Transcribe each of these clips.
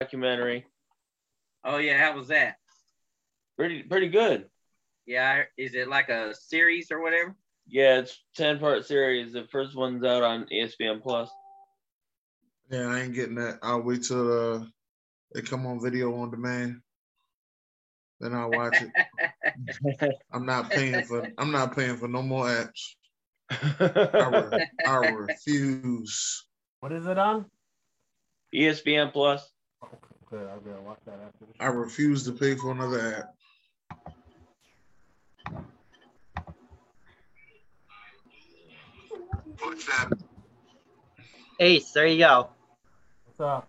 documentary. Oh yeah, how was that? Pretty pretty good. Yeah, is it like a series or whatever? Yeah, it's ten part series. The first one's out on ESPN Plus. Yeah, I ain't getting that. I'll wait till uh, it come on video on demand. Then I'll watch it. I'm not paying for. I'm not paying for no more apps. I, re- I refuse. What is it on? ESPN Plus. Okay, I'll go watch that after this. I refuse to pay for another app. Ace, there you go. What's up?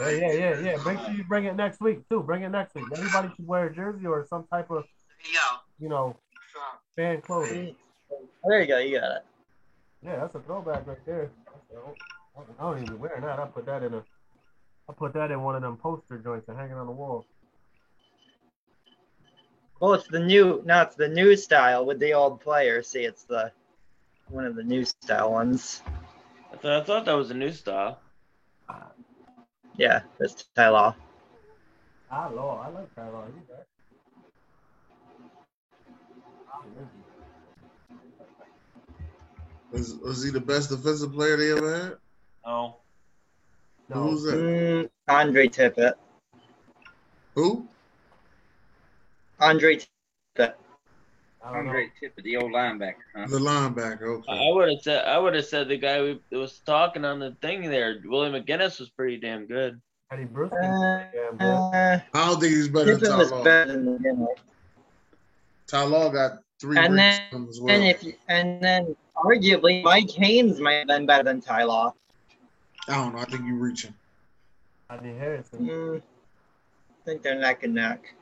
Yeah, yeah, yeah, yeah. Make sure you bring it next week too. Bring it next week. Everybody should wear a jersey or some type of, you know, fan clothing. There you go. You got it. Yeah, that's a throwback right there. I don't even wear that. I put that in a, I put that in one of them poster joints and hanging on the wall. Well, it's the new. No, it's the new style with the old player. See, it's the one of the new style ones. I thought, I thought that was a new style. Yeah, it's Ty Law. Ah, Lord, I like Ty Law. You right. Was, was he the best defensive player they ever had? Oh, Who was that? Mm, Andre Tippett. Who? Andre Tippett. I don't know. Andre Tippett, the old linebacker, huh? The linebacker. Okay. I would have said I would have said the guy we was talking on the thing there, Willie McGinest, was pretty damn good. Tedy Bruschi. Uh, yeah, uh, I don't think he's better than Tippett was Ty Law. better than McGinest. Ty Law got three And then, as well. and if and then arguably Mike Haynes might have been better than Ty Law. I don't know. I think you're reaching. Rodney Harrison. Mm, I think they're neck and neck.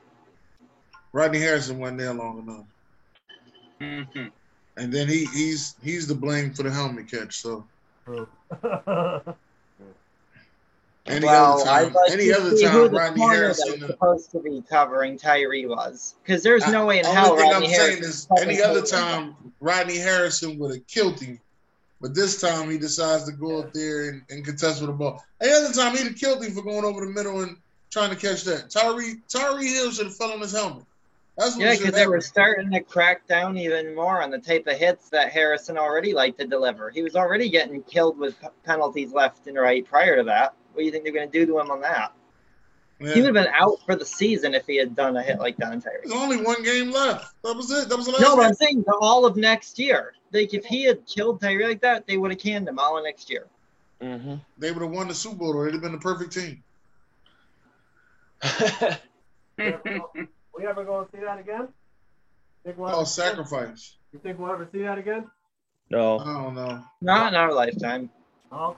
Rodney Harrison wasn't there long enough. Mhm. And then he he's he's to blame for the helmet catch. So True. any well, other I'd time, like any other who time, the Rodney Harrison. was supposed to be covering Tyree was, because there's no way in hell only thing Rodney I'm saying Harrison. is, any other time, Rodney Harrison would have killed him. But this time, he decides to go up there and, and contest with the ball. Any other time, he'd have killed him for going over the middle and trying to catch that. Tyree Tyree Hill should have fell on his helmet. That's what Yeah, because they were starting to crack down even more on the type of hits that Harrison already liked to deliver. He was already getting killed with p- penalties left and right prior to that. What do you think they're going to do to him on that? Yeah. He would have been out for the season if he had done a hit like that on Tyree. There's only one game left. That was it. That was the last No, game. I'm saying to all of next year. Like if he had killed Tyree like that, they would have canned him all next year. Mm-hmm. They would have won the Super Bowl. They'd have been the perfect team. we ever going to see that again? Think we'll Oh, ever- sacrifice. You think we'll ever see that again? no, I don't know. Not in our lifetime. Oh,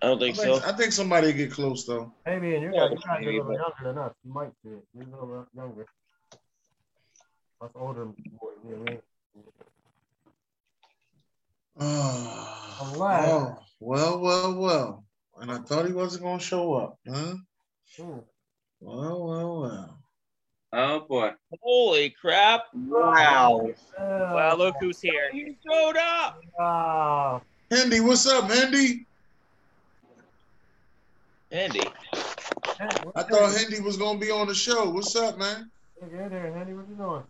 I don't I think think, so. I think somebody get close though. hey man, you Yeah, guys, you guys are a maybe, little but- younger than us. You might see it. You're a little younger. Us older boys, yeah, we- Oh, Unless- oh, well, well, well. And I thought he wasn't gonna show up, huh? Hmm. Well, well, well. Oh boy. Holy crap! Wow. Yeah. Well, look who's here. He showed up. Ah, Hendy, what's up, Hendy? Andy, I thought Hendy was gonna be on the show. What's up, man? Hey, Get there, Henry. What you doing?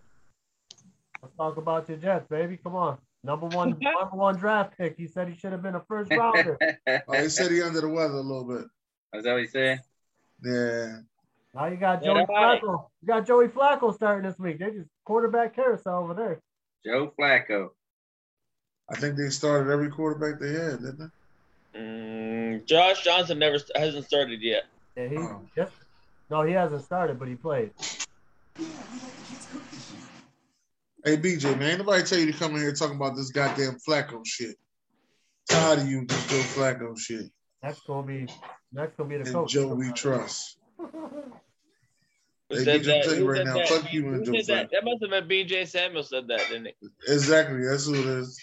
Let's talk about your Jets, baby. Come on. Number one, number one draft pick. He said he should have been a first rounder. Oh, he said he under the weather a little bit. Is that what he said? Yeah. now you got Yeah, Joey right. Flacco. You got Joey Flacco starting this week. They just quarterback carousel over there. Joe Flacco. I think they started every quarterback they had, didn't they? mm, Josh Johnson never hasn't started yet. Yeah, he Oh. just no, he hasn't started, but he played. Hey BJ, man, ain't nobody tell you to come in here talking about this goddamn Flacco shit. Tired of you with this Joe Flacco shit. Next gonna be next gonna be the And coach. Joe we trust. Who Hey, said BJ, I'm that? telling you right now, that? fuck you and Joe that? Flacco. That must have been B.J. Samuel said that, didn't it? Exactly, that's who it is.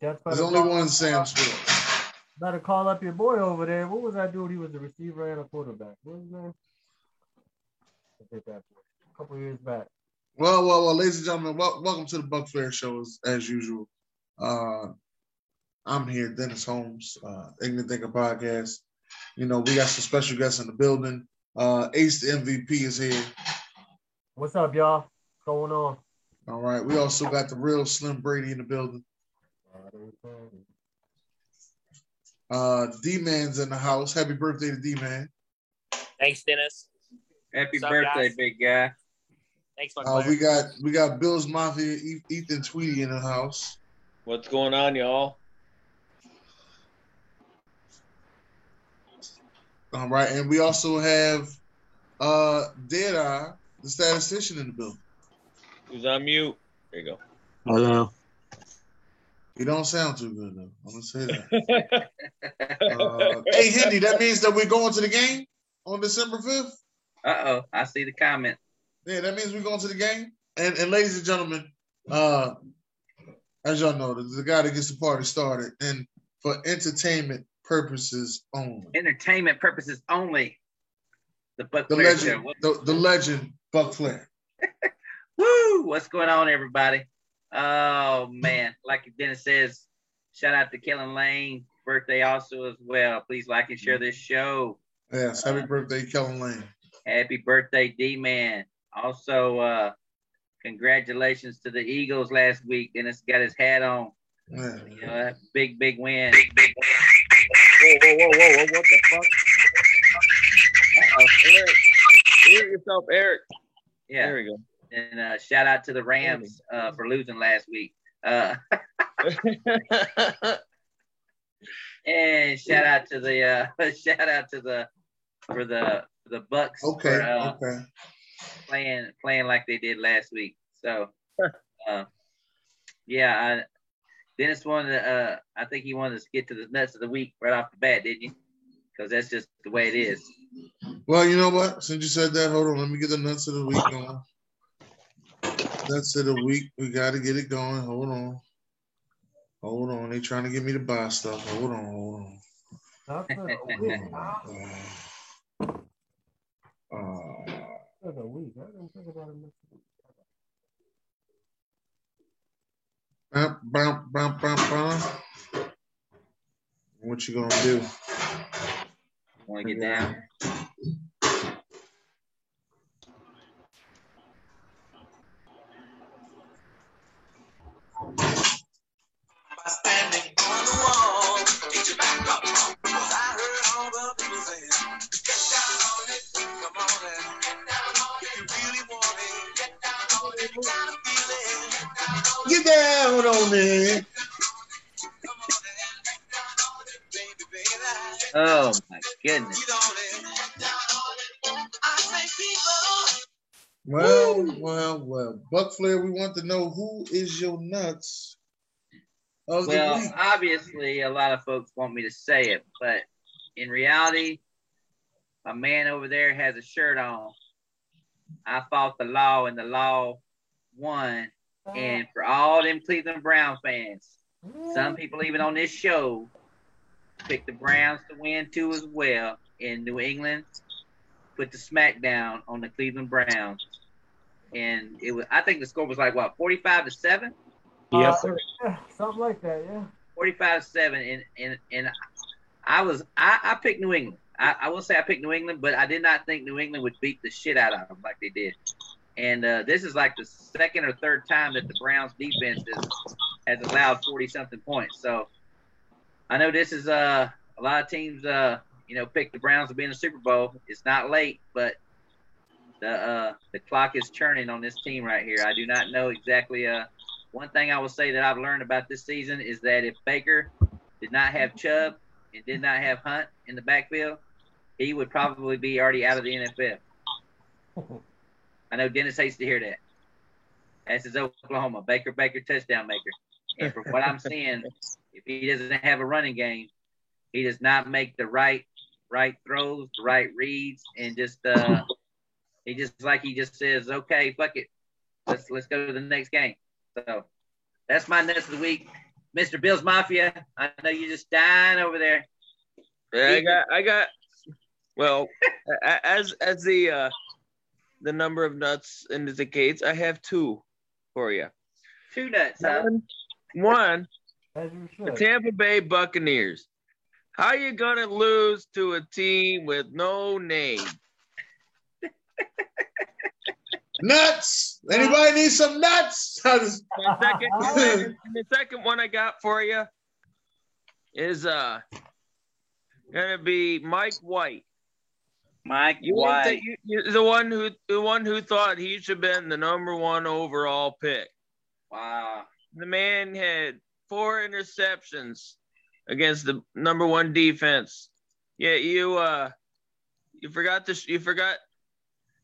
There's only call, one Sam Stewart. better call up your boy over there. What was that dude? He was a receiver and a quarterback. What was his name? I think that boy. A couple years back. Well, well, well, ladies and gentlemen, wel- welcome to the Buc Flair Show as, as usual. Uh, I'm here, Dennis Holmes, uh, Ignorant Thinker Podcast. You know, we got some special guests in the building. Uh, Ace the MVP is here. What's up, y'all? What's going on? All right. We also got the real Slim Brady in the building. Uh, D Man's in the house. Happy birthday to D Man. Thanks, Dennis. Happy What's up, birthday, guys? big guy. Thanks, my Uh, we got we got Bill's Mafia, Ethan Tweedy in the house. What's going on, y'all? All right, and we also have uh Deadeye, the statistician in the building. Who's on mute? There you go. Hello. He don't sound too good though. I'm gonna say that. Uh, hey Hendy, that means that we're going to the game on December 5th. Uh oh, I see the comment. Yeah, that means we're going to the game. And and ladies and gentlemen, uh, as y'all know, the, the guy that gets the party started, and for entertainment purposes only, Entertainment purposes only. The Buck the Flair legend, the, the legend, Buc Flair. Woo! What's going on, everybody? Oh man, like Dennis says, shout out to Kellen Lane. Birthday also as well. Please like and share this show. Yes, happy birthday, Kellen Lane. Happy birthday, D Man. Also, uh, congratulations to the Eagles last week. Dennis got his hat on. Yeah. You know, that big, big win. Whoa, whoa, whoa, whoa, whoa! What the fuck? Uh-oh. Eric, mute yourself, Eric. Yeah. There we go. And uh, shout out to the Rams uh, for losing last week. Uh, and shout out to the uh, shout out to the for the the Bucks Okay, for uh, okay. Playing playing like they did last week. So, uh, yeah, I, Dennis wanted. To, uh, I think he wanted to get to the nuts of the week right off the bat, didn't you? Because that's just the way it is. Well, you know what? Since you said that, hold on. Let me get the nuts of the week going. Nuts of the week. We got to get it going. Hold on. Hold on. They trying to get me to buy stuff. Hold on. Hold on. That's a. Uh, uh, That's a week. I didn't think about it next week. bum, bum, bum, bum, bum. What you gonna do? Want to get down? Get down on it. Oh my goodness! Well, well, well. Buc Flair, we want to know who is your nuts Well, week. obviously, a lot of folks want me to say it, but in reality, a man over there has a shirt on. I fought the law, and the law won. And for all them Cleveland Brown fans, some people even on this show picked the Browns to win too as well in New England. Put the smackdown on the Cleveland Browns, and it was. I think the score was like what, forty-five to seven. Yes, Uh, sir. Yeah, something like that. Yeah. 45 7 and and and I was I, I picked New England. I, I will say I picked New England, but I did not think New England would beat the shit out of them like they did. And uh, this is like the second or third time that the Browns defense has, has allowed 40 something points. So I know this is uh, a lot of teams uh, you know pick the Browns to be in the Super Bowl. It's not late, but the uh, the clock is churning on this team right here. I do not know exactly uh, one thing I will say that I've learned about this season is that if Baker did not have Chubb and did not have Hunt in the backfield, he would probably be already out of the NFL. I know Dennis hates to hear that. That's his Oklahoma Baker Baker touchdown maker. And from what I'm seeing, if he doesn't have a running game, he does not make the right right throws, the right reads, and just uh he just like he just says, okay, fuck it, let's let's go to the next game. So that's my nuts of the week. Mr. Bill's Mafia, I know you're just dying over there. Yeah, I got, I got. Well, as as the uh, the number of nuts indicates, I have two for you. Two nuts, huh? One, one the. Tampa Bay Buccaneers. How you gonna lose to a team with no name? Nuts. Anybody need some nuts? The second, the second one I got for you is uh gonna be Mike White. Mike You, White. think you, you the one who the one who thought he should have been the number one overall pick. Wow. The man had four interceptions against the number one defense. Yeah, you uh you forgot to you forgot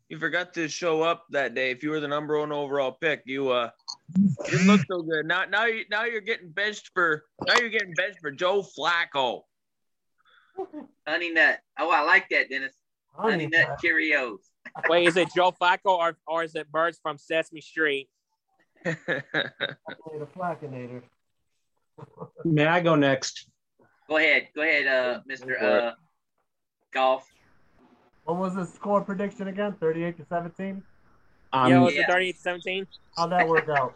you forgot to show up that day. If you were the number one overall pick, you uh you didn't look so good. Now now you now you're getting benched for now you're getting benched for Joe Flacco. Honey Nut. Oh, I like that, Dennis. Honey Nut Cheerios. Wait, is it Joe Flacco or, or is it Birds from Sesame Street? The Flackinator. May I go next? Go ahead. Go ahead, uh, Mr. Go for it. Uh, Goff. What was the score prediction again? 38 to 17? Um, yeah, was yeah. it 38 to 17? How'd that work out?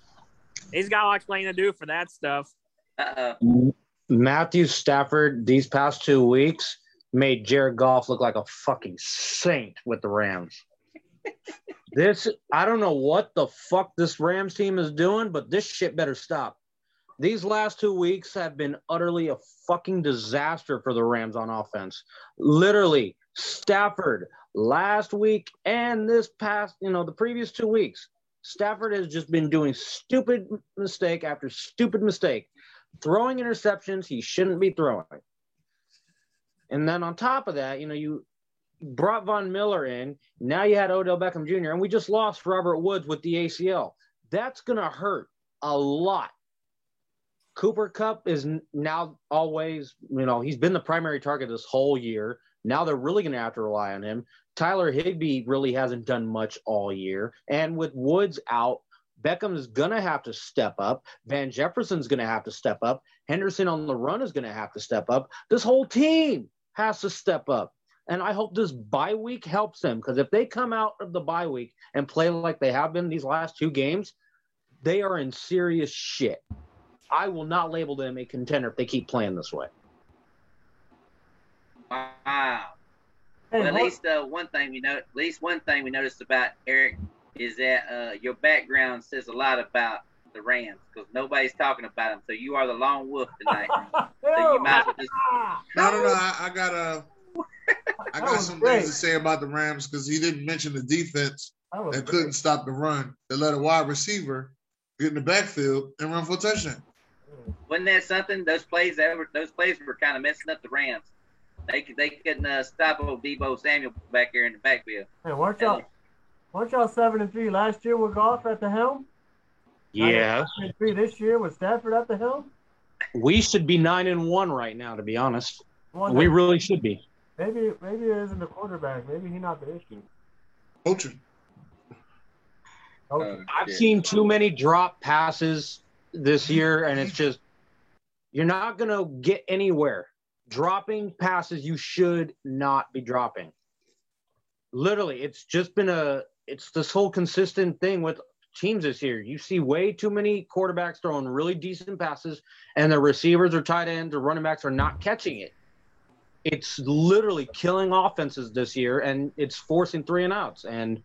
He's got a lot of explaining to do for that stuff. Uh-oh. Matthew Stafford these past two weeks made Jared Goff look like a fucking saint with the Rams. this I don't know what the fuck this Rams team is doing, but this shit better stop. These last two weeks have been utterly a fucking disaster for the Rams on offense. Literally, Stafford last week and this past, you know, the previous two weeks, Stafford has just been doing stupid mistake after stupid mistake throwing interceptions he shouldn't be throwing. And then on top of that, you know, you brought Von Miller in. Now you had Odell Beckham Jr. and we just lost Robert Woods with the ACL. That's going to hurt a lot. Cooper Kupp is now always, you know, he's been the primary target this whole year. Now they're really going to have to rely on him. Tyler Higbee really hasn't done much all year. And with Woods out, Beckham is going to have to step up. Van Jefferson's going to have to step up. Henderson on the run is going to have to step up. This whole team has to step up. And I hope this bye week helps them because if they come out of the bye week and play like they have been these last two games, they are in serious shit. I will not label them a contender if they keep playing this way. Wow. Well, at least uh, one thing we know, at least one thing we noticed about Eric is that uh, your background says a lot about the Rams because nobody's talking about them. So you are the lone wolf tonight. so you might as well just No, no, no. I, I got uh, I That got some great. things to say about the Rams because he didn't mention the defense That that couldn't stop the run. They let a wide receiver get in the backfield and run for a touchdown. wasn't that something? Those plays that were those plays were kind of messing up the Rams. They they couldn't uh, stop old Deebo Samuel back there in the backfield. Hey, weren't y'all, weren't y'all seven and three last year with Goff at the helm? Yeah. Three this year with Stafford at the helm. We should be nine and one right now, to be honest. Well, We really should be. maybe maybe it isn't the quarterback. Maybe he's not the issue. Coaching. Okay. I've seen too many drop passes this year, and it's just you're not gonna get anywhere. Dropping passes you should not be dropping. Literally, it's just been a it's this whole consistent thing with teams this year. You see way too many quarterbacks throwing really decent passes, and the receivers or tight ends or running backs are not catching it. It's literally killing offenses this year, and it's forcing three and outs. And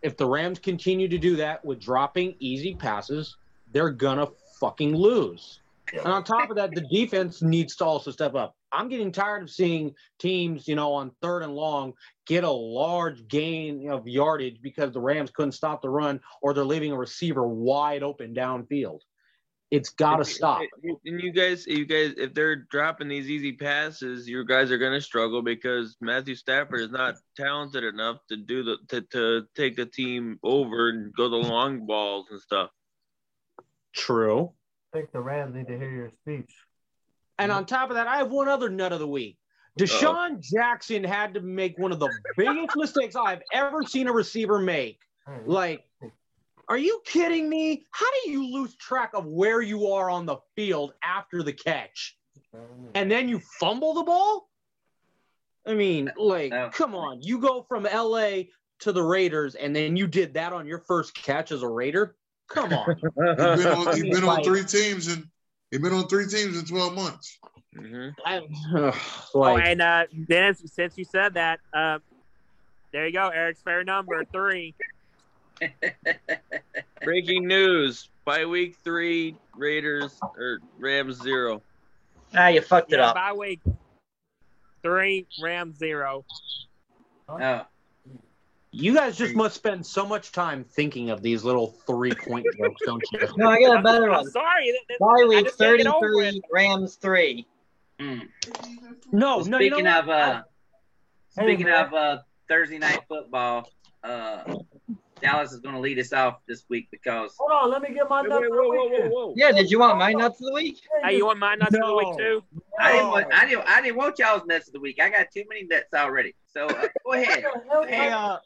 if the Rams continue to do that with dropping easy passes, they're gonna fucking lose. And on top of that, the defense needs to also step up. I'm getting tired of seeing teams, you know, on third and long get a large gain of yardage because the Rams couldn't stop the run or they're leaving a receiver wide open downfield. It's got to stop. And you guys, you guys, if they're dropping these easy passes, you guys are going to struggle because Matthew Stafford is not talented enough to do the to, to take the team over and go the long balls and stuff. True. I think the Rams need to hear your speech. And on top of that, I have one other nut of the week. DeSean Jackson had to make one of the biggest mistakes I've ever seen a receiver make. Like, are you kidding me? How do you lose track of where you are on the field after the catch? And then you fumble the ball? I mean, like, No. come on. You go from LA to the Raiders and then you did that on your first catch as a Raider? Come on. He's been on, he's been on three teams and he's been on three teams in 12 months. Hmm I, ugh, Oh, like, and uh, Dennis, since you said that, uh, there you go. Eric's fair number three. Breaking news: by week three, Raiders or Rams zero. Ah, you fucked it up. By week three, Rams zero. Oh, you guys just must spend so much time thinking of these little three point jokes, don't you? No, I got a better I'm one. sorry. that- that- Bye I week just can't get over it. 33, Rams 3. Mm. No, Well, no, you know speaking of uh, Hey, speaking man. of uh, Thursday night football, uh, Dallas is going to lead us off this week because Hold on, let me get my Whoa, nuts whoa, the whoa, whoa, whoa! Yeah, did you want my nuts of the week? Hey, you want my nuts of the week No. too? I didn't want I didn't I didn't want y'all's nuts of the week. I got too many nuts already. So uh, go ahead, Hey, uh,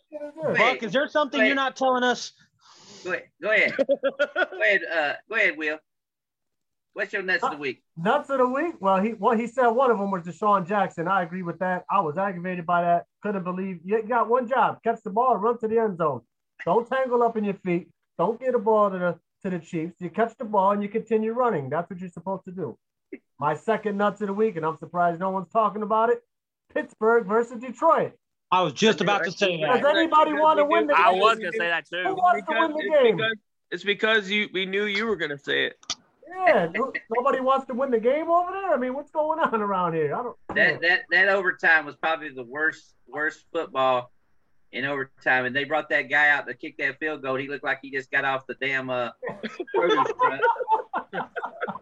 Wait. Buck, is there something you're not telling us? go ahead, go ahead, go ahead, uh, go ahead, Will. What's your nuts of the week? Nuts of the week. Well, he well he said one of them was DeSean Jackson. I agree with that. I was aggravated by that. Couldn't believe you got one job: catch the ball, run to the end zone. Don't tangle up in your feet. Don't get a ball to the to the Chiefs. You catch the ball and you continue running. That's what you're supposed to do. My second nuts of the week, and I'm surprised no one's talking about it. Pittsburgh versus Detroit. I was just about to say that. Does anybody want to win the game? I was gonna say that Who too. wants to win the it's game? because, it's because you we knew you were gonna say it. Yeah, no- nobody wants to win the game over there. I mean, what's going on around here? I don't. That that that overtime was probably the worst worst football in overtime, and they brought that guy out to kick that field goal. He looked like he just got off the damn uh, produce truck.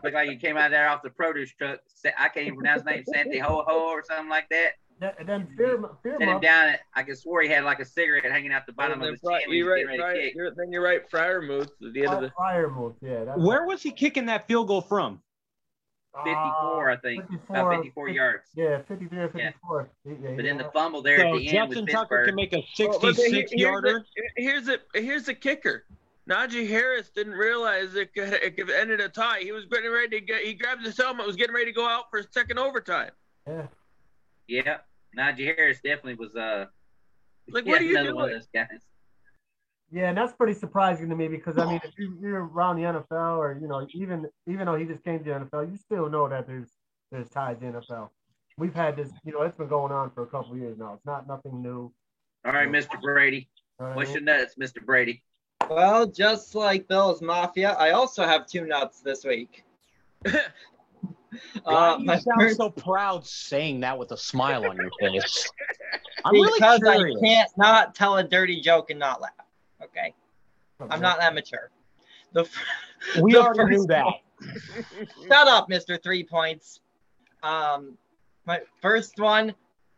looked like he came out there off the produce truck. I can't even pronounce his name, Santi Ho Ho or something like that. That- and then fear, fear Set him down. At, I could swore he had like a cigarette hanging out the bottom of then his Fri- chin you're right, getting ready Friar, kick. you're, then you're right. Friarmouth at the end of oh, the. fire move. Yeah. That's Where was he kicking that field goal from? 54, I think. Uh, About 54 yards. Yeah, 53 or 54. Yeah, But then the fumble there So at the end Justin Tucker can make a Well, 66 here's yarder. Here's the here's the kicker. Najee Harris didn't realize it could, it could end in a tie. He was getting ready to get. He grabbed his helmet, was getting ready to go out for a second overtime. yeah. Yeah, Najee Harris definitely was. Uh, Like, yeah, what are you another one of those guys. Yeah, and that's pretty surprising to me because I mean, if you, you're around the NFL, or you know, even even though he just came to the NFL, you still know that there's there's ties to the NFL. We've had this, you know, it's been going on for a couple of years now. It's not nothing new. All right, Mr. Brady. You know what I What's mean? your nuts, Mr. Brady? Well, just like Bill's Mafia, I also have two nuts this week. Why Uh, you sound first- so proud saying that with a smile on your face? I'm really because curious. I can't not tell a dirty joke and not laugh. Okay, I'm not that mature. The f- we the already knew that. Shut up, Mister Three Points. Um, my first one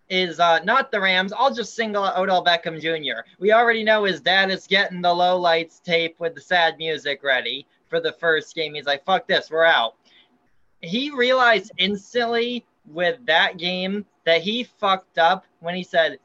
is uh, not the Rams. I'll just single out Odell Beckham Jr. We already know his dad is getting the low lights tape with the sad music ready for the first game. He's like, "Fuck this, we're out." He realized instantly with that game that he fucked up when he said,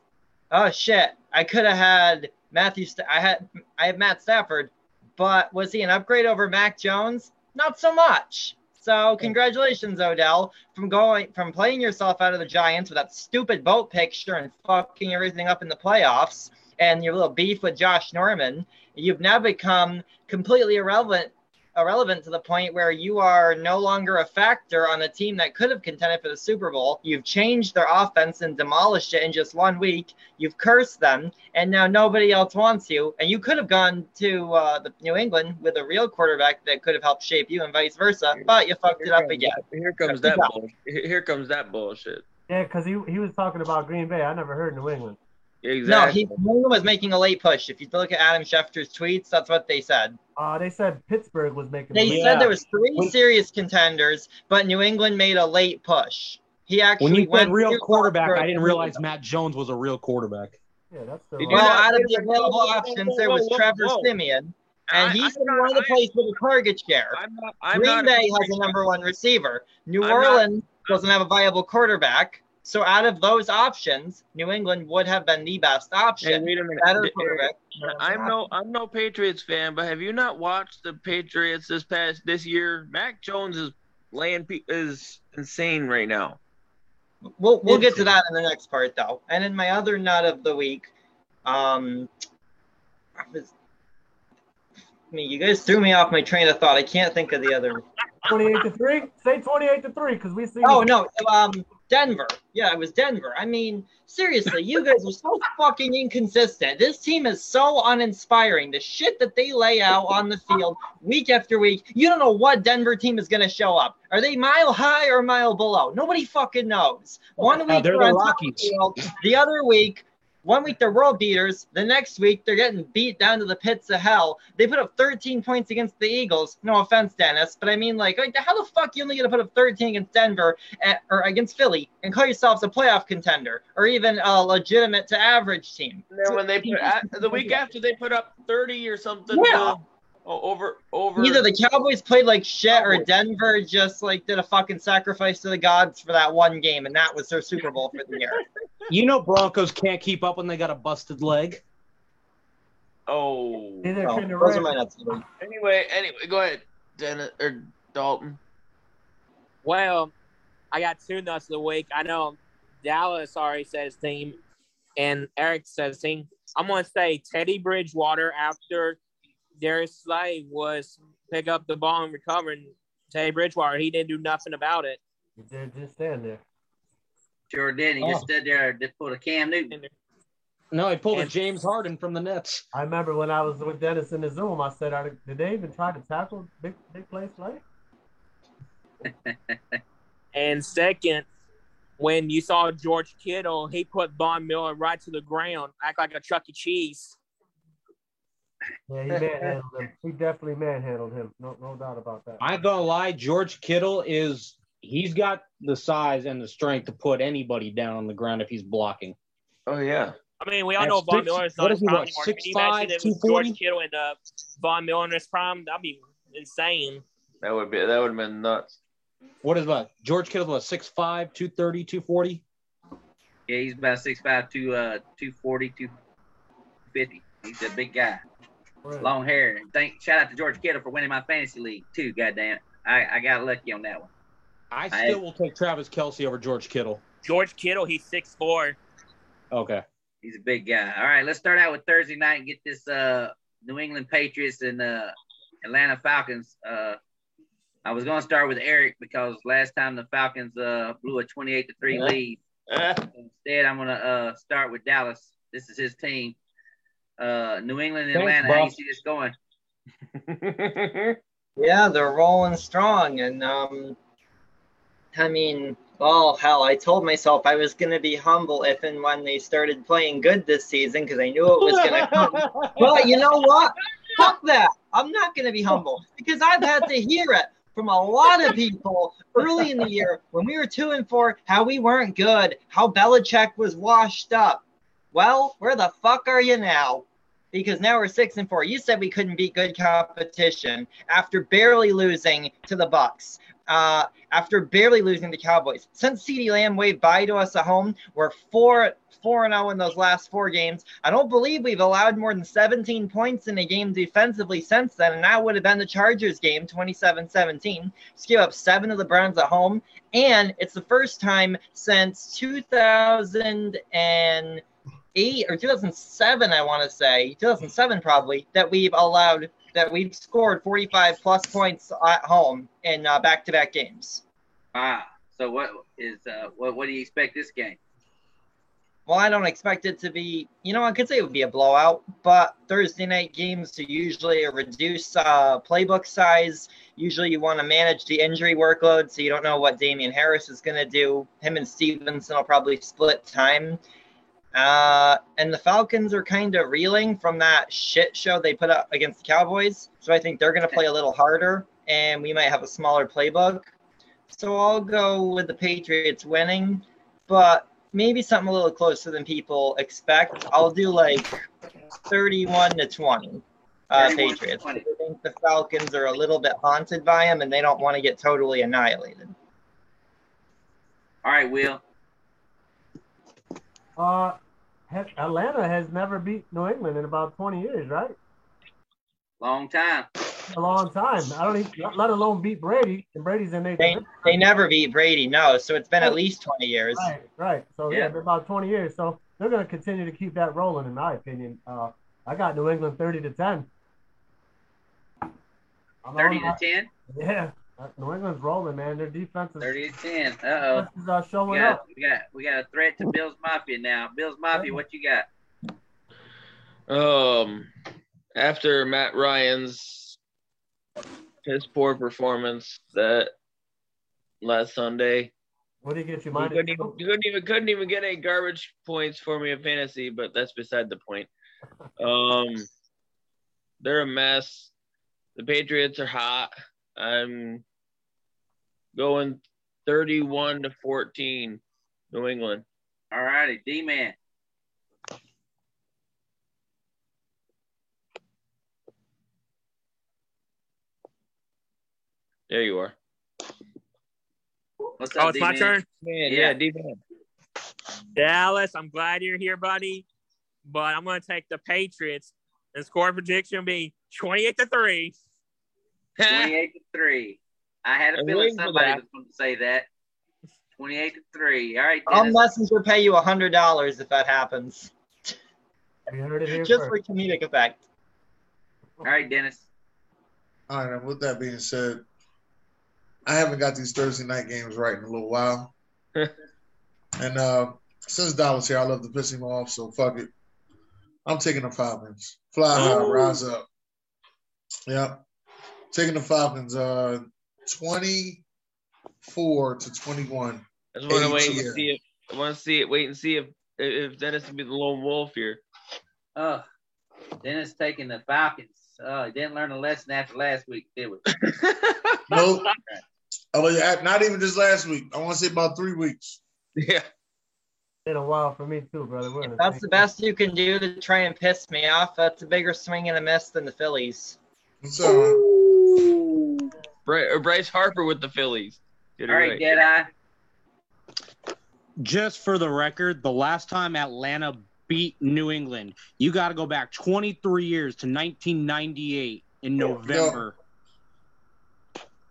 "Oh shit, I could have had Matthew. St- I had I had Matt Stafford, but was he an upgrade over Mac Jones? Not so much." So congratulations, Odell, from going from playing yourself out of the Giants with that stupid boat picture and fucking everything up in the playoffs, and your little beef with Josh Norman. You've now become completely irrelevant, irrelevant to the point where you are no longer a factor on a team that could have contended for the Super Bowl. You've changed their offense and demolished it in just one week. You've cursed them, and now nobody else wants you. And you could have gone to uh, the New England with a real quarterback that could have helped shape you, and vice versa. But you fucked it up again. Here comes that bull. Here comes that bullshit. Yeah, because he, he was talking about Green Bay. I never heard New England. Exactly. No, he New England was making a late push. If you look at Adam Schefter's tweets, that's what they said. Uh, they said Pittsburgh was making. They Yeah. said there was three serious contenders, but New England made a late push. He actually When you went said real quarterback, I didn't realize Mac Jones was a real quarterback. yeah, that's the. Did you Well, not- out of the available whoa, whoa, options, whoa, there was whoa, Trevor whoa. Siemian, and I- he I'm said he not- wanted to I- place with a target share. I'm not. I'm Green not. Bay has a number one receiver. New I'm not- Orleans doesn't have a viable quarterback. So out of those options, New England would have been the best Hey, option. wait a minute. Better quarterback. I'm no I'm no Patriots fan, but have you not watched the Patriots this past this year? Mac Jones is laying is insane right now. We'll we'll get to that in the next part though. And in my other nut of the week, um, I was. I mean, you guys threw me off my train of thought. I can't think of the other. 28 to 3? Say 28 to 3 because we see. Oh no, um, Denver. Yeah, it was Denver. I mean, seriously, you guys are so fucking inconsistent. This team is so uninspiring. The shit that they lay out on the field week after week, you don't know what Denver team is gonna show up. Are they mile high or mile below? Nobody fucking knows. One Uh, week they're they're the on top of Rockies. the field, the other week. One week they're world beaters. The next week they're getting beat down to the pits of hell. They put up 13 points against the Eagles. No offense, Dennis, but I mean, like, like, how the fuck you only gonna put up 13 against Denver at, or against Philly and call yourselves a playoff contender or even a legitimate to average team? And then when they put at, the week after they put up thirty or something. Yeah. Oh, over over. Either the Cowboys played like shit or Denver just like did a fucking sacrifice to the gods for that one game, and that was their Super Bowl for the year. You know Broncos can't keep up when they got a busted leg. Oh. Neither Oh, those are my nuts. Anyway, anyway, go ahead, Dennis or Dalton. Well, I got two nuts of the week. I know Dallas already said his team, and Eric says his team. I'm gonna say Teddy Bridgewater after Darius Slay was pick up the ball and recover. And Teddy Bridgewater, he didn't do nothing about it. They're just stand there. Sure did. He just Oh. stood there and pulled a Cam Newton. No, he pulled a James Harden from the Nets. I remember when I was with Dennis in the Zoom, I said, Are, did they even try to tackle big big play play? And second, when you saw George Kittle, he put Von Miller right to the ground, act like a Chuck E. Cheese. Yeah, he manhandled him. He definitely manhandled him. No, no doubt about that. I ain't gonna lie, George Kittle is he's got the size and the strength to put anybody down on the ground if he's blocking. Oh yeah. I mean, we all At know Von six- Miller is what not is his prime what, anymore. Can you 6'5", imagine if it was 240? George Kittle and uh, Von Miller in his prime? That'd be insane. That would be that would have been nuts. What is what? George Kittle's what, 6'5", 230, 240? Yeah, he's about 6'5", two, uh, 240, 250. He's a big guy. Right. Long hair. Thank shout out to George Kittle for winning my fantasy league too, goddamn. I, I got lucky on that one. I I- still will take Travis Kelce over George Kittle. George Kittle, he's 6'4". Okay. He's a big guy. All right, let's start out with Thursday night and get this uh New England Patriots and uh Atlanta Falcons. Uh I was gonna start with Eric because last time the Falcons uh blew a twenty eight to three lead. Instead, I'm gonna uh start with Dallas. This is his team. Uh New England and Thanks, Atlanta. How you see this going? Yeah, they're rolling strong, and um, I mean, oh hell, I told myself I was gonna be humble if and when they started playing good this season because I knew it was gonna come. But you know what? Fuck that. I'm not gonna be humble because I've had to hear it from a lot of people early in the year when we were two and four, how we weren't good, how Belichick was washed up. Well, where the fuck are you now? Because now we're six and four. You said we couldn't beat good competition after barely losing to the Bucks. Uh, after barely losing to Cowboys. Since CeeDee Lamb waved bye to us at home, we're four four and zero in those last four games. I don't believe we've allowed more than 17 points in a game defensively since then, and that would have been the Chargers game, 27-17. Just up seven to the Browns at home, and it's the first time since 2008 or 2007, I want to say 2007 probably, that we've allowed that we've scored 45 plus points at home in uh, back-to-back games. Ah, So what is uh what what do you expect this game? Well, I don't expect it to be, you know, I could say it would be a blowout, but Thursday night games are usually a reduced uh, playbook size. Usually you want to manage the injury workload so you don't know what Damien Harris is going to do. Him and Stevenson will probably split time. Uh, and the Falcons are kind of reeling from that shit show they put up against the Cowboys. So I think they're going to play a little harder and we might have a smaller playbook. So I'll go with the Patriots winning, but maybe something a little closer than people expect. I'll do like 31 to 20 uh, 31 Patriots. 20. I think the Falcons are a little bit haunted by them and they don't want to get totally annihilated. All right, Will. Uh, he- Atlanta has never beat New England in about 20 years, right? Long time. A long time. I don't even, let alone beat Brady, and Brady's in their They, they never beat Brady, no. So it's been at least 20 years. Right, right. So yeah, Yeah. about 20 years. So they're going to continue to keep that rolling, in my opinion. Uh, I got New England 30 to 10. I'm Thirty to ten. Yeah, New England's rolling, man. Their defense is, 30 to 10. Uh oh. defense is uh, We showing got, up. we got we got a threat to Bills Mafia now. Bills Mafia, what you got? Um, after Matt Ryan's his poor performance that last Sunday, What do you get you he mind? couldn't even couldn't even couldn't even get any garbage points for me in fantasy, but that's beside the point. Um, they're a mess. The Patriots are hot. I'm going 31 to 14, New England. All righty, D man. There you are. What's oh, up, Oh, it's my D-Man? turn. Man, Yeah. yeah, D man. Dallas, I'm glad you're here, buddy. But I'm going to take the Patriots. And score prediction will be 28 to 3. 28 to 3. I had a I'm feeling somebody was going to say that. 28 to 3. All right, Dennis. I'll messenger pay you hundred dollars if that happens, We heard it here just for comedic effect. All right, Dennis. All right, and with that being said, I haven't got these Thursday night games right in a little while. and uh, since Dallas here, I love to piss him off, so fuck it. I'm taking the Falcons. Fly high, Ooh. rise up. Yep. Taking the Falcons uh 24 to 21. I just want to wait ATM. and see if I want to see it. Wait and see if if Dennis can be the lone wolf here. Uh, Dennis taking the Falcons. Uh, he didn't learn a lesson after last week, did we? Nope. Oh, yeah, not even just last week. I want to say about three weeks. yeah. Been a while for me too, brother. If the that's same- the best you can do to try and piss me off. That's a bigger swing and a miss than the Phillies. So Bry- Bryce Harper with the Phillies. Get All right, right. Deadeye. Just for the record, the last time Atlanta beat New England, you got to go back 23 years to 1998 in Yo, yo. November.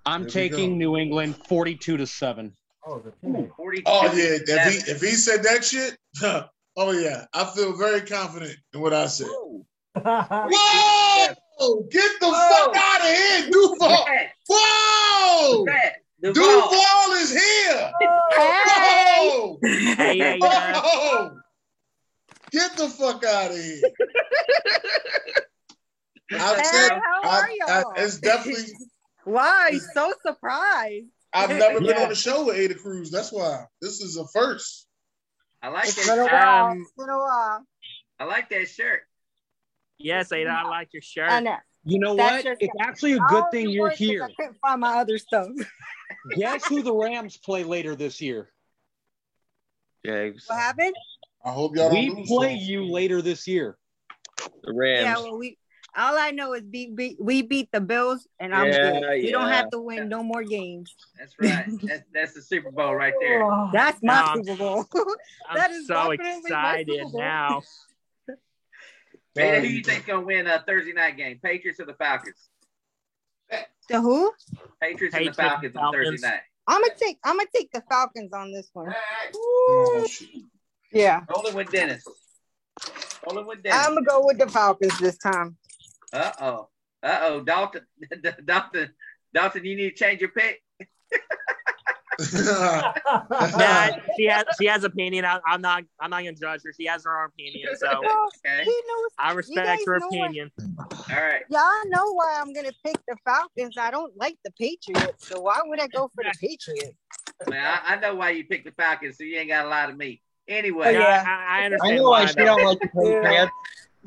I'm There taking go. New England 42 to 7. Oh, the team. 42 Oh yeah, if he if he said that shit, oh yeah, I feel very confident in what I said. Whoa! Get the Whoa. fuck out of here, Duval! Pat, Whoa! Duval. Duval is here! Whoa! Hey, hey, Whoa! Get the fuck out of here! I've Hey, said how are I, y'all? it's definitely Why? So surprised. I've never been Yeah. on the show with Ada Cruz. That's why this is a first. I like It's that been a while. Um, It's been a while. I like that shirt. Yes, Ada, I like your shirt. I know. You know That's what? It's actually a good only thing you're here. I couldn't find my other stuff. Guess who the Rams play later this year? Jags. What happened? I hope y'all We don't play though. you later this year. The Rams. Yeah, well, we all I know is beat, beat we beat the Bills, and I'm Yeah, good. We don't have to win no more games. That's right. that's, that's the Super Bowl right there. Oh, That's my Um, Super Bowl. I'm that is so excited now. Ada, who you think gonna win a Thursday night game? Patriots or the Falcons? the who? Patriots, and the Patriots, Falcons on Falcons. Thursday night. I'm gonna take I'm gonna take the Falcons on this one. Oh, shit. Yeah, Rolling with Dennis. Rolling with Dennis. I'm gonna go with the Falcons this time. Uh oh. Uh oh. Dalton. Dalton. Dalton, you need to change your pick. Nah, she has she has opinion. I, I'm not I'm not gonna judge her. She has her own opinion, so Okay. knows. I respect her know what- opinion. All right. Y'all know why I'm gonna pick the Falcons. I don't like the Patriots, so why would I go for the Patriots? Man, I, I know why you picked the Falcons, so you ain't got a lot of me. Anyway, Yeah. Yeah, I, I I understand know why why. she don't like the Patriots.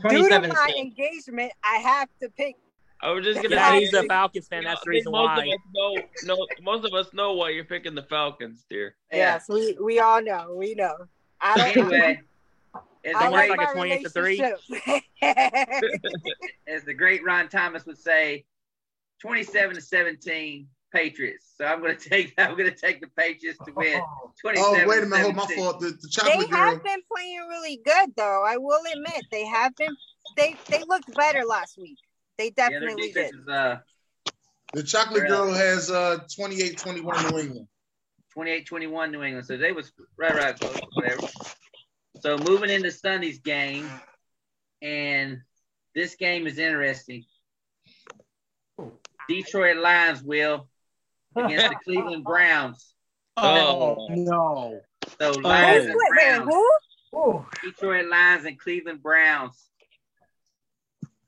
Due to my engagement, I have to pick. I was just gonna Yeah, say. he's a Falcons fan. That's the reason most why. Of us know, no, most of us know why you're picking the Falcons, dear. yeah. Yes, we we all know. We know. I don't. Anyway, as I the, like great, like a my 28 to three? as the great Ron Thomas would say, 27 to 17 Patriots. So I'm going to take that. I'm going to take the Patriots to win. 27 Oh, wait a minute. Hold my 17. fault. The, the they chocolate girl. have been playing really good, though. I will admit they have been. They they looked better last week. They definitely defense did. is uh, The chocolate girl has uh 28-21 New England. 28-21 New England. So they was right, right, close, whatever. So moving into Sunday's game, and this game is interesting. Detroit Lions will against the Cleveland Browns. Oh. no. So Who's Lions and wait, wait, Browns. who? Oh, Detroit Lions and Cleveland Browns.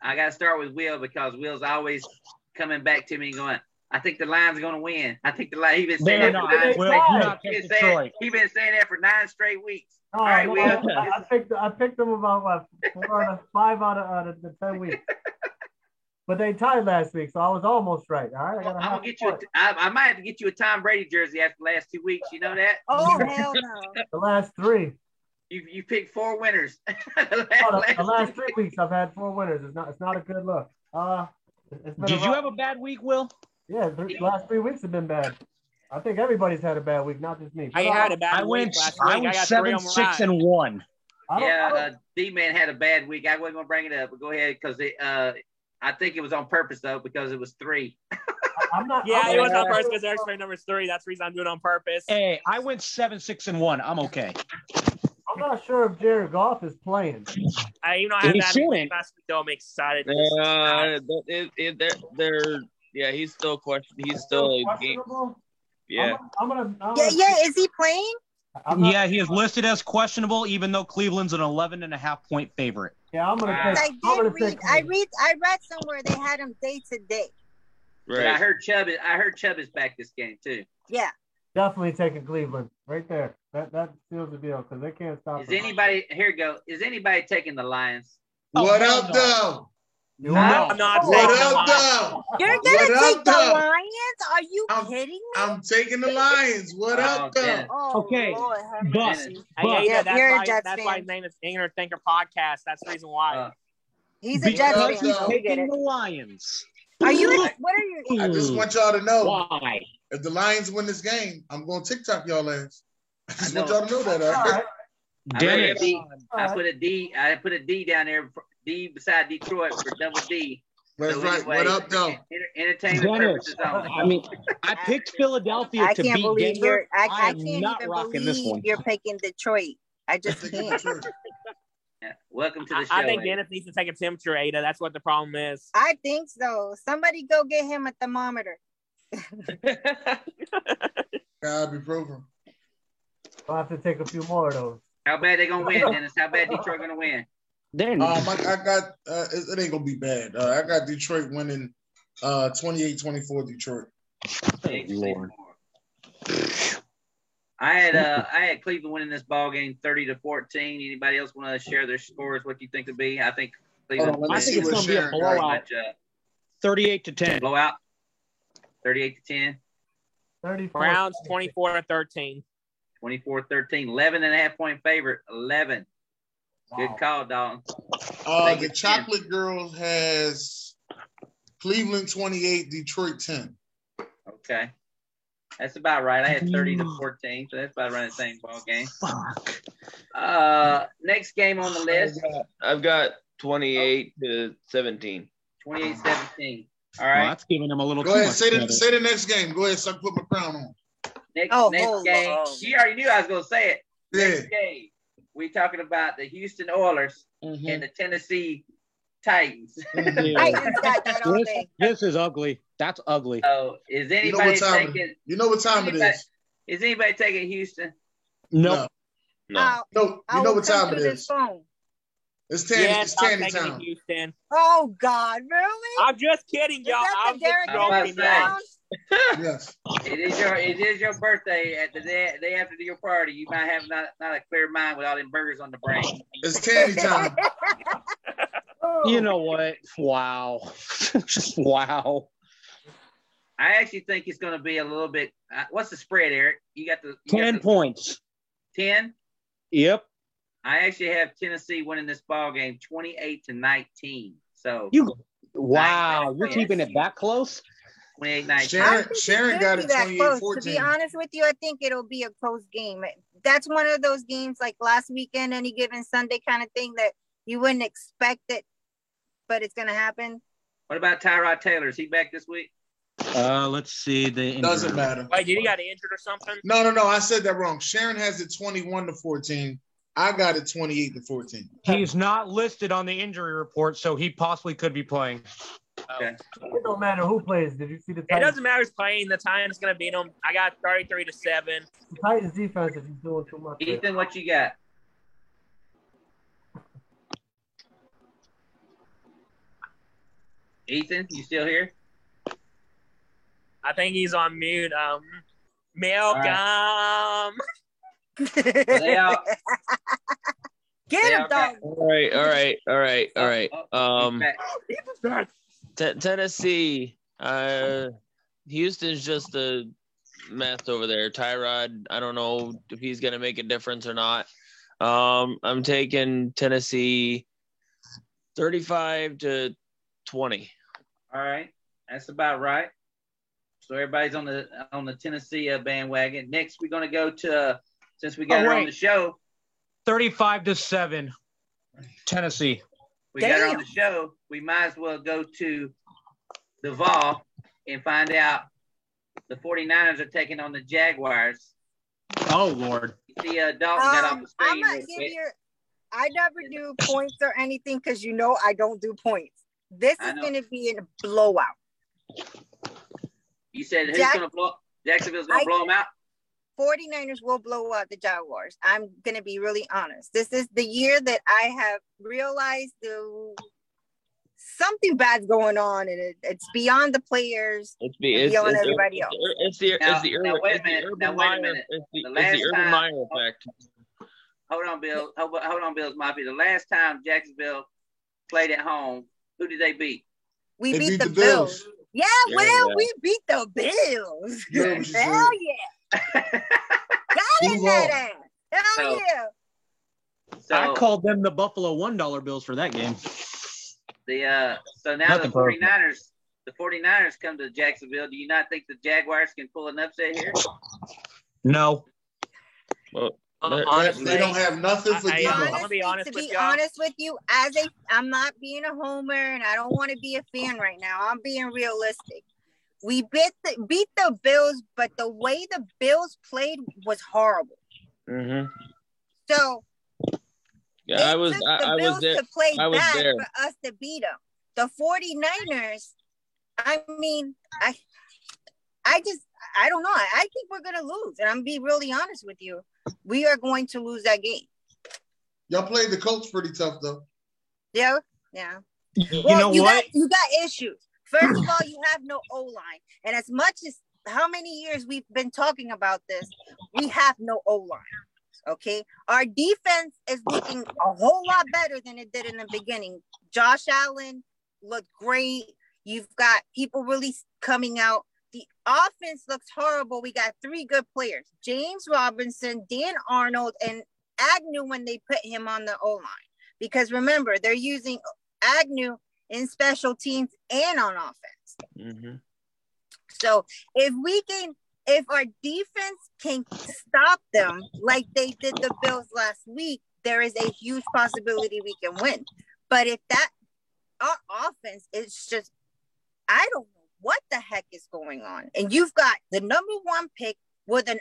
I got to start with Will because Will's always coming back to me going, I think the Lions are going to win. I think the Lions, he been saying that for nine Will, straight do Right. not he take been saying, he been saying that for nine straight weeks. no, All right, no, Will. I, I picked I picked them about what four out of five out of, out of the ten weeks. But they tied last week, so I was almost right. All right, I got I'm gonna get you. A, point. I, I might have to get you a Tom Brady jersey after the last two weeks. You know that? Oh hell no! the last three. You you picked four winners. the Oh, the, the last last three weeks I've had four winners. It's not it's not a good look. Uh, it's been Did you have a bad week, Will? Yeah, the last three weeks have been bad. I think everybody's had a bad week, not just me. I But, had uh, a bad I week went. last I week. I was got three seven, six, and one. Yeah, uh, D man had a bad week. I wasn't gonna bring it up, but go ahead because it. Uh, I think it was on purpose though because it was three. I'm not. Yeah, I'm it was not on purpose sure- because Eric's number three. That's the reason I'm doing it on purpose. Hey, I went seven, six, and one. I'm okay. I'm not sure if Jared Goff is playing. I even though I had He that shouldn't. last week, though, I'm excited. Uh, it, it, they're, they're, yeah, he's still question. He's still a game. questionable. Yeah. I'm, gonna. I'm gonna Yeah, yeah. Is he playing? Not- Yeah, he is listed as questionable, even though Cleveland's an 11 and a half point favorite. Yeah, I'm gonna Wow. take. I I'm gonna did read. take. I read. I read somewhere they had him day to day. But I heard Chubb. is- I heard Chubb is back this game too. Yeah. Definitely taking Cleveland right there. That that seals the deal because they can't stop. Is them. anybody here? You go. Is anybody taking the Lions? Oh, what up, though? You No. I'm not What taking the up, Lions. though? You're gonna up, take the though? Lions? Are you I'm- kidding me? I'm taking the Lions. What Oh, up, though? Oh, Okay, Lord, have but- mercy. Hey, But- yeah, Yeah, that's you're a why, Jets that's why his name is Ignorant Thinker Podcast. That's the reason why. Uh, He's a Jets fan. he's so we get taking the Lions. Are you? What are you? I just want y'all to know Why? If the Lions win this game, I'm going to TikTok y'all ass. I just I want y'all to know that. All all right? right. I, put Dennis. D, I put a D. I put a D down there. for- D beside Detroit for double D. That's So right. anyway, What up, though? entertainment Dennis. purposes only. I mean, I picked Philadelphia I to can't beat believe Denver. you're. I, I I am can't not even rocking this believe one. you're picking Detroit. I just can't. Welcome to the I, show. I think Dennis needs to take a temperature, Ada. That's what the problem is. I think so. Somebody go get him a thermometer. God be proven. I'll have to take a few more of those. How bad they gonna win, Dennis? How bad Detroit gonna win? They're Um, I, I got uh, it, it ain't gonna be bad. Uh, I got Detroit winning uh 28-24 Detroit. Lord. I had uh I had Cleveland winning this ball game thirty to fourteen. Anybody else want to share their scores? What do you think it'll be? I think Cleveland. let me I think it's gonna be a blowout. Much, uh, 38 to 10. blowout. Thirty-eight to 10, 34. Browns 24 to 13. 24-13, 11 and a half point favorite. Eleven. Good call, Dalton. Uh, the it 10. Chocolate Girls has Cleveland 28, Detroit 10. Okay. That's about right. I had 30 to 14, so that's about right the same ball game. Fuck. Uh next game on the list, I've got 28 to 17. 28-17. All Well, that's giving them a little Go too ahead, much say the credit. say the next game. Go ahead, so I can put my crown on. Next, Oh, next hold game. on. She already knew I was gonna say it. Yeah. Next game. We talking about the Houston Oilers Mhm. and the Tennessee Titans. I just got that all This, this is ugly. That's ugly. So is You know anybody what time? taking It, you know what time it is? is anybody taking Houston? No. No. I'll- No, you know what time come it through this is? phone. It's Tanny. Yes, it's I'm Tanny taking. Houston. Oh God, really? I'm just kidding, Is y'all. that I'm the just Derek I'm about joking, to Henry say. y'all. round? Yes. It is your it is your birthday at the day, day after your party. You might have not, not a clear mind with all them burgers on the brain. It's Tanny time. Oh, You know what? Wow. Just wow. I actually think it's going to be a little bit. Uh, what's the spread, Eric? You got the you got 10 the points. ten. Yep. I actually have Tennessee winning this ball game, twenty-eight to nineteen. So You Wow. You're keeping it that close? 28 19. Sharon, Sharon got it be 28 close. To be honest with you, I think it'll be a close game. That's one of those games like last weekend, any given Sunday kind of thing that you wouldn't expect it, but it's gonna happen. What about Tyrod Taylor? Is he back this week? Uh, let's see the Doesn't matter. Wait, did he got injured or something? No, no, no. I said that wrong. Sharon has it 21 to 14. I got it 28 to 14. He's not listed on the injury report, so he possibly could be playing. Okay. It don't matter who plays. Did you see the It Titans, doesn't matter who's playing. The Titans gonna beat them. I got 33 to seven. the Titans defense is doing too much? there. Ethan, what you got? Ethan, you still here? I think he's on mute. Um, Malcolm. They out. Get They him, out dog. All right, all right, all right, all right. Oh, oh, Um. T- Tennessee, uh, Houston's just a mess over there. Tyrod, I don't know if he's gonna make a difference or not. Um, I'm taking Tennessee, thirty-five to twenty. All right, that's about right. So everybody's on the on the Tennessee uh, bandwagon. Next, we're gonna go to uh, since we got Oh, her on the show. 35 to 7. Tennessee. We got her on the show. We might as well go to Duval and find out the 49ers are taking on the Jaguars. Oh Lord. You see, uh, Dalton got off Um, the I'm not real give quick. you. I never do points or anything because you know I don't do points. This is going to be a blowout. You said who's Jack- gonna blow? Jacksonville's gonna blow them out. 49ers will blow out the Jaguars. I'm going to be really honest. This is the year that I have realized the something bad's going on and it, it's beyond the players. It's the And it's, beyond it's, everybody it's, else. it's the Now- it's the now urban wait a it's the minute. Now wait a Meyer minute. it's the, The last the time- Meyer effect. Hold on, Bill. Hold, hold on, Bills Mafia. The last time Jacksonville played at home, who did they beat? We They beat, beat the, the Bills. Bills. Yeah, Yeah, well, yeah. we beat the Bills. Yeah, you Hell yeah. Got in Move that on. ass. Hell So- yeah. So I called them the Buffalo one dollar bills for that game. the uh, so now Nothing the 49ers, the 49ers come to Jacksonville. Do you not think the Jaguars can pull an upset here? No. Well, Uh, They- honestly, They don't have nothing for I- I- Deebo. Gonna be honest to with be y'all. honest with you, as a I'm not being a homer and I don't want to be a fan right now. I'm being realistic. We beat the beat the Bills, but the way the Bills played was horrible. hmm So Yeah, it I was took I, the I Bills was there. to play I was bad there. for us to beat them. The 49ers, I mean, I I just I don't know. I, I think we're gonna lose. And I'm be really honest with you. We are going to lose that game. Y'all played the Colts pretty tough though. Yeah, yeah. You Well, know you what? Got, you got issues. First of all, you have no O line, and as much as how many years we've been talking about this, we have no O line. Okay, our defense is looking a whole lot better than it did in the beginning. Josh Allen looked great. You've got people really coming out. The offense looks horrible. We got three good players: James Robinson, Dan Arnold, and Agnew when they put him on the O line. Because remember, they're using Agnew in special teams and on offense. hmm So if we can, if our defense can stop them like they did the Bills last week, there is a huge possibility we can win. But if that our offense is just, I don't know what the heck is going on. And you've got the number one pick with an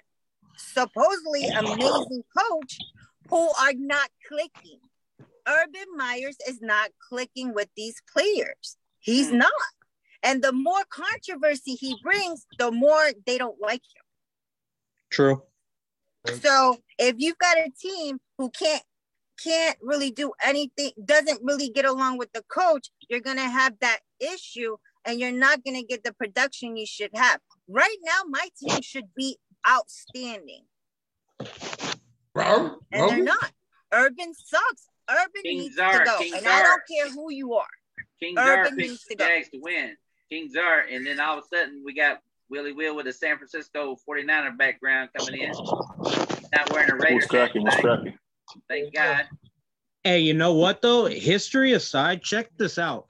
supposedly amazing coach who are not clicking. Urban Meyers is not clicking with these players. He's Hmm. not. And the more controversy he brings, the more they don't like him. True. So if you've got a team who can't can't really do anything, doesn't really get along with the coach, you're gonna have that issue and you're not gonna get the production you should have. Right now, my team should be outstanding. Bro, And they're not. Urban sucks. Urban King needs Czar, to go. King and I don't care who you are. King Czar Urban picked needs to go. Jags to win. King Czar, and then all of a sudden we got Willie Will with a San Francisco 49er background coming in. Not wearing a Raiders What's cracking? What's hat cracking? Thank God. Hey, you know what though? History aside, check this out.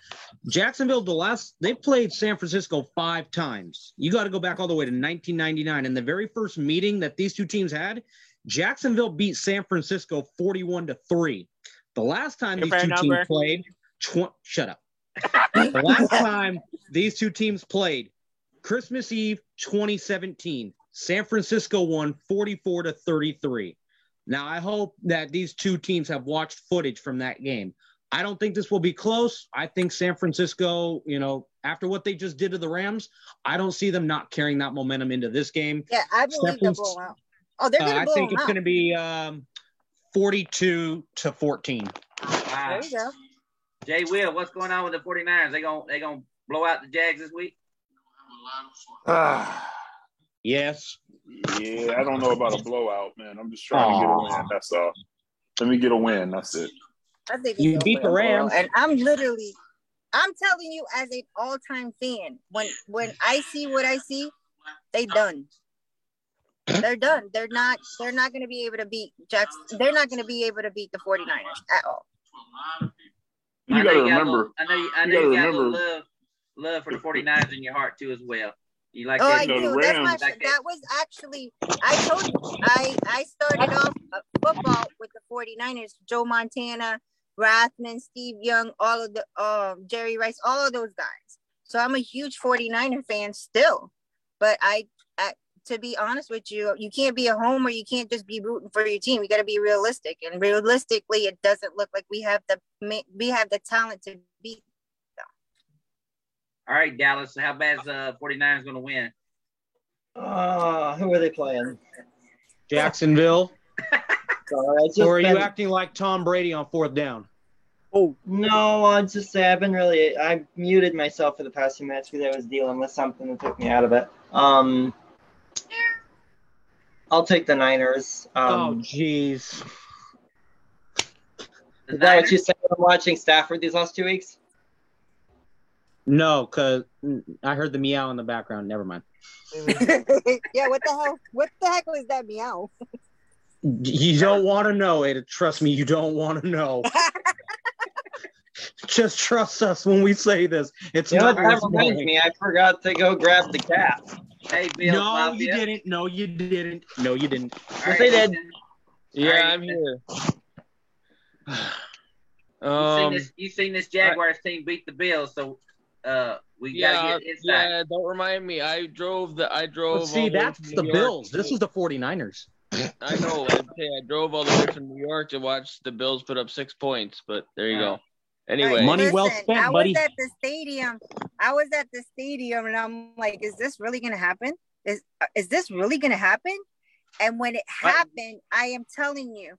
Jacksonville, the last they played San Francisco five times. You got to go back all the way to 1999. And the very first meeting that these two teams had, Jacksonville beat San Francisco 41 to three. The last time Your these two number. teams played, tw- shut up. the last time these two teams played, Christmas Eve 2017, San Francisco won 44 to 33. Now, I hope that these two teams have watched footage from that game. I don't think this will be close. I think San Francisco, you know, after what they just did to the Rams, I don't see them not carrying that momentum into this game. Yeah, I believe they'll blow 'em out. Oh, they're Uh, gonna I blow think it's going to be um, 42 to 14. Wow. There you go. Jay Will, what's going on with the 49ers? They gonna they gonna blow out the Jags this week? Ah, Yes. yeah, I don't know about a blowout, man. I'm just trying to get a win. That's all. Let me get a win. That's it. I think You they'll beat blow the 'em out. Rams. and I'm literally, I'm telling you, as an all-time fan, when when I see what I see, they done. They're done. They're not. They're not going to be able to beat Jackson. They're not going to be able to beat the 49ers at all. You got to remember. I know you, I you know you gotta got a remember- love, love for the 49ers in your heart too as well. You like Oh, that? I know, the do. That's my. Like that. That was actually. I told you. I I started off uh, football with the 49ers. Joe Montana, Rathman, Steve Young, all of the um Jerry Rice, all of those guys. So I'm a huge 49er fan still. But I, I to be honest with you, you can't be a homer. You can't just be rooting for your team. You got to be realistic. And realistically, it doesn't look like we have the we have the talent to beat. All right, Dallas. How bad is uh 49ers gonna win? Uh, who are they playing? Jacksonville. Sorry, just Or are you acting like Tom Brady on fourth down? Oh no, I just say I've been really I muted myself for the past few minutes because I was dealing with something that took me out of it. Um, I'll take the Niners. oh, Um, jeez. Is that what you said? I'm watching Stafford these last two weeks. No, because I heard the meow in the background. Never mind. yeah, what the hell? What the heck was that meow? You don't want to know it. Trust me, you don't want to know. Just trust us when we say this. It's You know what? not That worth reminds knowing. me. I forgot to go grab the cat. Hey, Bill. No, Mafia. you didn't. No, you didn't. No, you didn't. All Yes, they did. listen, Yeah, Alright. I'm here. You um, seen this? You seen this Jaguars team beat the Bills? So uh, we yeah, gotta get inside. yeah. Don't remind me. I drove the. I drove. But see, all the that's the New Bills. to- This is the 49ers. I know. I, I drove all the way from New York to watch the Bills put up six points. But there you go. Anyway, Right, Money well listen, spent, I buddy. was at the stadium. I was at the stadium, and I'm like, "Is this really gonna happen? Is is this really gonna happen?" And when it happened, I am telling you,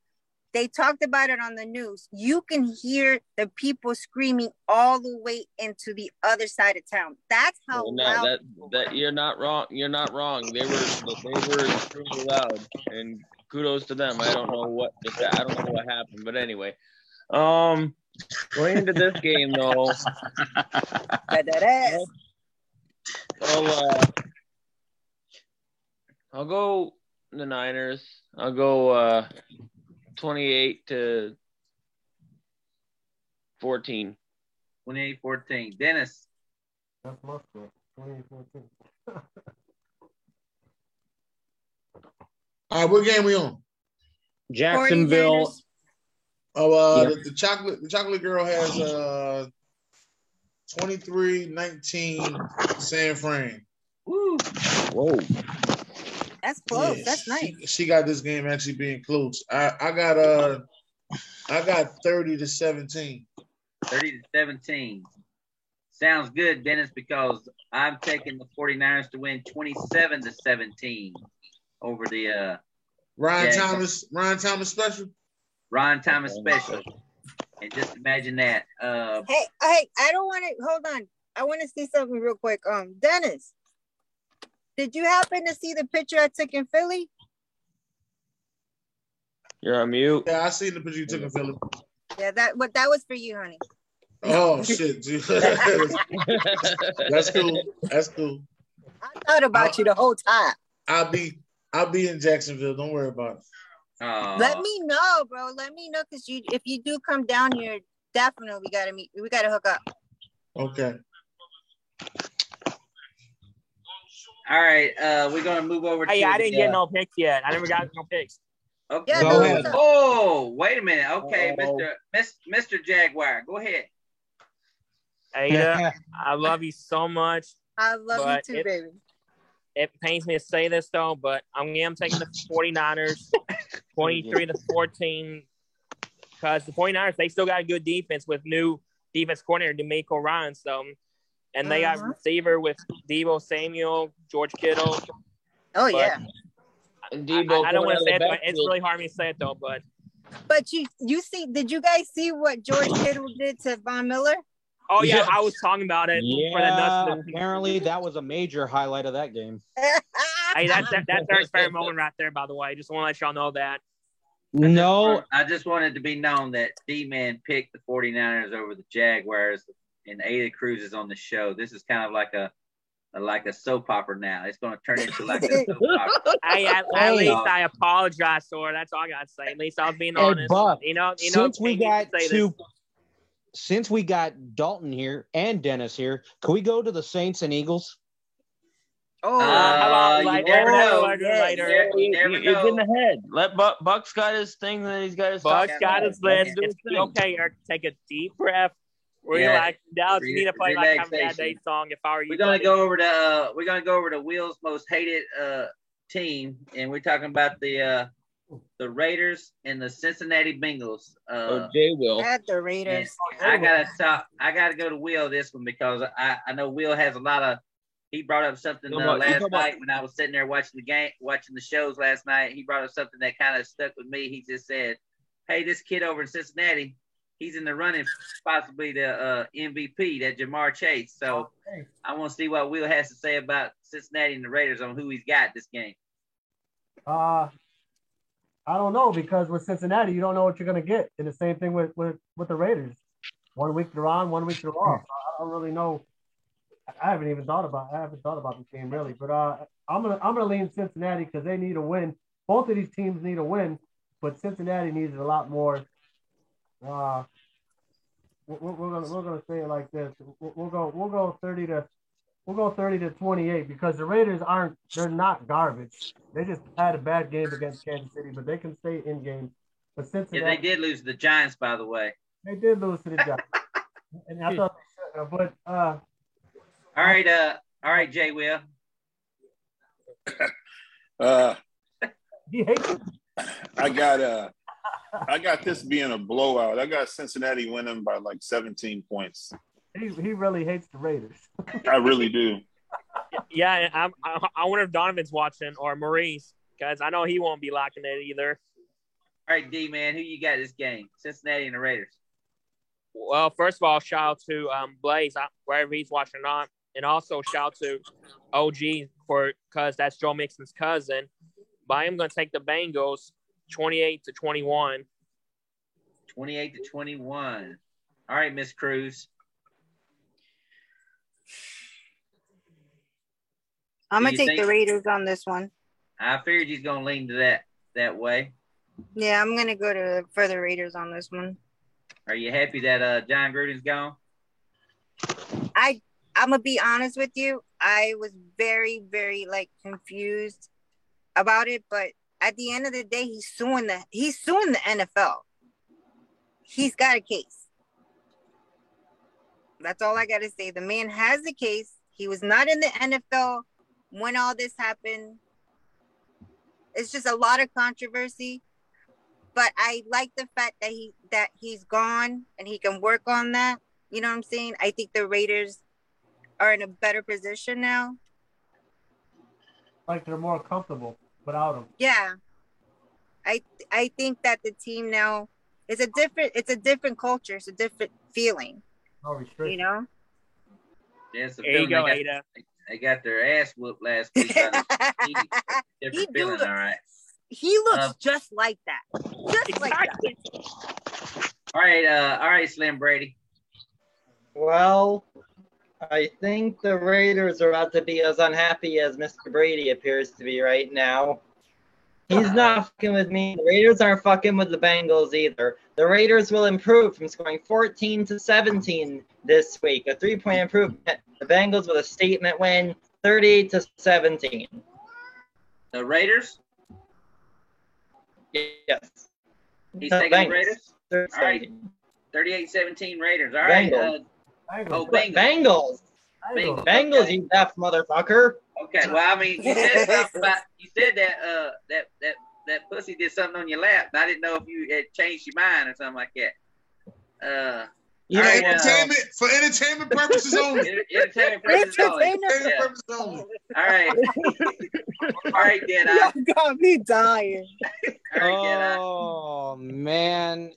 they talked about it on the news. You can hear the people screaming all the way into the other side of town. That's how no, loud. that that you're not wrong. You're not wrong. They were they were extremely loud, and kudos to them. I don't know what I don't know what happened, but anyway, um, going into this game though. I'll uh, I'll go the Niners. I'll go uh, twenty-eight to fourteen. 28-14. Dennis. That's my score. 2014. All right, what game we on? Jacksonville. 49ers. Oh, uh, Yeah. the, the chocolate the chocolate girl has uh 23-19 San Fran. Woo. Whoa. That's close. Yeah, That's nice. She, got this game actually being close. I, I got uh I got 30 to 17. 30 to 17. Sounds good, Dennis, because I'm taking the 49ers to win 27 to 17 over the uh, Ryan Yeah. Thomas, Ryan Thomas special. Ron Thomas special. And just imagine that. Uh, Hey, hey, I don't want to hold on. I want to see something real quick. Um, Dennis, did you happen to see the picture I took in Philly? You're on mute. Yeah, I seen the picture you took in Philly. Yeah, that what that was for you, honey. Oh shit, dude. That's cool. That's cool. I thought about you the whole time. I'll be I'll be in Jacksonville. Don't worry about it. Uh, Let me know, bro. Let me know because you if you do come down here, definitely we gotta meet. We gotta hook up. Okay. All right, uh, we're gonna move over. Hey, to I didn't get uh, no picks yet. I never got no picks. Okay. Yeah, Go no, ahead. Oh, wait a minute. Okay, Uh-oh. Mr. Miss, Mr. Jaguar, go ahead. Ada, I love you so much. I love you too, it- baby. It pains me to say this though, but I am taking the 49ers 23 to 14 because the 49ers, they still got a good defense with new defense coordinator, DeMeco Ryan. So, and they got Mhm. receiver with Deebo Samuel, George Kittle. Oh But- yeah. And I, Deebo I don't want to say it, but it's really hard for me to say it though. But But you you see, did you guys see what George Kittle did to Von Miller? oh yeah, Yeah. I was talking about it for the Yeah, apparently that was a major highlight of that game. Hey, that's that, that's Eric's favorite moment right there. By the way, just want to let y'all know that. No, I just wanted to be known that D Man picked the 49ers over the Jaguars and Ada Cruz is on the show. This is kind of like a, a like a soap opera now. It's going to turn into like a soap opera. Hey, at, at Hey. least I apologize, Thor. That's all I gotta say. At least I was being Hey, honest. Buck, you know, you know. since we got say two, this. since we got Dalton here and Dennis here, can we go to the Saints and Eagles? Oh, Uh, how about you like never know. later, Yes. later? Yeah, you never You- You're getting know. ahead. Let Buck, Buck's got his thing, then he's got his. Buck's talk. got his Let's list. do his It's thing. okay, Eric. Take a deep breath. Yeah. Relax. Dallas, you need to play like have a bad relaxation. day song. If I were you, We're gonna buddy. go over to uh, we're gonna go over to Will's most hated uh, team, and we're talking about the uh, the Raiders and the Cincinnati Bengals. Uh, Oh, Jay will. at the Raiders. I gotta stop. I gotta go to Will this one because I, I know Will has a lot of. He brought up something uh, last night when I was sitting there watching the game, watching the shows last night. He brought up something that kind of stuck with me. He just said, "Hey, this kid over in Cincinnati, he's in the running, possibly the uh, MVP, that Ja'Marr Chase." So I want to see what Will has to say about Cincinnati and the Raiders on who he's got this game. Uh, I don't know because with Cincinnati, you don't know what you're gonna get, and the same thing with with, with the Raiders. One week they're on, one week they're off. I don't really know. I haven't even thought about. I haven't thought about this game really, but uh, I'm gonna I'm gonna lean Cincinnati because they need a win. Both of these teams need a win, but Cincinnati needs it a lot more. Uh, we're, we're gonna we're gonna say it like this. We'll, we'll go we'll go thirty to we'll go thirty to twenty eight because the Raiders aren't they're not garbage. They just had a bad game against Kansas City, but they can stay in game. But Yeah, they did lose to the Giants, by the way. they did lose to the Giants, and I thought they should. But uh, All right, uh, all right, Jay Will. Uh, he hates it. I got uh, I got this being a blowout. I got Cincinnati winning by like 17 points. He, he really hates the Raiders. I really do. Yeah, I'm, I, I wonder if Donovan's watching or Maurice because I know he won't be locking it either. All right, D man, who you got this game? Cincinnati and the Raiders. Well, first of all, shout out to um, Blaze uh, wherever he's watching or not, and also shout out to OG for because that's Joe Mixon's cousin. But I am going to take the Bengals, twenty-eight to twenty-one. 28 to 21. All right, Miss Cruz. I'm gonna take think- the Raiders on this one. I figured he's gonna lean to that that way. Yeah, I'm gonna go to for the Raiders on this one. Are you happy that uh Jon Gruden's gone? I I'm gonna be honest with you. I was very very like confused about it, but at the end of the day, he's suing the he's suing the NFL. He's got a case. That's all I gotta say. The man has a case. He was not in the NFL when all this happened. It's just a lot of controversy. But I like the fact that he that he's gone and he can work on that. You know what I'm saying? I think the Raiders are in a better position now. Like they're more comfortable without him. Yeah. I I think that the team now is a different it's a different culture, it's a different feeling, No you restrictions. know? Yeah, it's a There you feeling go, they, got, Ada. they got their ass whooped last week. by the Chiefs. he Different do feeling, look, all right. he looks Uh, just like that. Just like that. All right, uh, all right, Slim Brady. Well, I think the Raiders are about to be as unhappy as Mr. Brady appears to be right now. He's not fucking with me. The Raiders aren't fucking with the Bengals either. The Raiders will improve from scoring 14 to 17 this week, a three point improvement. The Bengals with a statement win, 30 to 17. The Raiders. Yes. He's The taking the Raiders. All right. 38-17 Raiders. All right. Uh, Bengals. oh, Bengals. Bengals. Bengals. Bengals. Bengals, you deaf motherfucker. Okay. Well, I mean, you said something about you said that uh that that that pussy did something on your lap. And I didn't know if you had changed your mind or something like that. Uh, You know, right, uh, for entertainment purposes only. entertainment purposes only. Entertainment Yeah. purposes only. All right. All right, then. I, You got me dying. all right, Oh man,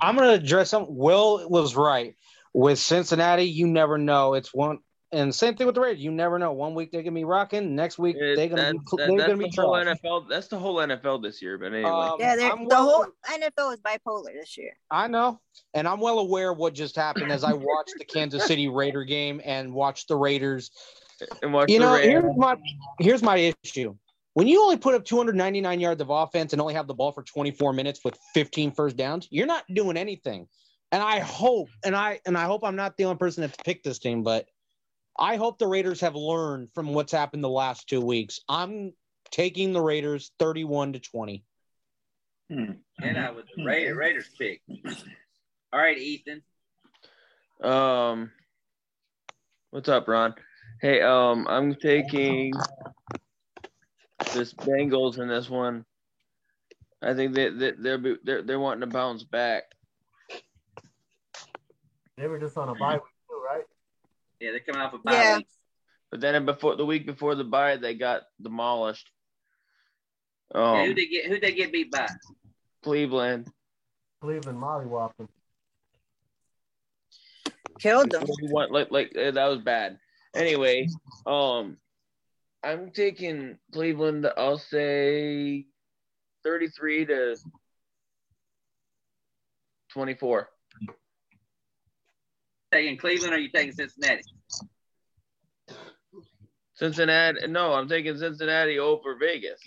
I'm gonna address something. Will was right with Cincinnati. You never know. It's one and same thing with the Raiders. You never know. One week they're gonna be rocking. Next week It- they're gonna that- be that- they're that's gonna be the whole. NFL. That's the whole NFL this year. But anyway, Um, Yeah, they're, the well- whole NFL is bipolar this year. I know, and I'm well aware of what just happened as I watched the Kansas City Raider game and watched the Raiders. and watch You the know, Rams. here's my here's my issue. When you only put up 299 yards of offense and only have the ball for 24 minutes with 15 first downs, you're not doing anything. And I hope, and I and I hope I'm not the only person that's picked this team, but I hope the Raiders have learned from what's happened the last two weeks. I'm taking the Raiders 31 to 20. and I was the Raiders, Raiders pick. All right, Ethan. Um, what's up, Ron? Hey, um, I'm taking this Bengals in this one. I think that they, they're be- they're they're wanting to bounce back. They were just on a bye week too, right? Yeah, they're coming off a bye Yeah. week. But then before the week before the bye, they got demolished. Yeah, Um, who they get? Who they get beat by? Cleveland. Cleveland mollywhopped them. Killed them. 41 like like uh, that was bad. Anyway, um, I'm taking Cleveland. I'll say 33 to 24. Taking Cleveland or you taking Cincinnati? Cincinnati. No, I'm taking Cincinnati over Vegas.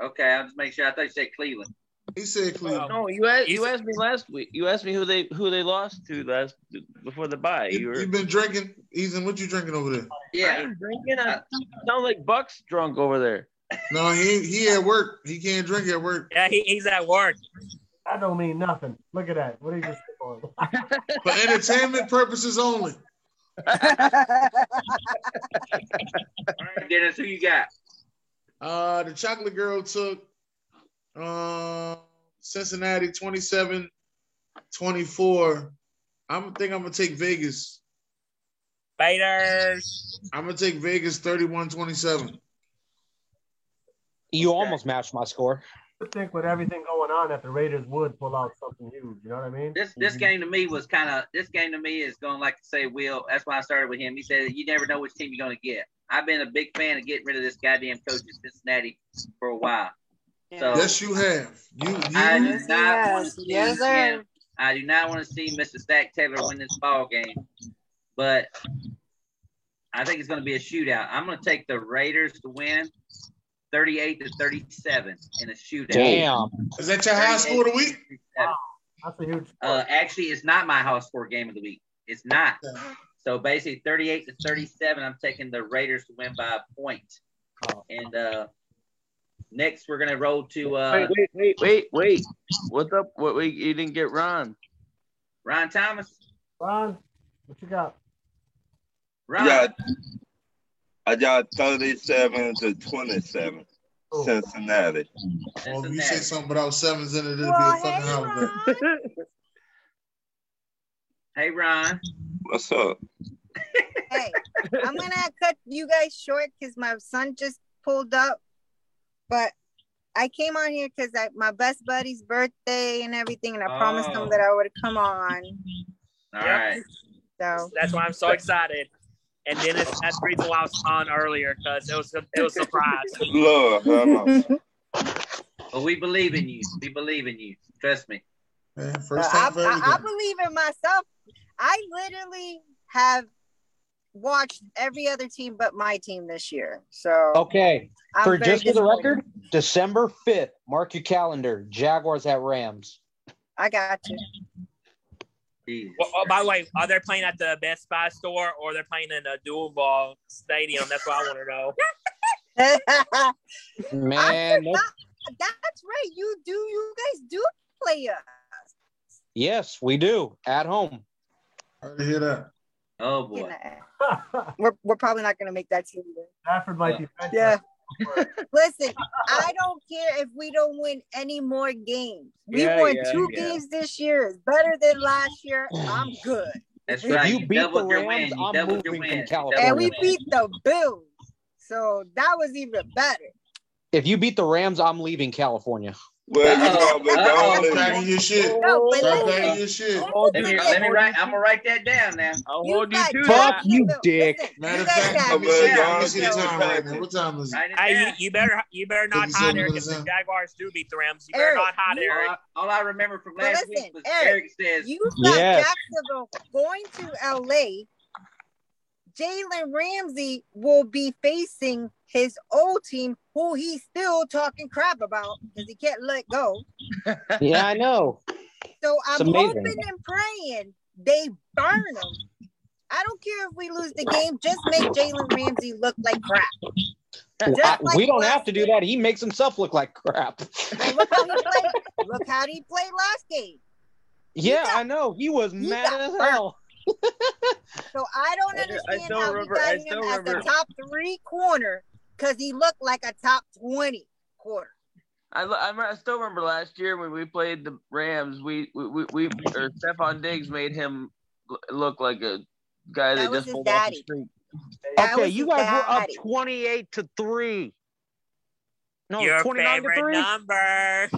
Okay, I'll just make sure. I thought you said Cleveland. He said Cleveland. No, you asked you asked me last week. You asked me who they who they lost to last before the bye. You You, were have been drinking, Ethan. What you drinking over there? I Yeah. ain't drinking. I sound like Bucks drunk over there. No, he he at work. He can't drink at work. Yeah, he, he's at work. I don't mean nothing. Look at that. What are you just on? For entertainment purposes only. All right, Dennis, who you got? Uh, the chocolate girl took uh, Cincinnati 27 24. I'm think I'm gonna take Vegas. Raiders. I'm gonna take Vegas 31 27. You almost matched my score. I think with everything going on that the Raiders would pull out something huge. You know what I mean? This this game to me was kind of this game to me is going like to say Will. That's why I started with him. He said you never know which team you're going to get. I've been a big fan of getting rid of this goddamn coach in Cincinnati for a while. So Yes, you have. You I do Yes, not has. want to see Yes, sir. him. I do not want to see Mr. Zac Taylor win this ball game, but I think it's going to be a shootout. I'm going to take the Raiders to win, 38 to 37 in a shootout. Damn. is that your high score of the week? That's a huge. Uh, actually, it's not my house score game of the week. It's not. So basically, 38 to 37, I'm taking the Raiders to win by a point. Oh. And uh, next, we're going to roll to uh, Wait, wait, wait, wait, wait. What's up? What? Wait, you didn't get Ron. Ron Thomas. Ron, what you got? Ron. I got, I got 37 to 27, Oh. Cincinnati. Well, if you say something without sevens in it, it'll Well, be a fucking hey, holiday. Ron. Hey, Ron. What's up? hey, I'm gonna cut you guys short because my son just pulled up. But I came on here because my best buddy's birthday and everything, and I promised Oh. him that I would come on. All Yep. right. So That's why I'm so excited. And Dennis, that's the reason why I was on earlier because it was a, it was a surprise. Lord, have mercy. Well, we believe in you. We believe in you. Trust me. Man, I, first time for I, I believe in myself. I literally have watched every other team but my team this year. So Okay. I'm For just for the record, December 5th, mark your calendar. Jaguars at Rams. I got you. Jesus Well, oh, by the way, are they playing at the Best Buy store or they're playing in a dual ball stadium? That's what I want to know. That's Man, no- right. You do. You guys do play us. yes, we do. At home. Hard to hear that. Oh boy. We're, we're probably not gonna make that team. Then. Stafford might be benched. Yeah. Listen, I don't care if we don't win any more games. We Yeah, won yeah, two yeah. games this year. It's better than last year. I'm good. That's If right. you You, beat the Rams, win. I'm moving from. California. And we beat the Bills. So that was even better. If you beat the Rams, I'm leaving California. Well, you Uh-oh. know, but don't Stop listen. your shit. No, but Stop your shit. Let me, I'll let me hold write. you- I'm gonna write that down now. I'll you hold you to Fuck you, dick. Matter of fact, let me Jacksonville. see, Yeah, let me see the time right now. What time is it? Write Hey, you, better you better not 57 hide Eric if the. Jaguars do beat the Rams. You better Eric, not hot you- Eric. All I, remember from last listen, week was Eric, Eric says, You got Yes. Jacksonville going to LA. Jalen Ramsey will be facing his old team, who he's still talking crap about because he can't let go. Yeah, I know. So I'm hoping and praying they burn him. I don't care if we lose the game, just make Jalen Ramsey look like crap. Just I- like we don't have to do that. He makes himself look like crap. Look how he played. Look how he played last game. Yeah, got- I know. He was he mad got as burnt. hell. So I don't understand still how remember- we I got him still as remember- a top three corner because he looked like a top twenty quarter. I, I, still remember last year when we played the Rams. We we we, we or Stefon Diggs made him look like a guy that, That was just his pulled off the street. That okay, you his guys were up 28 to 3. No, Your 29 to favorite 3. number.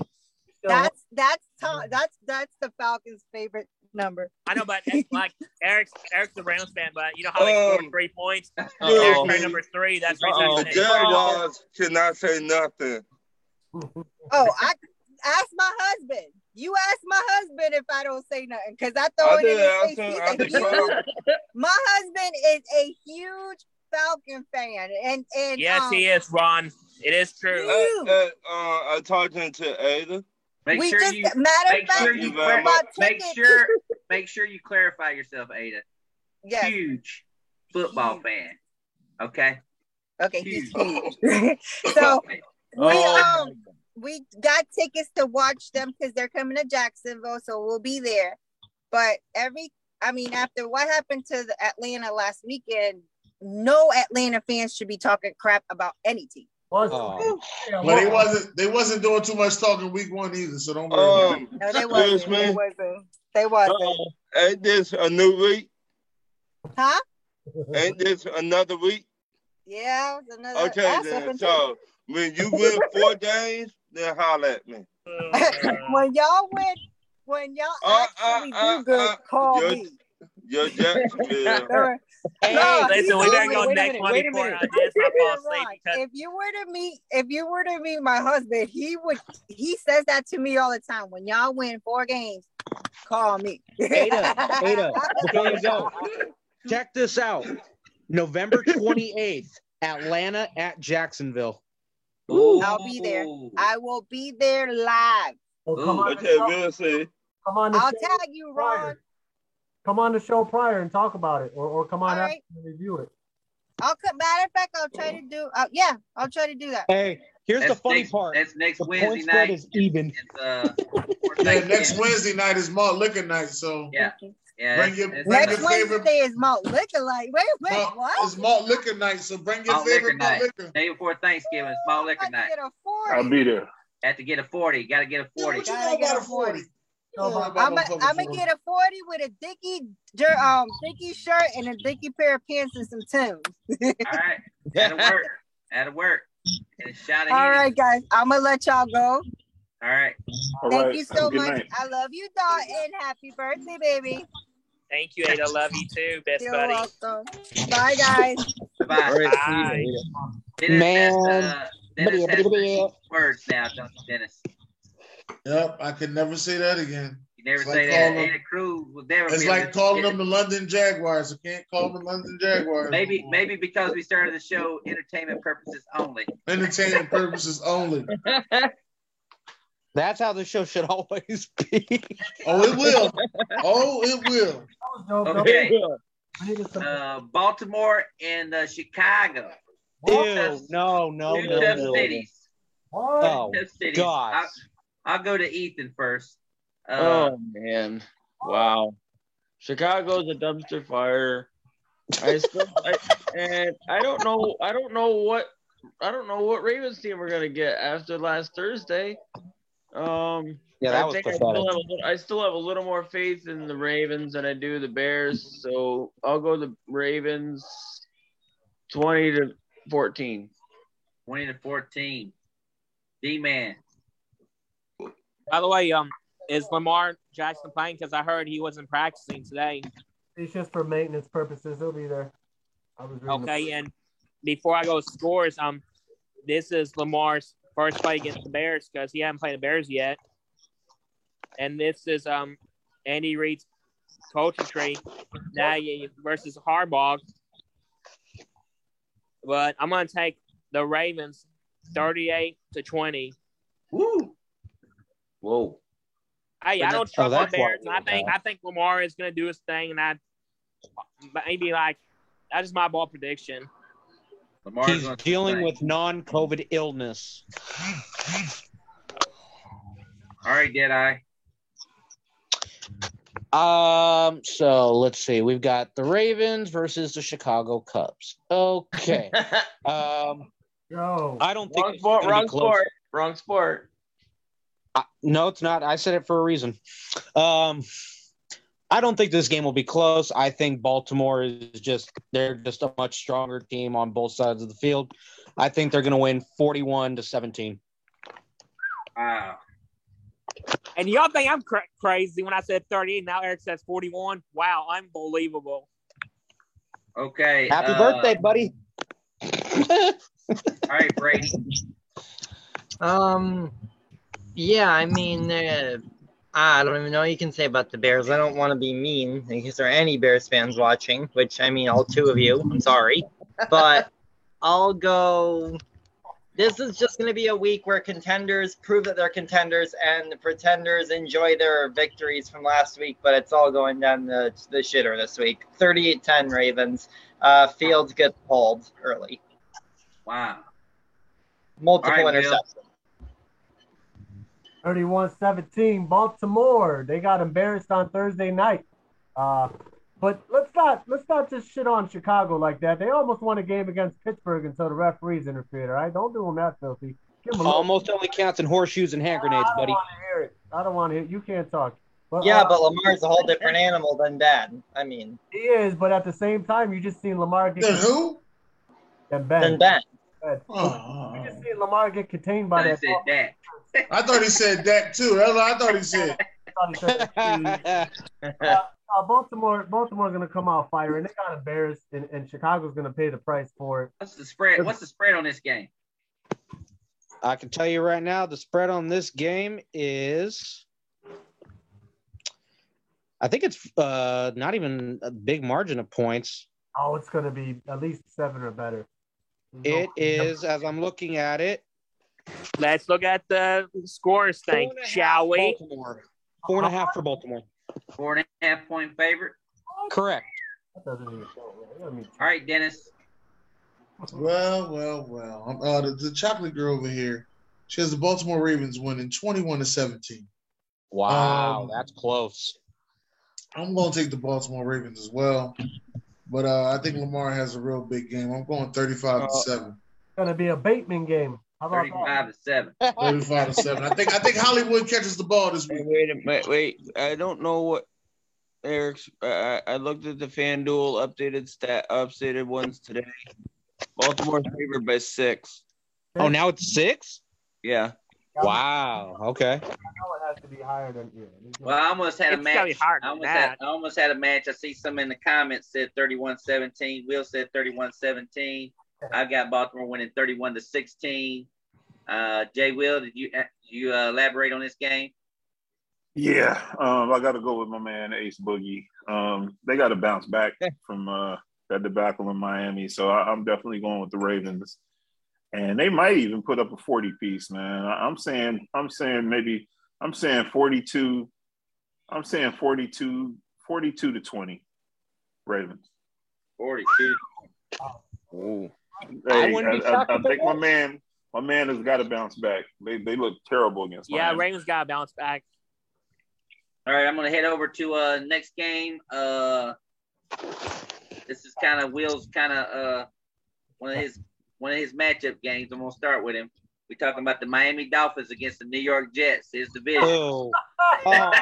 That's that's Tom, that's that's the Falcons' favorite number. I know, but it's like Eric's Eric's the Rams fan, but you know how they scored Um, three points. Eric's me. number three. That's Uh-oh. The reason. Jaguars cannot say nothing. Oh, I ask my husband. You ask my husband if I don't say nothing because I throw I it in did his ask face. him. He's I a huge, my husband is a huge Falcon fan, and and Yes, um, he is, Ron. It is true. Huge. Uh, uh, uh, I talking to Ada. Make we sure just you matter of make fact, sure you you very clar- make tickets. sure make sure you clarify yourself, Ada. yes, Huge football Huge. fan. Okay. okay, he's Huge. huge. so Football fan. we Oh, um we got tickets to watch them because they're coming to Jacksonville, so we'll be there. But every, I mean, after what happened to the Atlanta last weekend, no Atlanta fans should be talking crap about any team. Was, Oh. yeah, But they wasn't they wasn't doing too much talking week one either, so don't worry. about it. Um, No, they wasn't. They wasn't. They wasn't. Uh-oh. Ain't this a new week? Huh? Ain't this another week? Yeah, another. Okay, then. something So when you win four games, then holler at me. when y'all win, when y'all Uh, actually uh, uh, do good, uh, call you're- me. You're Jacksonville. Or- Hey, No, Listen, we he's better only- go wait a minute, wait a minute. Not fall You're asleep wrong. because If you were to meet, if you were to meet my husband, he would. He says that to me all the time. When y'all win four games, call me. Ada, Ada, before you go, check this out. November 28th, Atlanta at Jacksonville. I'll be there. I will be there live. well, come, Ooh, on Okay, show, we'll see. come on I'll show tag you, Ron. Prior. Come on the show prior and talk about it, or, or come on All out and review it. I'll come. Matter of fact, I'll try to do. Uh, yeah, I'll try to do that. Hey, here's That's the funny next, part. That's next The Wednesday point spread night. is even. It's uh Yeah, next Wednesday night is malt liquor night, so Yeah. Yeah. Bring that's- your- that's bring Next your nice. favorite- Wednesday is malt liquor. Like, wait, wait, malt- what? it's malt liquor night. So bring your Malt liquor favorite malt night. liquor. Day before Thanksgiving, small liquor I night. get a I'll be there. Have to get a forty. Got to get a Yeah, forty. what you Gotta know about a a forty? No, You know but about I'm gonna fucking I'm 40. get a 40 with a dicky um dicky shirt and a dicky pair of pants and some Timbs. All right. That'll work. That'll work. And a shot of All Henny. right, guys. I'm gonna let y'all go. All right. All Thank right. you so much. night. I love you, Dalton. Happy birthday, baby. thank you, Ada. Love you too, best You're buddy. welcome. Bye, guys. Bye. All right, Bye. you later. Dennis Man. Has, uh, Dennis has some words now, don't you, Dennis? Yep, I can never say that again. You never It's say like that. calling- Ada Cruz will never It's be like calling them the London Jaguars. I can't call them the London Jaguars. Maybe, maybe because we started the show entertainment purposes only. entertainment purposes only. That's how the show should always be. Oh, it will. Oh, it will. That was dope, though. Okay. We needed some- Uh, Baltimore and uh, Chicago. Ew, no, no, no, tough no. cities. What? Oh, cities. God. I, I'll go to Ethan first. Uh, Oh man, wow! Chicago's a dumpster fire. I still, I, and I don't know, I don't know what I don't know what Ravens team we're gonna get after last Thursday. Um, Yeah, that I was think I still, have a little, I still have a little more faith in the Ravens than I do the Bears. So I'll go the Ravens, twenty to fourteen. 20 to 14. D man. By the way, um, is Lamar Jackson playing? Because I heard he wasn't practicing today. It's just for maintenance purposes. He'll be there. I was reading the- Okay, and before I go scores, um, this is Lamar's first play against the Bears because he hasn't played the Bears yet, and this is um Andy Reid's coaching tree now versus Harbaugh. But I'm gonna take the Ravens, thirty-eight to twenty. Woo. Whoa. Hey, But I don't that's- trust oh, the Bears, I think. I think Lamar is gonna do his thing, and I maybe like that's just my ball prediction. Lamar's He's dealing his with non-COVID illness. All right, Deadeye. Um, so let's see. We've got the Ravens versus the Chicago Cubs. Okay. um, Yo, I don't think wrong it's sport. be Wrong close. sport. Wrong sport. Uh, no, it's not. I said it for a reason. Um, I don't think this game will be close. I think Baltimore is just they're just a much stronger team on both sides of the field. I think they're going to win 41 to 17. Wow. And y'all think I'm cra- crazy when I said 38. Now Eric says 41. Wow, unbelievable. Okay. Happy uh, birthday, buddy. All right, Brady. Um, yeah, I mean, uh, I don't even know what you can say about the Bears. I don't want to be mean in case there are any Bears fans watching, which I mean, all two of you. I'm sorry, but I'll go. This is just going to be a week where contenders prove that they're contenders and the pretenders enjoy their victories from last week, but it's all going down the, the shitter this week. 38 10 Ravens. Uh, Fields gets pulled early. Wow. Multiple right, interceptions. 31-17, Baltimore. They got embarrassed on Thursday night. Uh, but let's not let's not just shit on Chicago like that. They almost won a game against Pittsburgh until the referees interfered. All right, don't do them that filthy. Give them a little. Almost only counts in horseshoes and hand grenades, I don't buddy. want to hear it. I don't want to hear. You can't talk. But, Yeah, uh, but Lamar's a whole different animal than Dad. I mean, he is. But at the same time, you just seen Lamar get Then who? than Ben. than Ben. Ben. Oh, You just seen Lamar get contained by I that. Said that. I thought he said that too. That's what I thought he said. uh, uh, Baltimore, Baltimore's gonna come out firing. They got embarrassed, and, and Chicago's gonna pay the price for it. What's the spread? What's the spread on this game? I can tell you right now, the spread on this game is. I think it's uh, not even a big margin of points. Oh, it's gonna be at least seven or better. It is, as I'm looking at it, Let's look at the scores thing, four and a half shall we? Baltimore. Four and a half for Baltimore. Four and a half point favorite. Correct. That doesn't even show. I mean, All right, Dennis. Well, well, well. Uh, the, the chocolate girl over here, she has the Baltimore Ravens winning 21 to 17. Wow, Um, that's close. I'm going to take the Baltimore Ravens as well. But uh, I think Lamar has a real big game. I'm going 35 to 7. it's gonna be a Bateman game. How about? Thirty-five to seven. 35 to 7. I think I think Hollywood catches the ball this week. wait a minute. Wait. I don't know what Eric's. I, I looked at the FanDuel updated stat updated ones today. Baltimore's favored by six. Oh, now it's six? Yeah. Wow. Okay. I know it has to be higher than yeah. Well, I almost had a It's gotta be match. I than almost, had. I almost had a match. I see some in the comments said 31-17. Will said 31-17. I got Baltimore winning 31 to 16. Uh, Jay Will, did you did you uh, elaborate on this game? Yeah, um, I got to go with my man Ace Boogie. Um, they got to bounce back from uh, that debacle in Miami, so I, I'm definitely going with the Ravens. And they might even put up a 40 piece, man. I, I'm saying, I'm saying maybe, I'm saying 42. I'm saying 42, 42 to 20, Ravens. 42. Ooh. I Hey, wouldn't be I, I, shocked I if it think my man, my man has got to bounce back. They they look terrible against me. Yeah, Miami. Ravens got to bounce back. All right, I'm gonna head over to uh next game. Uh, this is kind of Will's kind of uh one of his one of his matchup games. I'm gonna start with him. We're talking about the Miami Dolphins against the New York Jets. His division. Oh. oh.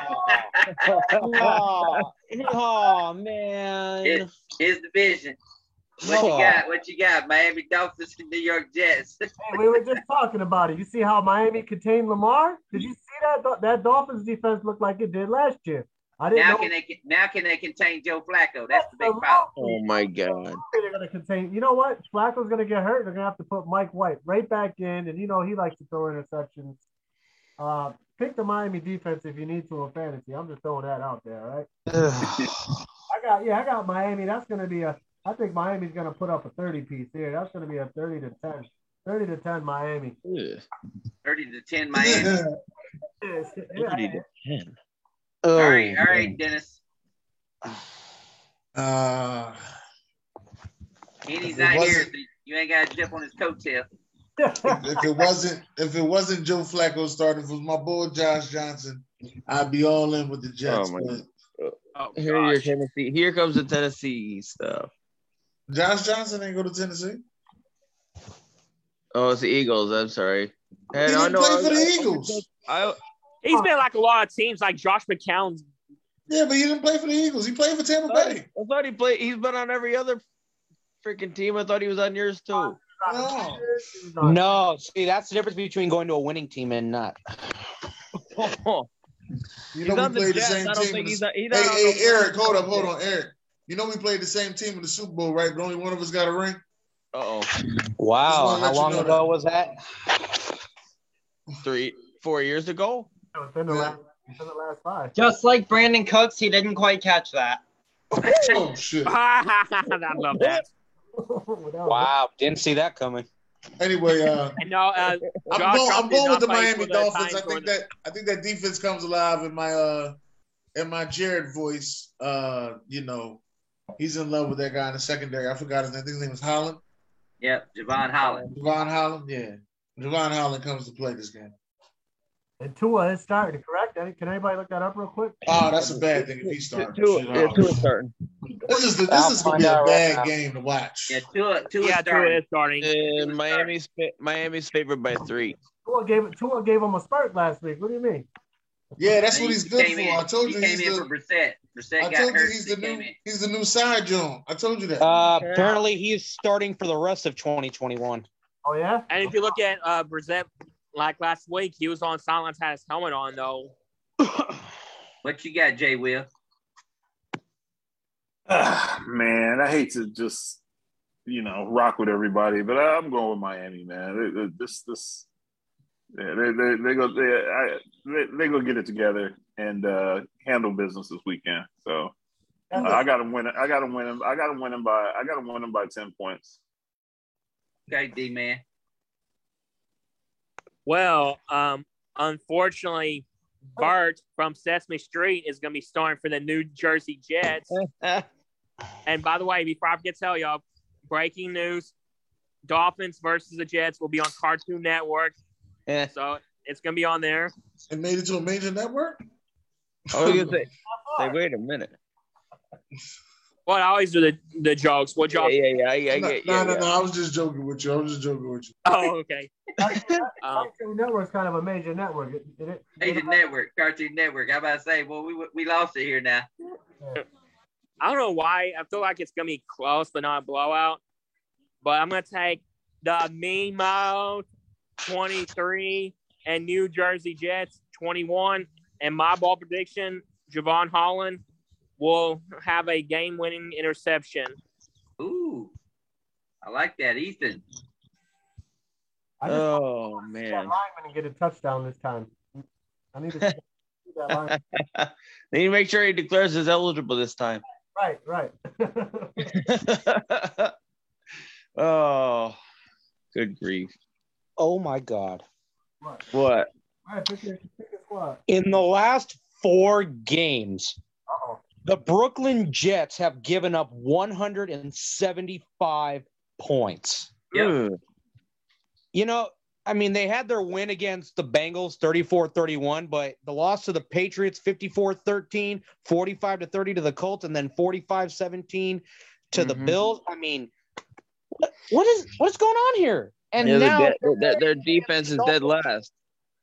oh. Oh, man. His, his division. What you Oh. got? What you got? Miami Dolphins and New York Jets. Hey, we were just talking about it. You see how Miami contained Lamar? Did you see that? That Dolphins defense looked like it did last year. I didn't now know can they now can they contain Joe Flacco? That's the big problem. Oh my god. they're going to contain. You know what? Flacco's going to get hurt. They're going to have to put Mike White right back in, and you know he likes to throw interceptions. Uh, pick the Miami defense if you need to in fantasy. I'm just throwing that out there, right? I got yeah, I got Miami. That's going to be a. I think Miami's going to put up a 30 piece here. That's going to be a 30 to 10. 30 to 10 Miami. Thirty to ten Miami. Thirty to ten. all Oh, right, all right, Dennis. Uh, Kenny's If not here, so you ain't got to jump on his coattail. if it wasn't if it wasn't Joe Flacco starting, if it was my boy Josh Johnson, I'd be all in with the Jets. Oh, my Oh, Here, your. Tennessee. Here comes the Tennessee stuff. Josh Johnson ain't go to Tennessee. Oh, it's the Eagles. I'm sorry. He And I didn't know. play for the I- Eagles. I, He's been like a lot of teams, like Josh McCown's. Yeah, but he didn't play for the Eagles. He played for Tampa I thought, Bay. I thought he played. He's been on every other freaking team. I thought he was on yours too. Oh. Oh. No. No, see, that's the difference between going to a winning team and not. You He's know on we the played the Jets. same I don't team. think he's the- he's hey, on hey, the- Eric, hold up, hold on, Eric. You know we played the same team in the Super Bowl, right? But only one of us got a ring. Uh oh. Wow, how let you long know ago that. was that? Three, four years ago. Within the last, within the last five. Just like Brandin Cooks, he didn't quite catch that. Oh shit. I love that. Wow, didn't see that coming. Anyway, uh, no, uh, I'm going, I'm going with the Miami Dolphins. I think that I think that defense comes alive in my uh in my Jared voice. Uh, you know, he's in love with that guy in the secondary. I forgot his name. I think his name was Holland. Yep, Jevon Holland. Jevon Holland, yeah. Jevon Holland comes to play this game. And Tua is starting, correct? Any- Can anybody look that up real quick? Oh, that's a bad thing if he starts. Two, Shit, yeah, two is starting. This is the, this is gonna be a out right bad game to watch. Yeah, Tua, Tua yeah, Tua starting. is starting. And Miami's Miami's favored by three. Tua gave Tua gave him a spurt last week. What do you mean? Yeah, that's And what he he's good for. in- I told he you came he's in the, for Brissett. Brissett I got told you he's the new in. he's the new side Joan. I told you that. Uh, Yeah. apparently, he's starting for the rest of 2021. Oh yeah. And if you look at uh, Brissett, like last week, he was on silence, had his helmet on though. What you got, Jay Will? Ah, man, I hate to just you know rock with everybody, but I'm going with Miami, man. They- they- This this yeah, they they they go they I, they they go get it together and uh, handle business this weekend. So uh, I got to win. I got to win him. I got to win him by. I got to win him by ten points. Okay, D man. Well, um, unfortunately, Bart from Sesame Street is going to be starting for the New Jersey Jets. and by the way, before I forget to tell y'all, breaking news: Dolphins versus the Jets will be on Cartoon Network, Eh. so it's going to be on there. It made it to a major network. I was gonna say, say, wait a minute. Well, I always do the the jokes. What Yeah, yeah, yeah, yeah, no, yeah, no, yeah, no, yeah. no. I was just joking with you. I was just joking with you. Oh, okay. Um, Cartoon Network's kind of a major network. It- it- it- Major Network, Cartoon Network. I about to say, well, we we lost it here now. I don't know why. I feel like it's gonna be close, but not a blowout. But I'm gonna take the Mean Mouth 23 and New Jersey Jets 21. And my ball prediction: Jevon Holland will have a game-winning interception. Ooh, I like that, Ethan. I just Oh want to see that man. lineman and get a touchdown this time. I need to that lineman. they need to make sure he declares as eligible this time. Right, right. oh, good grief. Oh my God. What? What? All right, pick your, pick your squad. In the last four games, Uh-oh. the Brooklyn Jets have given up 175 points. Yep. You know, I mean, they had their win against the Bengals 34 31, but the loss to the Patriots 54 13, 45 to 30 to the Colts, and then 45 17 to the Mhm. Bills. I mean, what is what's going on here? And Yeah, now their, they're their, their defense is the dead last.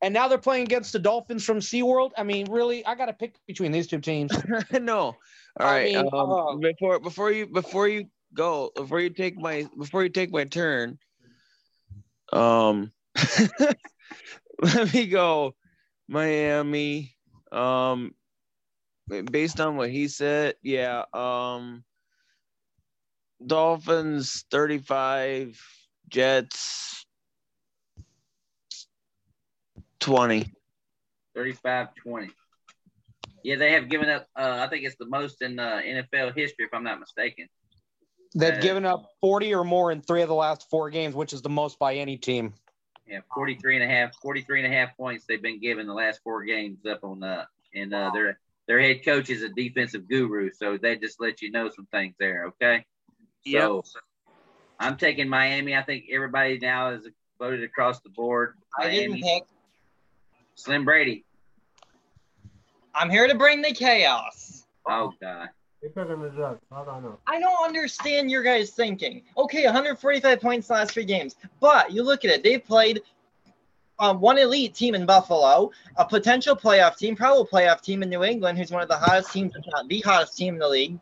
and now they're playing against the Dolphins from SeaWorld. I mean, really, I got to pick between these two teams. no. All right. Mean, um, uh, before before you before you go before you take my before you take my turn, um, let me go Miami. Um, based on what he said, yeah. Um, Dolphins thirty five, Jets twenty. 35 20. Yeah, they have given up, uh, I think it's the most in uh, NFL history, if I'm not mistaken. They've Uh, given up 40 or more in three of the last four games, which is the most by any team. Yeah, 43 and a half, 43 and a half points they've been given the last four games up on uh and uh their their head coach is a defensive guru, so they just let you know some things there, okay? So I'm taking Miami. I think everybody now is voted across the board. I didn't Miami. pick. Slim Brady. I'm here to bring the chaos. Oh god. They picking the Jets. I don't know. I don't understand your guys thinking. Okay, 145 points last three games, but you look at it. They've played um, one elite team in Buffalo, a potential playoff team, probably playoff team in New England, who's one of the hottest teams, if not the hottest team in the league,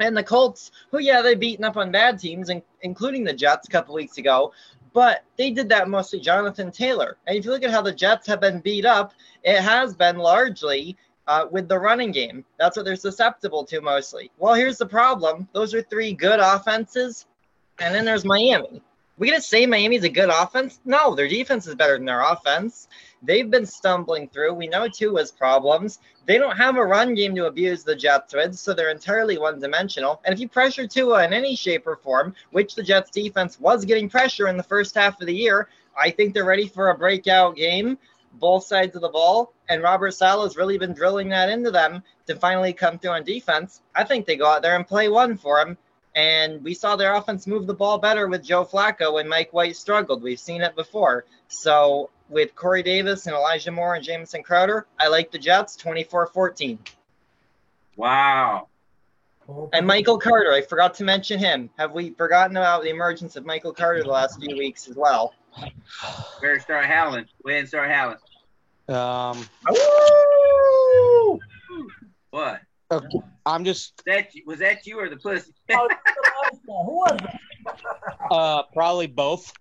and the Colts, who yeah, they've beaten up on bad teams, in, including the Jets a couple weeks ago. But they did that mostly Jonathan Taylor. And if you look at how the Jets have been beat up, it has been largely uh, with the running game. That's what they're susceptible to mostly. Well, here's the problem those are three good offenses, and then there's Miami. We gonna say Miami's a good offense? No, their defense is better than their offense. They've been stumbling through. We know Tua's problems. They don't have a run game to abuse the Jets with, so they're entirely one-dimensional. And if you pressure Tua in any shape or form, which the Jets defense was getting pressure in the first half of the year, I think they're ready for a breakout game both sides of the ball, and Robert Saleh's really been drilling that into them to finally come through on defense. I think they go out there and play one for him. And we saw their offense move the ball better with Joe Flacco when Mike White struggled. We've seen it before. So with Corey Davis and Elijah Moore and Jameson Crowder, I like the Jets 24 14. Wow. And Michael Carter, I forgot to mention him. Have we forgotten about the emergence of Michael Carter the last few weeks as well? Better start howling. Go ahead and start howling. Um, What? okay, I'm just That was that you or the pussy? Oh, Who was it? uh, probably both.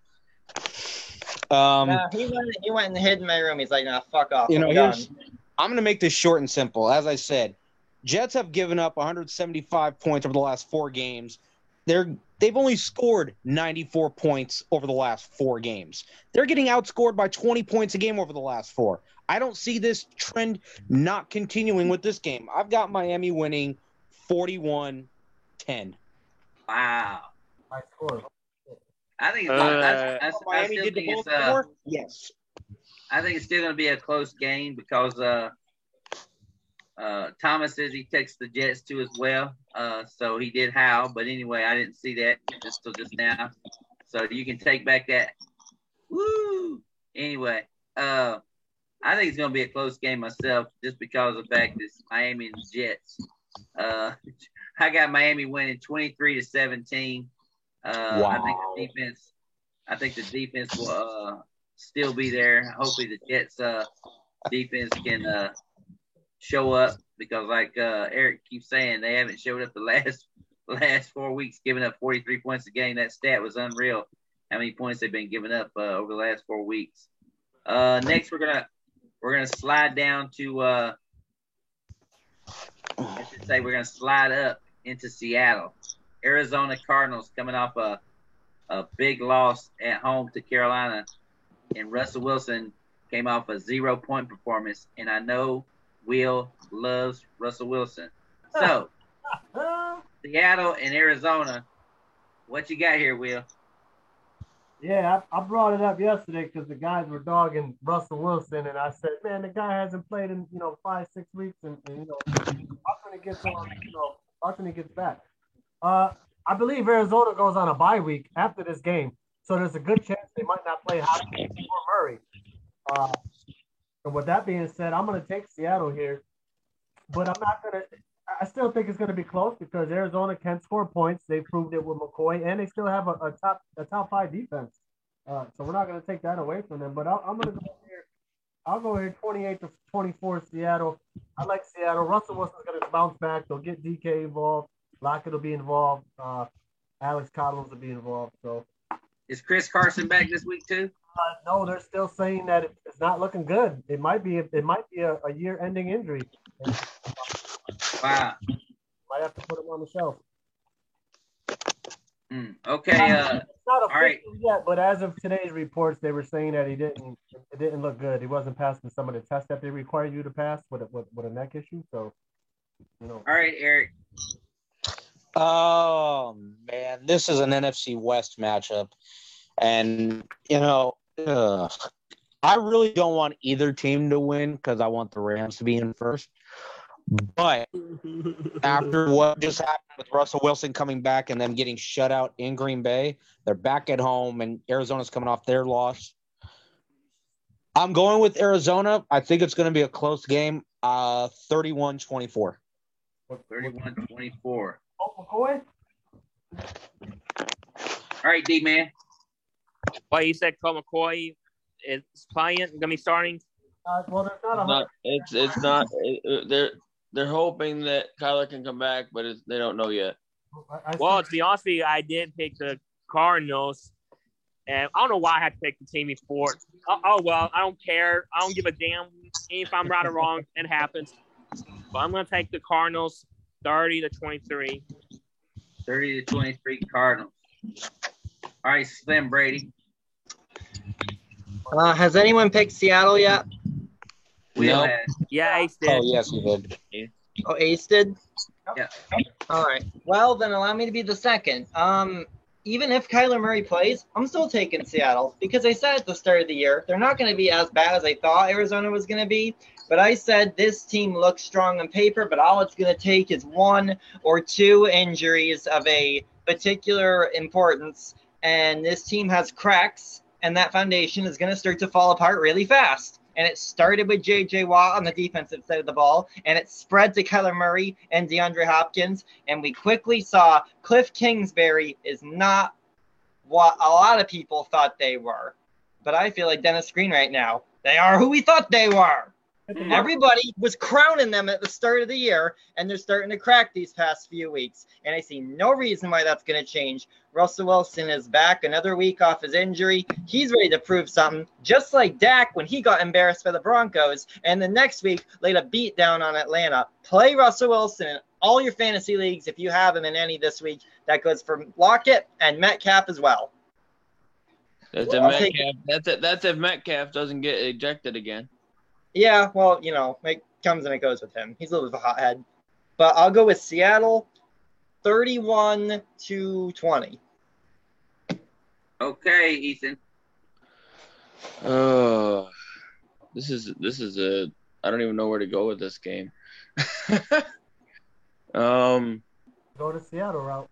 Um, Nah, he, went, he went and hid in my room. He's like, nah, fuck off. you know, I'm done. here's, I'm going to make this short and simple. As I said, Jets have given up 175 points over the last four games. They're they've only scored 94 points over the last four games. They're getting outscored by 20 points a game over the last four. I don't see this trend not continuing with this game. I've got Miami winning 41-10. Wow. My score. I think it's, Uh, I, I, I Miami did the think it's uh, Yes. I think it's still going to be a close game because uh, uh, Thomas says he takes the Jets too as well. Uh, so he did how, but anyway, I didn't see that just till just now. So you can take back that. Woo! Anyway, uh, I think it's going to be a close game myself, just because of the fact that it's Miami and Jets. Uh, I got Miami winning twenty three to seventeen. Uh, I think the defense. I think the defense will uh, still be there. Hopefully, the Jets uh, defense can uh, show up because, like uh, Eric keeps saying, they haven't showed up the last last four weeks, giving up 43 points a game. That stat was unreal. How many points they've been giving up uh, over the last four weeks? Uh, next, we're gonna we're gonna slide down to uh, I should say we're gonna slide up into Seattle. Arizona Cardinals coming off a a big loss at home to Carolina, and Russell Wilson came off a zero point performance. And I know Will loves Russell Wilson. So Seattle and Arizona, what you got here, Will? Yeah, I, I brought it up yesterday because the guys were dogging Russell Wilson, and I said, man, the guy hasn't played in you know five, six weeks, and, and you know, how can he get on? You know, how can he get back? Uh, I believe Arizona goes on a bye week after this game, so there's a good chance they might not play Hopkins or Murray. Uh, and with that being said, I'm going to take Seattle here, but I'm not going to. I still think it's going to be close because Arizona can score points. They proved it with McCoy, and they still have a, a top a top five defense. Uh, so we're not going to take that away from them. But I'll, I'm going to go here. I'll go here 28 to 24 Seattle. I like Seattle. Russell Wilson's going to bounce back. They'll get DK involved. Lockett will be involved. Uh, Alex Collins will be involved. So Is Chris Carson back this week too? uh, no, they're still saying that it's not looking good. It might be it might be a, a year-ending injury. Wow. Might have to put him on the shelf. Hmm. Okay. Uh, It's not all right. official yet, but as of today's reports, they were saying that he didn't. It didn't look good. He wasn't passing some of the tests that they require you to pass with a, with, with a neck issue. So, you know, all right, Eric. Oh man, this is an NFC West matchup, and you know, ugh, I really don't want either team to win because I want the Rams to be in first. But after what just happened with Russell Wilson coming back and them getting shut out in Green Bay, they're back at home, and Arizona's coming off their loss. I'm going with Arizona. I think it's going to be a close game, uh, 31-24. 31-24. Oh, McCoy. All right, D man. Well, you said Colt McCoy is playing, gonna be starting. Uh, well, there's not a Not, it's it's not. It, it- they're they're hoping that Kyler can come back, but it's, they don't know yet. I, I Well, to be honest with you, I did pick the Cardinals, and I don't know why I had to pick the team before. Oh, oh well, I don't care. I don't give a damn if I'm right or wrong. It happens. But I'm gonna take the Cardinals, thirty to twenty-three. 30 to 23 Cardinals. All right, Slim Brady. Uh, has anyone picked Seattle yet? Will Nope. has. Yeah, Ace did. Oh yes, you did. Oh, Ace did. Yeah. All right. Well, then allow me to be the second. Um, even if Kyler Murray plays, I'm still taking Seattle because I said at the start of the year they're not going to be as bad as I thought Arizona was going to be. But I said this team looks strong on paper, but all it's going to take is one or two injuries of a particular importance, and this team has cracks, and that foundation is going to start to fall apart really fast. And it started with J.J. Watt on the defensive side of the ball, and it spread to Kyler Murray and DeAndre Hopkins, and we quickly saw Cliff Kingsbury is not what a lot of people thought they were. But I feel like Dennis Green right now. They are who we thought they were. Everybody was crowning them at the start of the year, and they're starting to crack these past few weeks. And I see no reason why that's going to change. Russell Wilson is back another week off his injury. He's ready to prove something, just like Dak when he got embarrassed by the Broncos. And the next week, laid a beat down on Atlanta. Play Russell Wilson in all your fantasy leagues if you have him in any this week. That goes for Lockett and Metcalf as well. That's if I'll take Metcalf. That's it. That's if Metcalf doesn't get ejected again. Yeah, well, you know, it comes and it goes with him. He's a little bit of a hothead. But I'll go with Seattle 31 to 20. Okay, Ethan. Oh, this is this is a. I don't even know where to go with this game. um. go to Seattle route.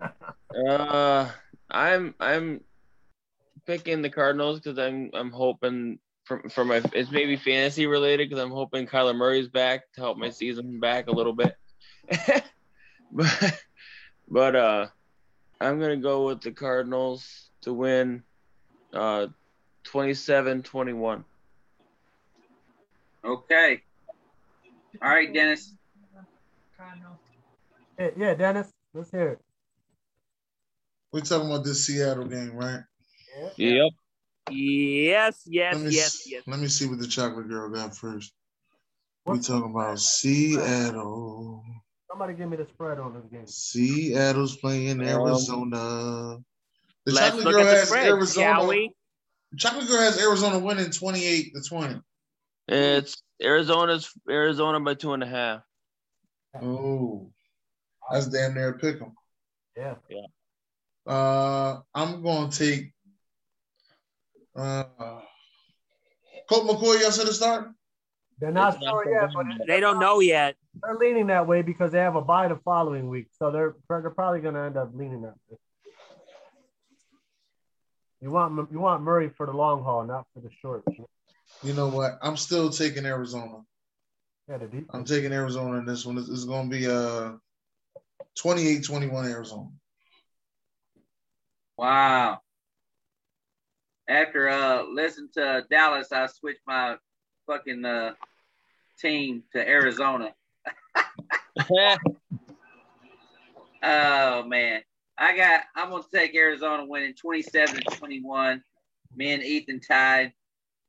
Uh, I'm I'm picking the Cardinals because I'm I'm hoping for for my it's maybe fantasy related because I'm hoping Kyler Murray's back to help my season back a little bit. but but uh, I'm gonna go with the Cardinals to win, uh, 27-21. Okay. All right, Dennis. Yeah, yeah, Dennis, let's hear it. We're talking about this Seattle game, right? Yep. Yes, yes, Let me yes, yes. Let me see what the chocolate girl got first. We talking about Seattle. Somebody give me the spread on this game. Seattle's playing Um, Arizona. The Let's chocolate girl the has spread, Arizona. shall we? Chocolate girl has Arizona winning twenty eight to twenty. It's Arizona's Arizona by two and a half. Oh, that's damn near a pick 'em. Yeah, yeah. Uh, I'm going to take uh, Colt McCoy. Y'all said to start. They're not sure yet, but They don't know yet. they're leaning that way because they have a bye the following week. So they're they're probably going to end up leaning that way. You want you want Murray for the long haul, not for the short. You know what? I'm still taking Arizona. Yeah, the deep. I'm taking Arizona in this one. It's, is going to be uh 28-21 Arizona. Wow. After uh listening to Dallas, I switched my fucking uh team to Arizona. Oh man. I got I'm gonna take Arizona winning 27 to 21. Me and Ethan tied.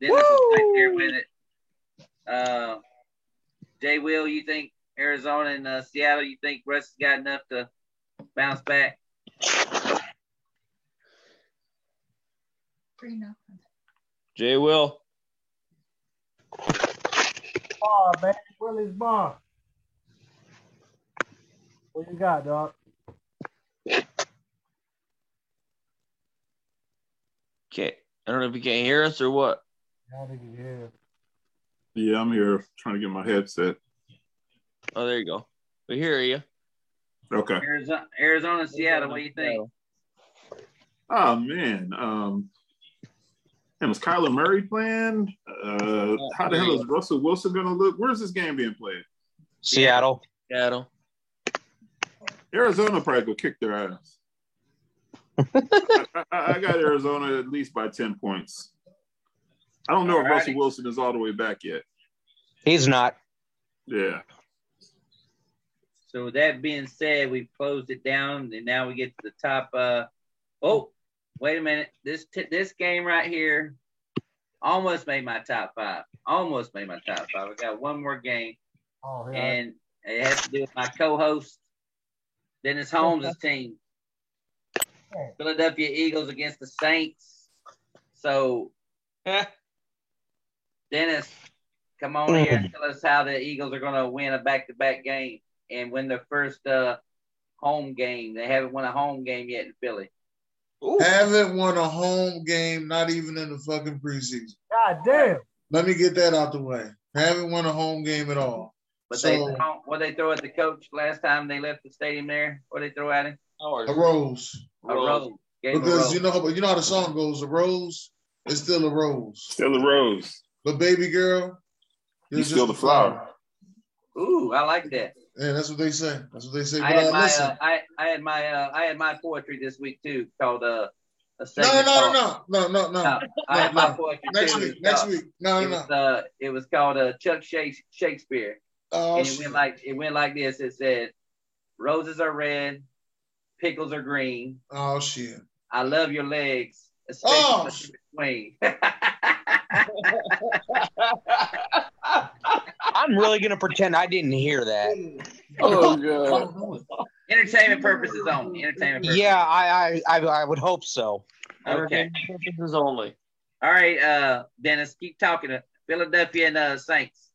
Then right there with it. Uh Jay Will, you think Arizona and uh, Seattle, you think Russ has got enough to bounce back? Jay Will. Bar, man. Willie's bar. What you got, dog? Okay. I don't know if you can't hear us or what. I think you hear. Yeah, I'm here trying to get my headset. Oh, there you go. We hear you. Okay. Arizona, Arizona, Seattle. What do you think? Oh man. Um and was Kyler Murray playing? Uh, how the hell is Russell Wilson gonna look? Where's this game being played? Seattle. Seattle. Arizona probably go kick their ass. I, I, I got Arizona at least by 10 points. I don't know if Alrighty. Russell Wilson is all the way back yet. He's not. Yeah. So with that being said, we've closed it down, and now we get to the top. Uh, oh, wait a minute. This t- this game right here almost made my top five. Almost made my top five. I got one more game, Oh, yeah. and it has to do with my co-host Dennis Holmes' team, Philadelphia Eagles against the Saints. So, Dennis, come on here and tell us how the Eagles are going to win a back-to-back game and win their first uh, home game. They haven't won a home game yet in Philly. Haven't won a home game, not even in the fucking preseason. God damn. Let me get that out the way. Haven't won a home game at all. But they what they throw at the coach last time they left the stadium there? What they throw at him? Oh, a rose. A rose. Gave him a Because rose. you know you know how the song goes, a rose is still a rose. Still a rose. But baby girl, You you're still just the flower. Ooh, I like that. Yeah, that's what they say. That's what they say. I had uh, my listen, uh, I, I had my uh, I had my poetry this week too called uh a no, no, no, no, no, no, No, no. I had no, my poetry Next week, next week. No, it no, was, no. uh, it was called uh, Chuck Shakes- Shakespeare, Oh, and it went like it went like this. It said, "Roses are red, pickles are green. Oh shit. I love your legs, especially Oh, swing." I'm really gonna pretend I didn't hear that. Oh god. Entertainment purposes only. Entertainment purposes. Yeah, I, I, I, I would hope so. Okay. Purposes only. All right, uh, Dennis, keep talking. Philadelphia and uh, Saints.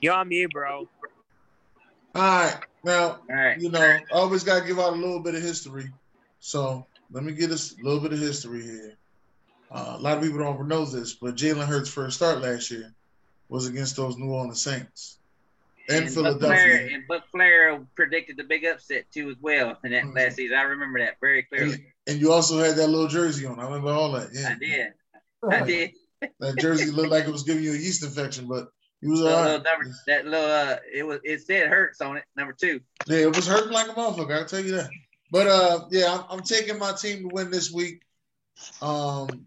You're on mute, bro. All right. Now, All right. you know, I always gotta give out a little bit of history. So let me get us a little bit of history here. Uh, a lot of people don't know this, but Jalen Hurts' first start last year was against those New Orleans Saints and, Buc Flair, Philadelphia. and Buc Flair predicted the big upset too as well in that Mhm. last season. I remember that very clearly. And, and you also had that little jersey on. I remember all that. Yeah, I did. I did. that jersey looked like it was giving you a yeast infection, but you was That all little number, that little, uh, it was, it said hurts on it, number two. Yeah, it was hurting like a motherfucker. I'll tell you that. But uh, yeah, I'm, I'm taking my team to win this week. Um,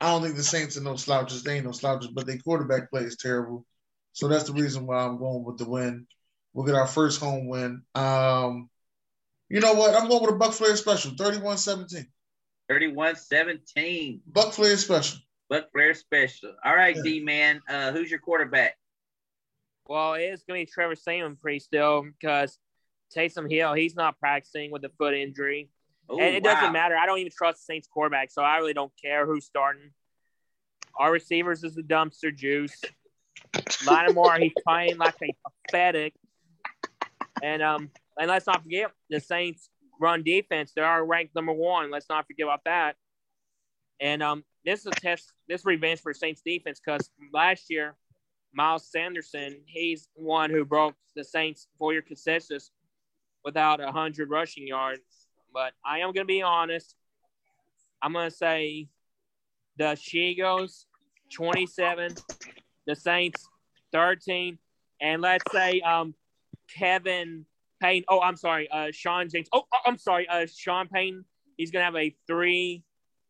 I don't think the Saints are no slouches. They ain't no slouches, but their quarterback play is terrible. So that's the reason why I'm going with the win. We'll get our first home win. Um, you know what? I'm going with a Buc Flair special, 31-17. 31-17. Buc Flair special. Buc Flair special. All right, Yeah. D man. Uh, who's your quarterback? Well, it is going to be Trevor Siemian pretty still because Taysom Hill, he's not practicing with a foot injury. Oh, and it wow. doesn't matter. I don't even trust the Saints quarterback, so I really don't care who's starting. Our receivers is the dumpster juice. Lattimore, he's playing like a pathetic. And um, and let's not forget the Saints run defense. They are ranked number one. Let's not forget about that. And um, this is a test. This revenge for Saints defense because last year, Miles Sanderson, he's one who broke the Saints four-year consensus without a hundred rushing yards. But I am going to be honest. I'm going to say the Shigos 27, the Saints 13, and let's say um Kevin Payne. Oh, I'm sorry, uh Sean James. Oh, oh, I'm sorry, uh Sean Payne. He's gonna have a three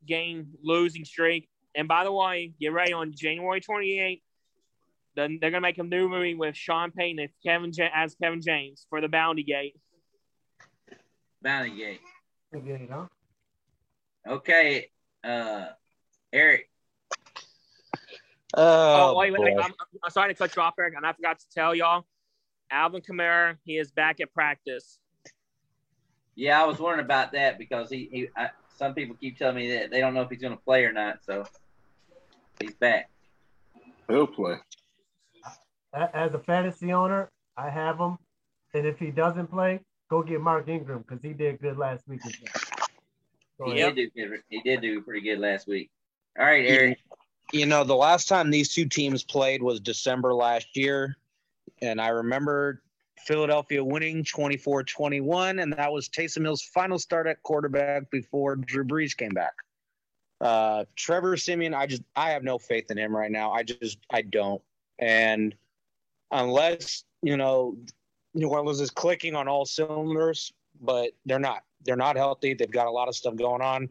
game losing streak. And by the way, get ready on January 28th. Then they're gonna make a new movie with Sean Payne Kevin as Kevin James for the Bounty Gate. Bounty Gate. Again, huh? Okay, uh, Eric. Oh, Oh, wait, wait, wait. I'm, I'm sorry to cut you off, Eric, and I forgot to tell y'all. Alvin Kamara, he is back at practice. Yeah, I was wondering about that because he, he I, some people keep telling me that they don't know if he's going to play or not. So he's back. He'll play. As a fantasy owner, I have him, and if he doesn't play, go get Mark Ingram because he did good last week. well. He did do good. He did do pretty good last week. All right, Eric. You know, the last time these two teams played was December last year. And I remember Philadelphia winning 24 21. And that was Taysom Hill's final start at quarterback before Drew Brees came back. Uh, Trevor Siemian, I just, I have no faith in him right now. I just, I don't. And unless, you know, New Orleans is clicking on all cylinders, but they're not. They're not healthy. They've got a lot of stuff going on.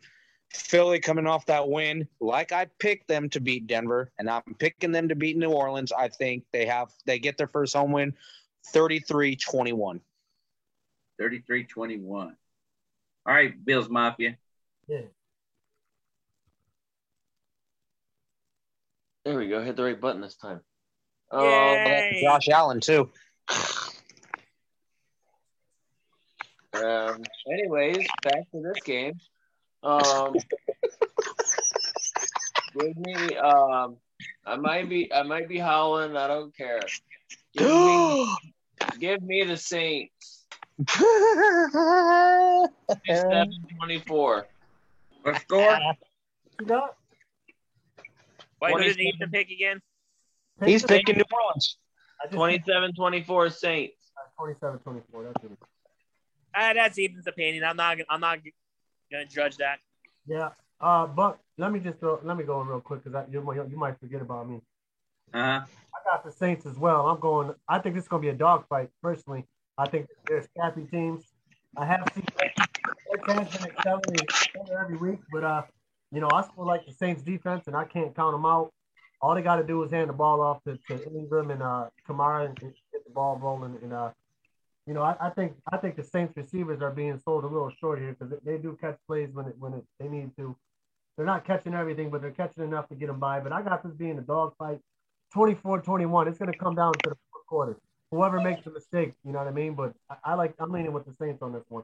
Philly coming off that win, like I picked them to beat Denver, and I'm picking them to beat New Orleans. I think they have they get their first home win 33-21. 33-21. All right, Bills Mafia. Yeah. There we go. Hit the right button this time. Um, Yay! Josh Allen too. Um, anyways, back to this game. Um, give me. Um, I might be. I might be howling. I don't care. Give me. give me the Saints. 27-24. What score? You got? Wait, who did 27. Ethan pick again? He's picking New Orleans. I just 27-24 Saints. 27 24. That's it. Ah, that's Ethan's opinion. I'm not. I'm not gonna judge that. Yeah. Uh, but let me just go. Let me go in real quick because you might you might forget about me. Uh huh. I got the Saints as well. I'm going. I think this is going to be a dogfight. Personally, I think they're scrappy teams. I have seen their chance been every week, but uh, you know, I still like the Saints defense, and I can't count them out. All they got to do is hand the ball off to, to Ingram and uh Kamara and, and get the ball rolling. And uh, you know, I, I think I think the Saints receivers are being sold a little short here because they do catch plays when it when it, they need to. They're not catching everything, but they're catching enough to get them by. But I got this being a dogfight. 24-21. It's going to come down to the fourth quarter. Whoever makes the mistake, you know what I mean. But I, I like I'm leaning with the Saints on this one.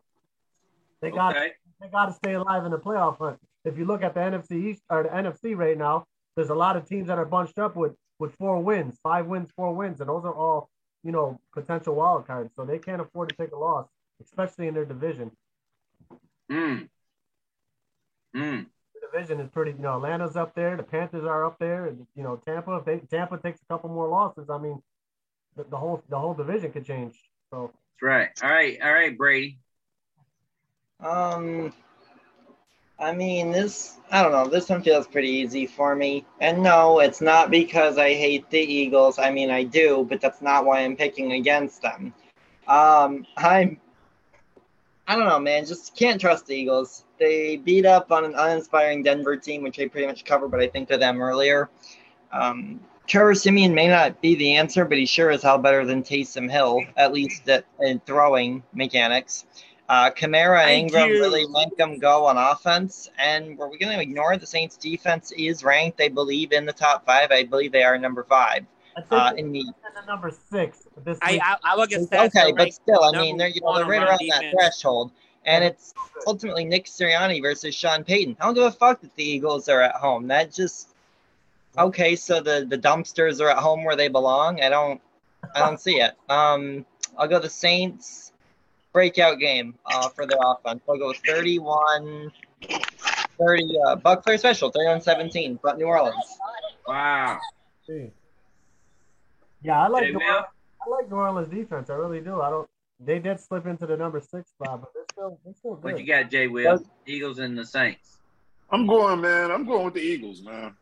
They got Okay. they got to stay alive in the playoff hunt. If you look at the NFC East or the NFC right now, there's a lot of teams that are bunched up with with four wins, five wins, four wins, and those are all you know potential wild cards. So they can't afford to take a loss, especially in their division. Hmm. Hmm. The division is pretty. You know, Atlanta's up there. The Panthers are up there, and you know Tampa. If they, Tampa takes a couple more losses, I mean, the, the whole the whole division could change. So That's right. All right. All right, Brady. Um, I mean, this, I don't know, this one feels pretty easy for me. And no, it's not because I hate the Eagles. I mean, I do, but that's not why I'm picking against them. Um, I'm, I don't know, man, just can't trust the Eagles. They beat up on an uninspiring Denver team, which I pretty much covered, but I think of them earlier. Um, Trevor Siemian may not be the answer, but he sure is hell better than Taysom Hill, at least at, in throwing mechanics. Uh, Kamara and Ingram you. really make them go on offense. And were we going to ignore the Saints' defense is ranked, I believe, in the top five. I believe they are number five. I think Uh, in the number six this I. I, I look at stats. okay, but still, I mean, they're you know they're right around defense. that threshold, and it's ultimately Nick Sirianni versus Sean Payton. I don't give a fuck that the Eagles are at home. That just okay. So the the dumpsters are at home where they belong. I don't I don't see it. Um, I'll go the Saints breakout game uh, for their offense. I'll go 31 30 uh, Buc Flair Special 31 17 but New Orleans. Wow. Yeah, I like Hey, New Orleans, I like New Orleans defense. I really do. I don't. They did slip into the number six spot, but they're still they're still good. What you got, Jay Will? Eagles and the Saints. I'm going, man. I'm going with the Eagles, man.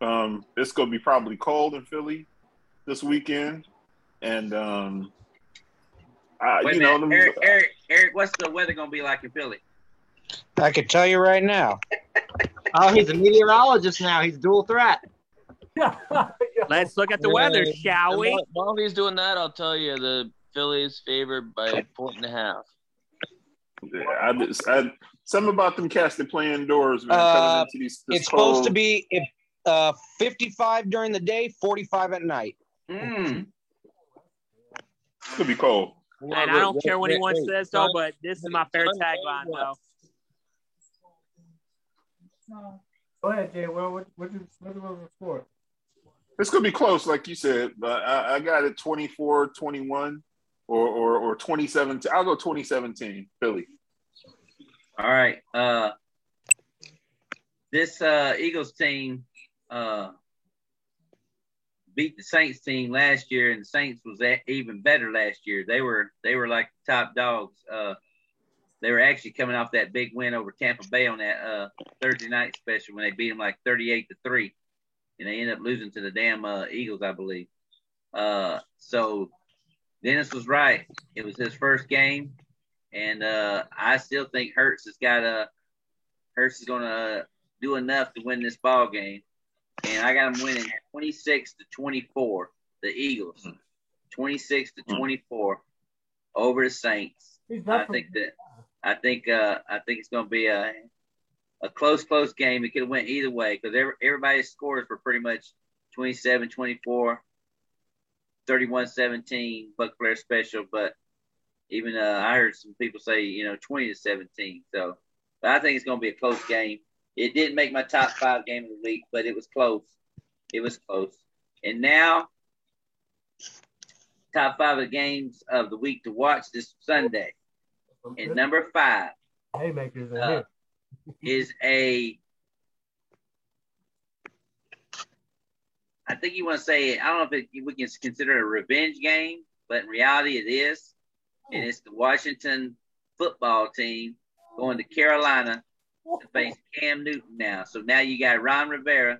Um, it's gonna be probably cold in Philly this weekend, and um, I, Wait you know, minute, them- Eric, Eric, Eric, what's the weather gonna be like in Philly? I can tell you right now. Oh, he's a meteorologist now. He's dual threat. Let's look at the weather, And- shall we? While, while he's doing that, I'll tell you the Phillies favored by a point and a half. Yeah, I just, I, something about them cats that play indoors, man. Uh, into these, this It's supposed to be if, uh, 55 during the day, 45 at night. Mm. Could be cold. And I don't care what anyone says though, but this is my fair tagline though. Go ahead, Jay. Well, what what you what was the score? It's gonna be close, like you said, but I, I got it 24, 21, or or or 2017. I'll go 2017, Philly. All right. Uh, this uh, Eagles team uh, beat the Saints team last year, and the Saints was even better last year. They were they were like top dogs. Uh, they were actually coming off that big win over Tampa Bay on that uh, Thursday night special when they beat them like thirty-eight to three, and they ended up losing to the damn uh, Eagles, I believe. Uh, so Dennis was right. It was his first game, and uh, I still think Hurts has got a Hurts is going to do enough to win this ball game, and I got them winning twenty six to twenty four. The Eagles, twenty six to twenty four, over the Saints. I think that I think uh, I think it's going to be a a close close game. It could have went either way because every, everybody's scores were pretty much 27 24 31 17 Buc Flair special but even uh, I heard some people say you know 20 to 17 so but I think it's going to be a close game it didn't make my top five game of the week but it was close. It was close. And now top five of games of the week to watch this Sunday. And number five haymakers uh, here. is a I think you want to say I don't know if it, we can consider it a revenge game, but in reality it is, and it's the Washington football team going to Carolina to face Cam Newton now. So now you got Ron Rivera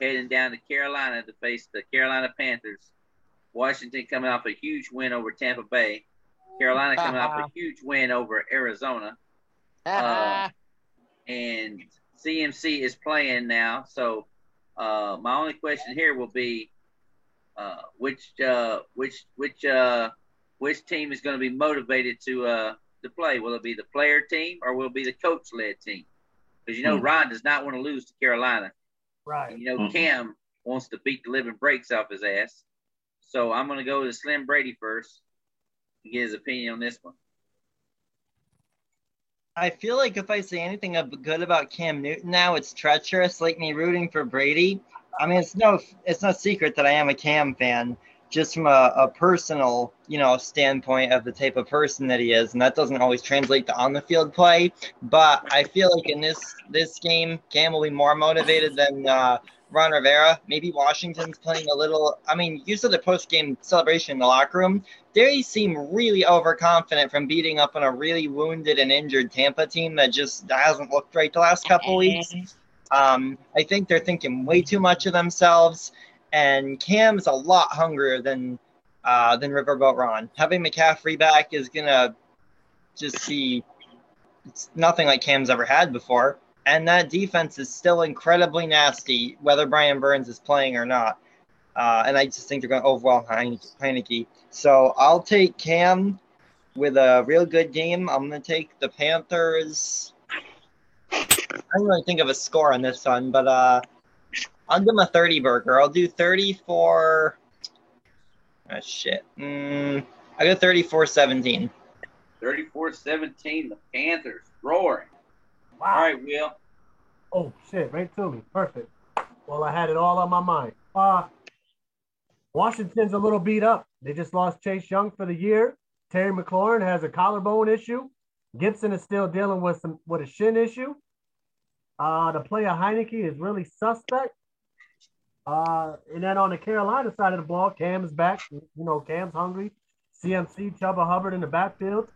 heading down to Carolina to face the Carolina Panthers. Washington coming off a huge win over Tampa Bay. Carolina coming off a huge win over Arizona. Uh, and CMC is playing now. So uh, my only question here will be uh, which uh, which which uh, which team is going to be motivated to to play? Will it be the player team or will it be the coach led team? Because you know Hmm. Ron does not want to lose to Carolina. Right. And, you know Mhm. Cam wants to beat the living breaks off his ass. So I'm going to go to Slim Brady first and get his opinion on this one. I feel like if I say anything ab- good about Cam Newton now, it's treacherous, like me rooting for Brady. I mean, it's no, it's no secret that I am a Cam fan, just from a, a personal, you know, standpoint of the type of person that he is, and that doesn't always translate to on the field play. But I feel like in this this game, Cam will be more motivated than uh, Ron Rivera. Maybe Washington's playing a little. I mean, you saw the post game celebration in the locker room they seem really overconfident from beating up on a really wounded and injured Tampa team that just hasn't looked right the last couple weeks. Um, I think they're thinking way too much of themselves, and Cam's a lot hungrier than uh, than Riverboat Ron. Having McCaffrey back is gonna just be it's nothing like Cam's ever had before. And that defense is still incredibly nasty, whether Brian Burns is playing or not. Uh, and I just think they're going to overwhelm. Heinicke. So I'll take Cam with a real good game. I'm going to take the Panthers. I don't really think of a score on this one, but uh, I'll give him a 30 burger. I'll do 30 for. Oh, shit. Mm, I go 34 17. 34-17, the Panthers roaring. Wow. All right, Will. Oh shit, right to me. Perfect. Well, I had it all on my mind. Uh Washington's a little beat up. They just lost Chase Young for the year. Terry McLaurin has a collarbone issue. Gibson is still dealing with some with a shin issue. Uh the player Heinicke is really suspect. Uh and then on the Carolina side of the ball, Cam is back. You know, Cam's hungry. CMC, Chuba Hubbard in the backfield.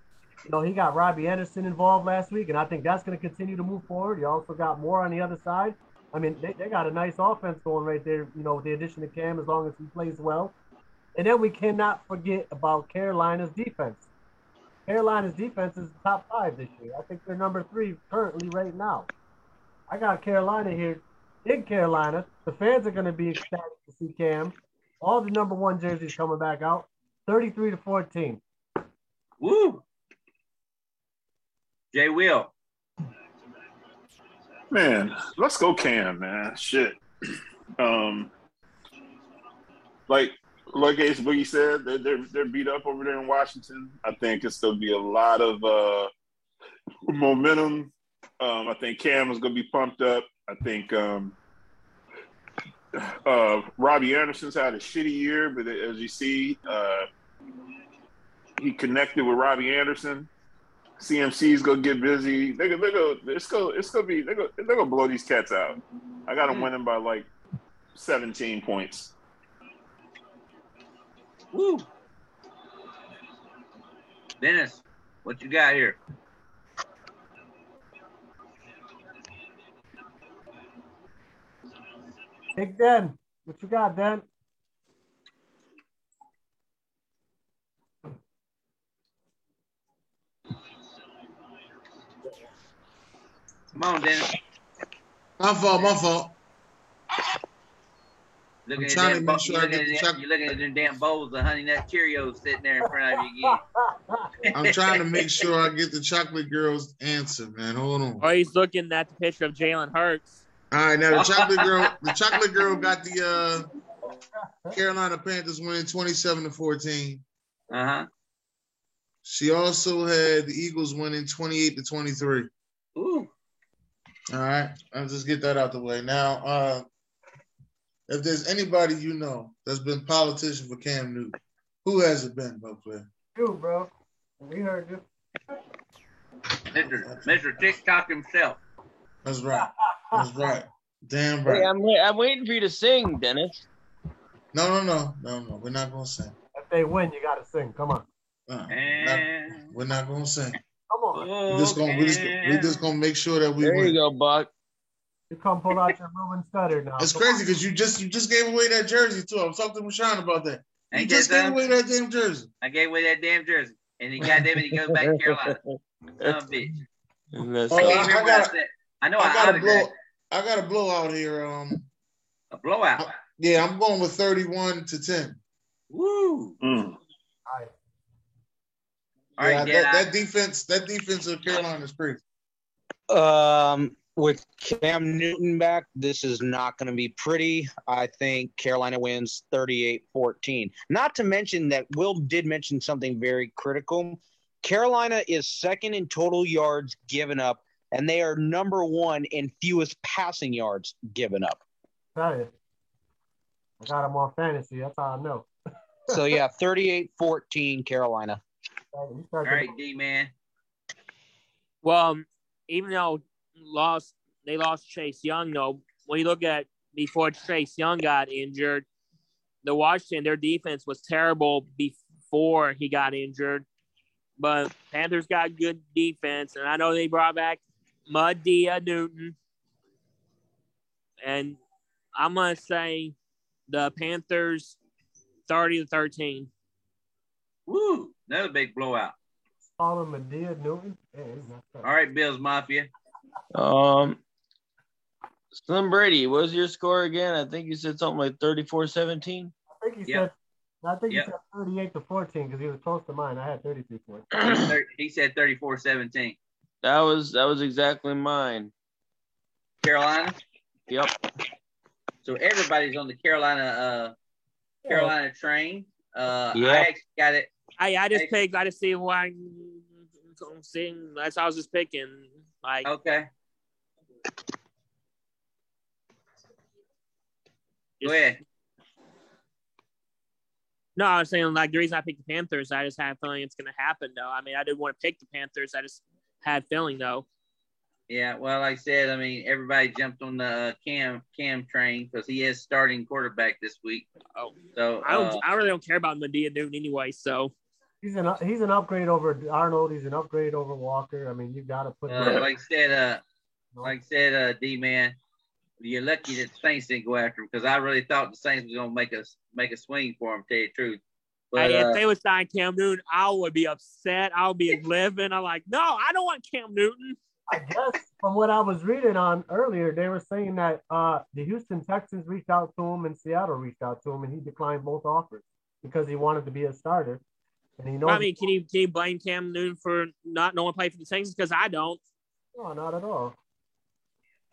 You know, he got Robbie Anderson involved last week, and I think that's going to continue to move forward. You also got more on the other side. I mean, they, they got a nice offense going right there, you know, with the addition of Cam as long as he plays well. And then we cannot forget about Carolina's defense. Carolina's defense is top five this year. I think they're number three currently right now. I got Carolina here in Carolina. The fans are going to be excited to see Cam. All the number one jerseys coming back out. 33 to 14. Woo. Jay Will. Man, let's go Cam, man. Shit. Um like like Ace Boogie said, they're, they're they're beat up over there in Washington. I think it's gonna be a lot of uh momentum. Um, I think Cam is gonna be pumped up. I think um uh Robbie Anderson's had a shitty year, but as you see, uh he connected with Robbie Anderson. CMC's gonna get busy. They go, they go. It's go. It's gonna be. They go. They're gonna blow these cats out. I got them winning by like seventeen points. Woo. Dennis, what you got here? Big Ben, what you got, Ben? Come on, Dennis. My fault, my fault. Looking I'm at trying to make sure I get the chocolate. You're looking at them damn bowls of Honey Nut Cheerios sitting there in front of you again. I'm trying to make sure I get the chocolate girl's answer, man. Hold on. Or he's looking at the picture of Jalen Hurts. All right, now the chocolate girl, the chocolate girl got the uh Carolina Panthers winning 27 to 14. Uh huh. She also had the Eagles winning 28 to 23. Ooh. All right, I'll just get that out the way. Now, uh if there's anybody you know that's been politician for Cam Newton, who has it been, Bo Player? You, bro. We heard you. Mr. Mr. TikTok himself. That's right. That's right. Damn right. Hey, I'm, wait- I'm waiting for you to sing, Dennis. No, no, no, no, no. We're not gonna sing. If they win, you got to sing. Come on. Uh, not- we're not gonna sing. Come on. We're just gonna we're just, we're just gonna make sure that we There win. you go, Buck. You come pull out your Reuben Studdard now. It's crazy because you just you just gave away that jersey too. I was talking to Rashawn about that. You Ain't just gave something? away that damn jersey. I gave away that damn jersey. And he got it, he goes back to Carolina. Son of a bitch. That's Oh, I I, can't I remember what I got said. I know I I, got a blow. autographed I got a blowout here. Um, a blowout. yeah, I'm going with 31 to 10. Woo. Mm. All right, yeah, Dan, that, I- that defense, that defense of Carolina is crazy. Um, with Cam Newton back, this is not going to be pretty. I think Carolina wins 38 14. Not to mention that Will did mention something very critical. Carolina is second in total yards given up, and they are number one in fewest passing yards given up. Tell you. I got them on fantasy. That's how I know. So, yeah, 38 14 Carolina. You All start right, D man. Well, um, even though lost they lost Chase Young though, when you look at before Chase Young got injured, the Washington their defense was terrible before he got injured. But Panthers got good defense, and I know they brought back Madia Newton. And I'm gonna say the Panthers 30 to 13. Woo. Another big blowout. Call him Medea Newton. Yeah, he's not All bad. right, Bills Mafia. Um, Slim Brady, what was your score again? I think you said something like 34 17. I think he Yep. said. I think Yep. he said 38 to 14 because he was close to mine. I had 33 points. He said 34 17. That was that was exactly mine. Carolina. Yep. So everybody's on the Carolina uh Carolina train. Uh Yeah. I actually got it. I I just Hey. picked. I just see why I'm seeing. That's how I was just picking. Like Okay. Go ahead. No, I was saying like the reason I picked the Panthers. I just had a feeling it's gonna happen though. I mean, I didn't want to pick the Panthers. I just had a feeling though. Yeah, well, like I said, I mean, everybody jumped on the uh, Cam Cam train because he is starting quarterback this week. Oh, So I don't. uh, I really don't care about Medea Newton anyway. So He's an he's an upgrade over Arnold. He's an upgrade over Walker. I mean, you got to put. uh, like I said, uh, like I said, uh, D man, you're lucky that the Saints didn't go after him because I really thought the Saints was gonna make us make a swing for him. To tell you the truth, but hey, uh, if they would sign Cam Newton, I would be upset. I would be living. I'm like, no, I don't want Cam Newton. I guess from what I was reading on earlier, they were saying that uh, the Houston Texans reached out to him and Seattle reached out to him, and he declined both offers because he wanted to be a starter. And he knows. I mean, can you can you blame Cam Newton for not knowing play for the Texans? Because I don't. no, not at all.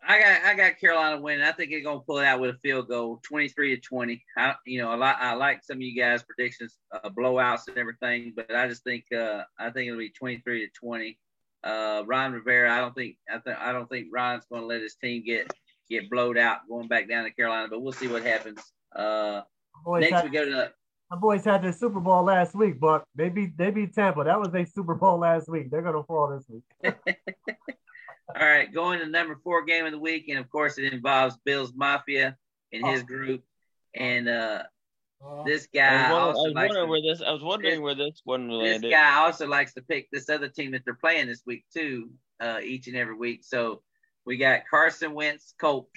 I got I got Carolina winning. I think they're gonna pull it out with a field goal, twenty three to twenty. I you know a lot. I like some of you guys' predictions, uh, blowouts and everything, but I just think uh, I think it'll be twenty three to twenty. Uh, Ron Rivera, I don't think I think I don't think Ron's gonna let his team get get blowed out going back down to Carolina, but we'll see what happens. Uh, next had, we go to the my boys had their Super Bowl last week, but they beat they beat Tampa. That was their Super Bowl last week. They're gonna fall this week. All right, going to number four game of the week, and of course it involves Bills Mafia and his group. And uh, this I guy was, wondering, I was likes wondering to, where this. I was wondering where this one landed. this guy also likes to pick this other team that they're playing this week too, uh, each and every week. So we got Carson Wentz Colts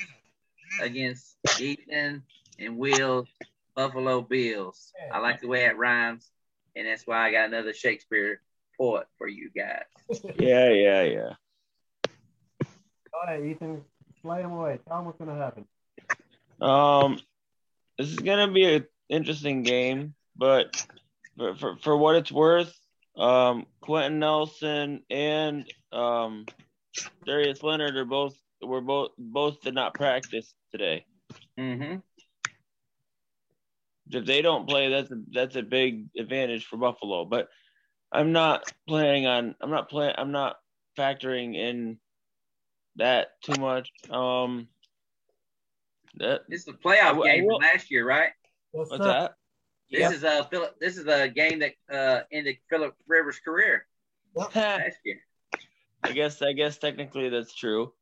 against Ethan and Will Buffalo Bills. I like the way it rhymes, and that's why I got another Shakespeare poet for you guys. Yeah, yeah, yeah. Go ahead, Ethan. Play him away. Tell him what's gonna happen. Um, this is gonna be an interesting game, but for for, for what it's worth, um, Quenton Nelson and um, Darius Leonard are both were both both did not practice today. Mm-hmm. If they don't play, that's a that's a big advantage for Buffalo. But I'm not planning on. I'm not playing. I'm not factoring in that too much. Um, that This is a playoff I will- I game from last year, right? Yes, what's that? This Yep. is a Philip. This is a game that uh, ended Philip Rivers' career last year. I guess I guess technically that's true.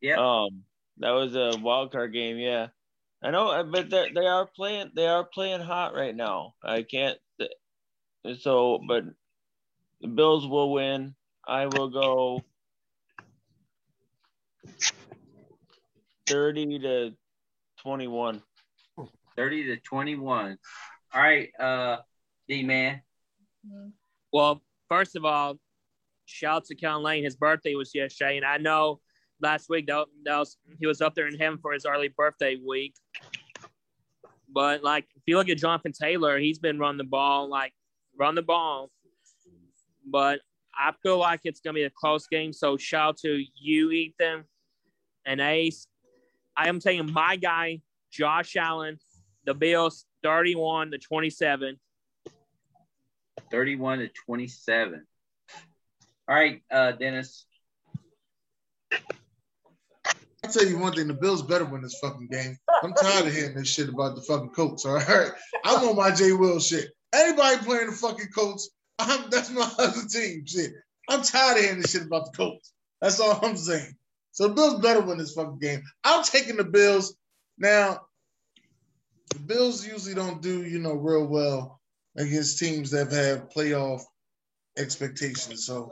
Yeah. Um, that was a wild card game. Yeah, I know, uh, but they they are playing they are playing hot right now. I can't. So, but the Bills will win. I will go thirty to twenty-one. Thirty to twenty-one. All right, uh, D man. Well, first of all, shout out to Kellen Lane. His birthday was yesterday, and I know last week that, that was he was up there in heaven for his early birthday week. But like, if you look at Jonathan Taylor, he's been running the ball, like run the ball. But I feel like it's gonna be a close game. So shout out to you, Ethan, and Ace. I am taking my guy, Josh Allen, the Bills, thirty-one to twenty-seven. Thirty-one to twenty-seven. All right, uh, Dennis. I'll tell you one thing: the Bills better win this fucking game. I'm tired of hearing this shit about the fucking Colts. All right, I'm on my J. Will shit. Anybody playing the fucking Colts, I'm, that's my other team. Shit, I'm tired of hearing this shit about the Colts. That's all I'm saying. So the Bills better win this fucking game. I'm taking the Bills. Now, the Bills usually don't do you know real well against teams that have playoff expectations. So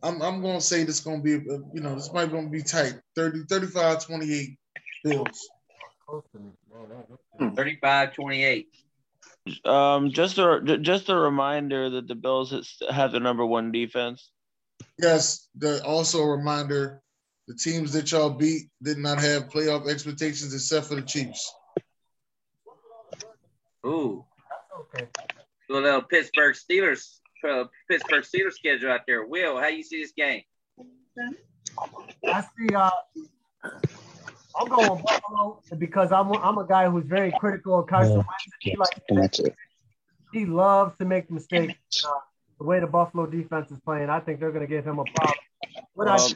I'm I'm gonna say this gonna be uh, you know this might gonna be tight 30 35 28 Bills. Close to me. Man, that- 35-28. Um, just a just a reminder that the Bills have the number one defense. Yes, the, also a reminder: the teams that y'all beat did not have playoff expectations except for the Chiefs. Ooh, Okay. a little Pittsburgh Steelers, uh, Pittsburgh Steelers schedule out there. Will, how you see this game? I see. Uh, I'm going Buffalo because I'm I'm a guy who's very critical of Carson Wentz. He likes he loves to make mistakes. Uh, the way the Buffalo defense is playing, I think they're going to give him a problem. What I Um,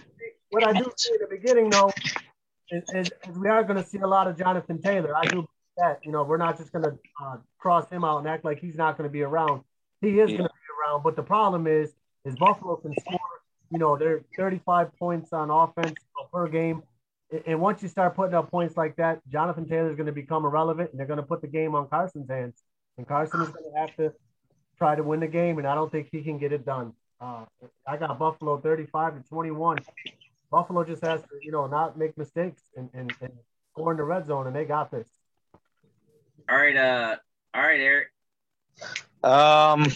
what I do see in the beginning though is, is, is we are going to see a lot of Jonathan Taylor. I do that you know we're not just going to uh, cross him out and act like he's not going to be around. He is Yeah. going to be around, but the problem is is Buffalo can score. You know they're 35 points on offense per game. And- And once you start putting up points like that, Jonathan Taylor is going to become irrelevant, and they're going to put the game on Carson's hands. And Carson is going to have to try to win the game, and I don't think he can get it done. Uh, I got Buffalo 35 to 21. Buffalo just has to, you know, not make mistakes and, and, and score in the red zone, and they got this. All right, uh, all right, Eric. Um,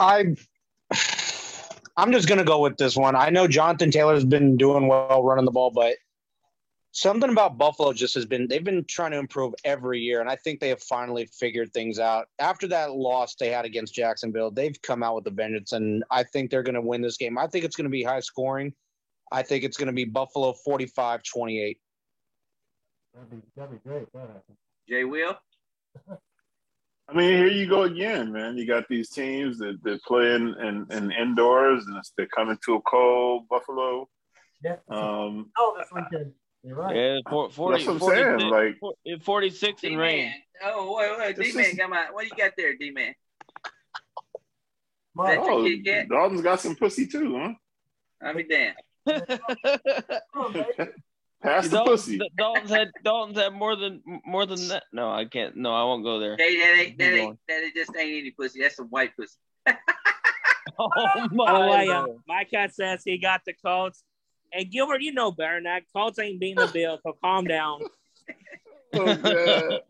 I, I'm just gonna go with this one. I know Jonathan Taylor's been doing well running the ball, but something about Buffalo just has been they've been trying to improve every year, and I think they have finally figured things out. After that loss they had against Jacksonville, they've come out with a vengeance, and I think they're gonna win this game. I think it's gonna be high scoring. I think it's gonna be Buffalo 45-28. That'd be that'd be great. That happened. Jay Will. I mean, here you go again, man. You got these teams that, that play in, in, in indoors and they're coming to a cold Buffalo. Yeah. Um, Oh, this weekend. You're right. Yeah, for, 40, That's what I'm 46, saying, like- for- 46 in rain. D-Man. Oh, wait, wait, D-Man, is- come on. What do you got there, D-Man? Mark, oh, Dalton's got some pussy too, huh? I mean, damn. Pass the Dalton's, pussy. Dalton's had Dalton's had more than more than that. No, I can't. No, I won't go there. Hey, that ain't that Keep ain't that ain't just ain't any pussy. That's some white pussy. Oh Oh, my! yeah. My cat says he got the Colts. And Gilbert, you know better than that. Colts ain't beating the bill, so calm down. Oh, God.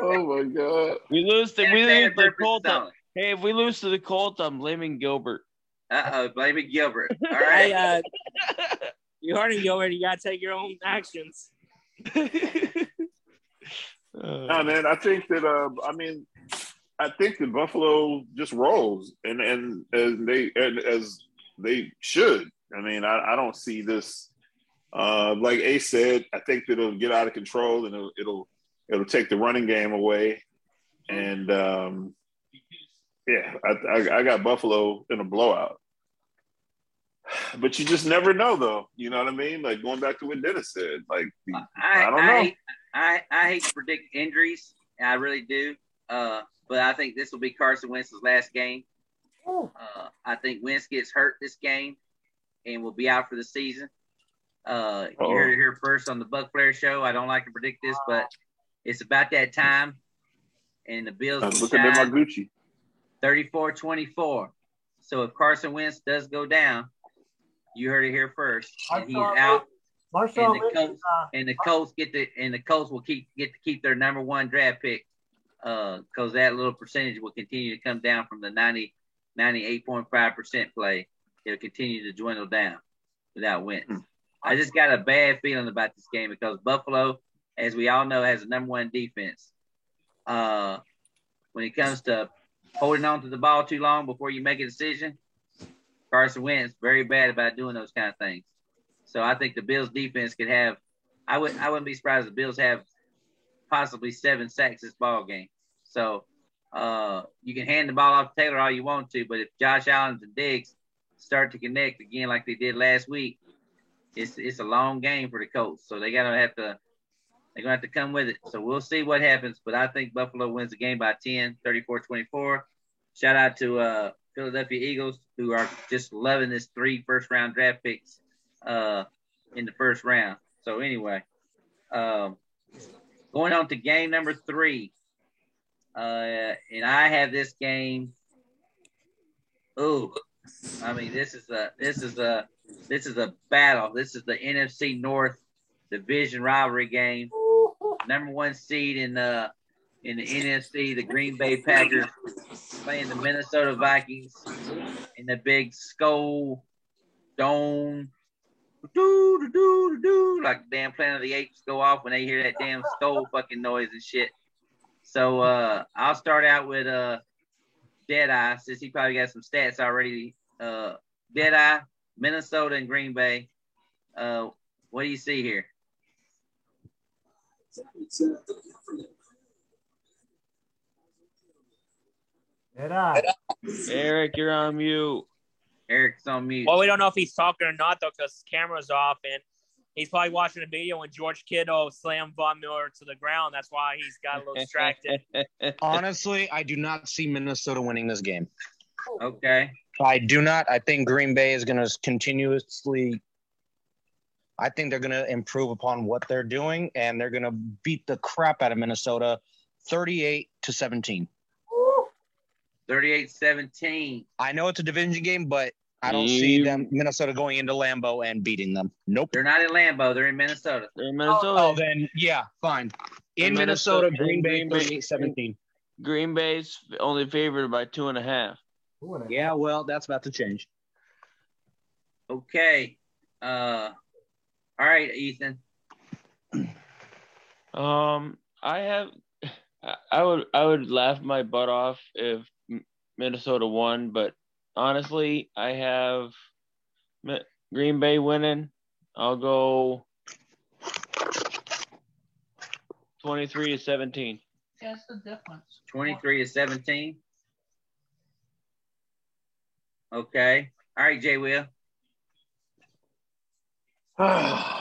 oh my God. We lose to we Entertainment lose the purposes Colts. only. Hey, if we lose to the Colts, I'm blaming Gilbert. Uh oh, blame it Gilbert. All right. Hey, uh, you heard him, Gilbert. You got to take your own actions. No, man, I think that uh, I mean, I think that Buffalo just rolls, and and as they and as they should. I mean, I, I don't see this. Uh, like Ace said, I think that it'll get out of control, and it'll it'll, it'll take the running game away, and um, yeah, I, I I got Buffalo in a blowout. But you just never know, though. You know what I mean? Like going back to what Dennis said, like I, I don't I, know. I, I hate to predict injuries. I really do. Uh, but I think this will be Carson Wentz's last game. Uh, I think Wentz gets hurt this game and will be out for the season. Uh, you heard it here first on the Buc Flair show. I don't like to predict this, but it's about that time. And the Bills I'm will looking at my shine Gucci. 34-24. So if Carson Wentz does go down, you heard it here first. And he's out Lynch- and the Lynch, Colts uh, and the Colts get the and the Colts will keep get to keep their number one draft pick because that little percentage will continue to come down from the 90 98.5 percent play. It'll continue to dwindle down without Wentz. Hmm. I just got a bad feeling about this game because Buffalo, as we all know, has the number one defense. Uh, when it comes to holding on to the ball too long before you make a decision, Carson Wentz very bad about doing those kind of things. So I think the Bills defense could have. I would. I wouldn't be surprised if the Bills have possibly seven sacks this ball game. So uh, you can hand the ball off to Taylor all you want to, but if Josh Allen and Diggs start to connect again like they did last week, it's it's a long game for the Colts. So they gotta have to. They're gonna have to come with it. So we'll see what happens. But I think Buffalo wins the game by 10, 34-24. Shout out to uh, Philadelphia Eagles who are just loving this three first round draft picks uh, in the first round. So anyway, um, going on to game number three, uh, and I have this game. Ooh, I mean this is a this is a this is a battle. This is the NFC North division rivalry game. Number one seed in the in the NFC, the Green Bay Packers playing the Minnesota Vikings in the big skull dome do do do do like damn Planet of the Apes go off when they hear that damn skull fucking noise and shit. So uh I'll start out with uh Deadeye since he probably got some stats already. Uh Deadeye, Minnesota and Green Bay. Uh what do you see here? Dead eye. Eric, you're on mute. Eric's on mute. Well, we don't know if he's talking or not, though, because his camera's off. And he's probably watching a video when George Kittle slammed Von Miller to the ground. That's why he's got a little distracted. Honestly, I do not see Minnesota winning this game. Okay. I do not. I think Green Bay is going to continuously. I think they're going to improve upon what they're doing, and they're going to beat the crap out of Minnesota, thirty-eight to seventeen. 38-17. I know it's a division game, but I don't see them Minnesota going into Lambeau and beating them. Nope. They're not in Lambeau. They're in Minnesota. They're in Minnesota. Oh, then yeah, fine. In In Minnesota, Minnesota, Green Bay Green Bay. 17. Green Bay's only favored by two and a half. Yeah, well, that's about to change. Okay. Uh, all right, Ethan. Um, I have, I- I would, I would laugh my butt off if Minnesota won, but honestly, I have Green Bay winning. I'll go twenty-three to seventeen. That's the difference. 23 to 17. Okay. All right, Jay Will.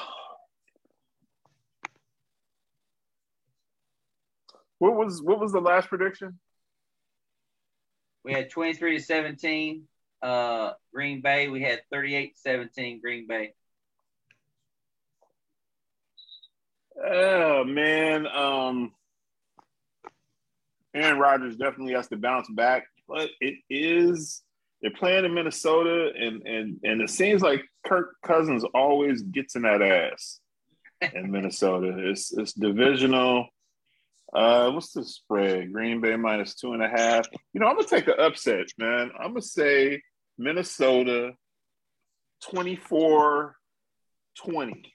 What was what was the last prediction? We had 23 to 17 uh, Green Bay. We had 38 to 17 Green Bay. Oh man, um, Aaron Rodgers definitely has to bounce back, but it is they're playing in Minnesota, and and and it seems like Kirk Cousins always gets in that ass in Minnesota. It's it's divisional. Uh, what's the spread? Green Bay minus two and a half. You know, I'm gonna take the upset, man. I'm gonna say Minnesota 24 20.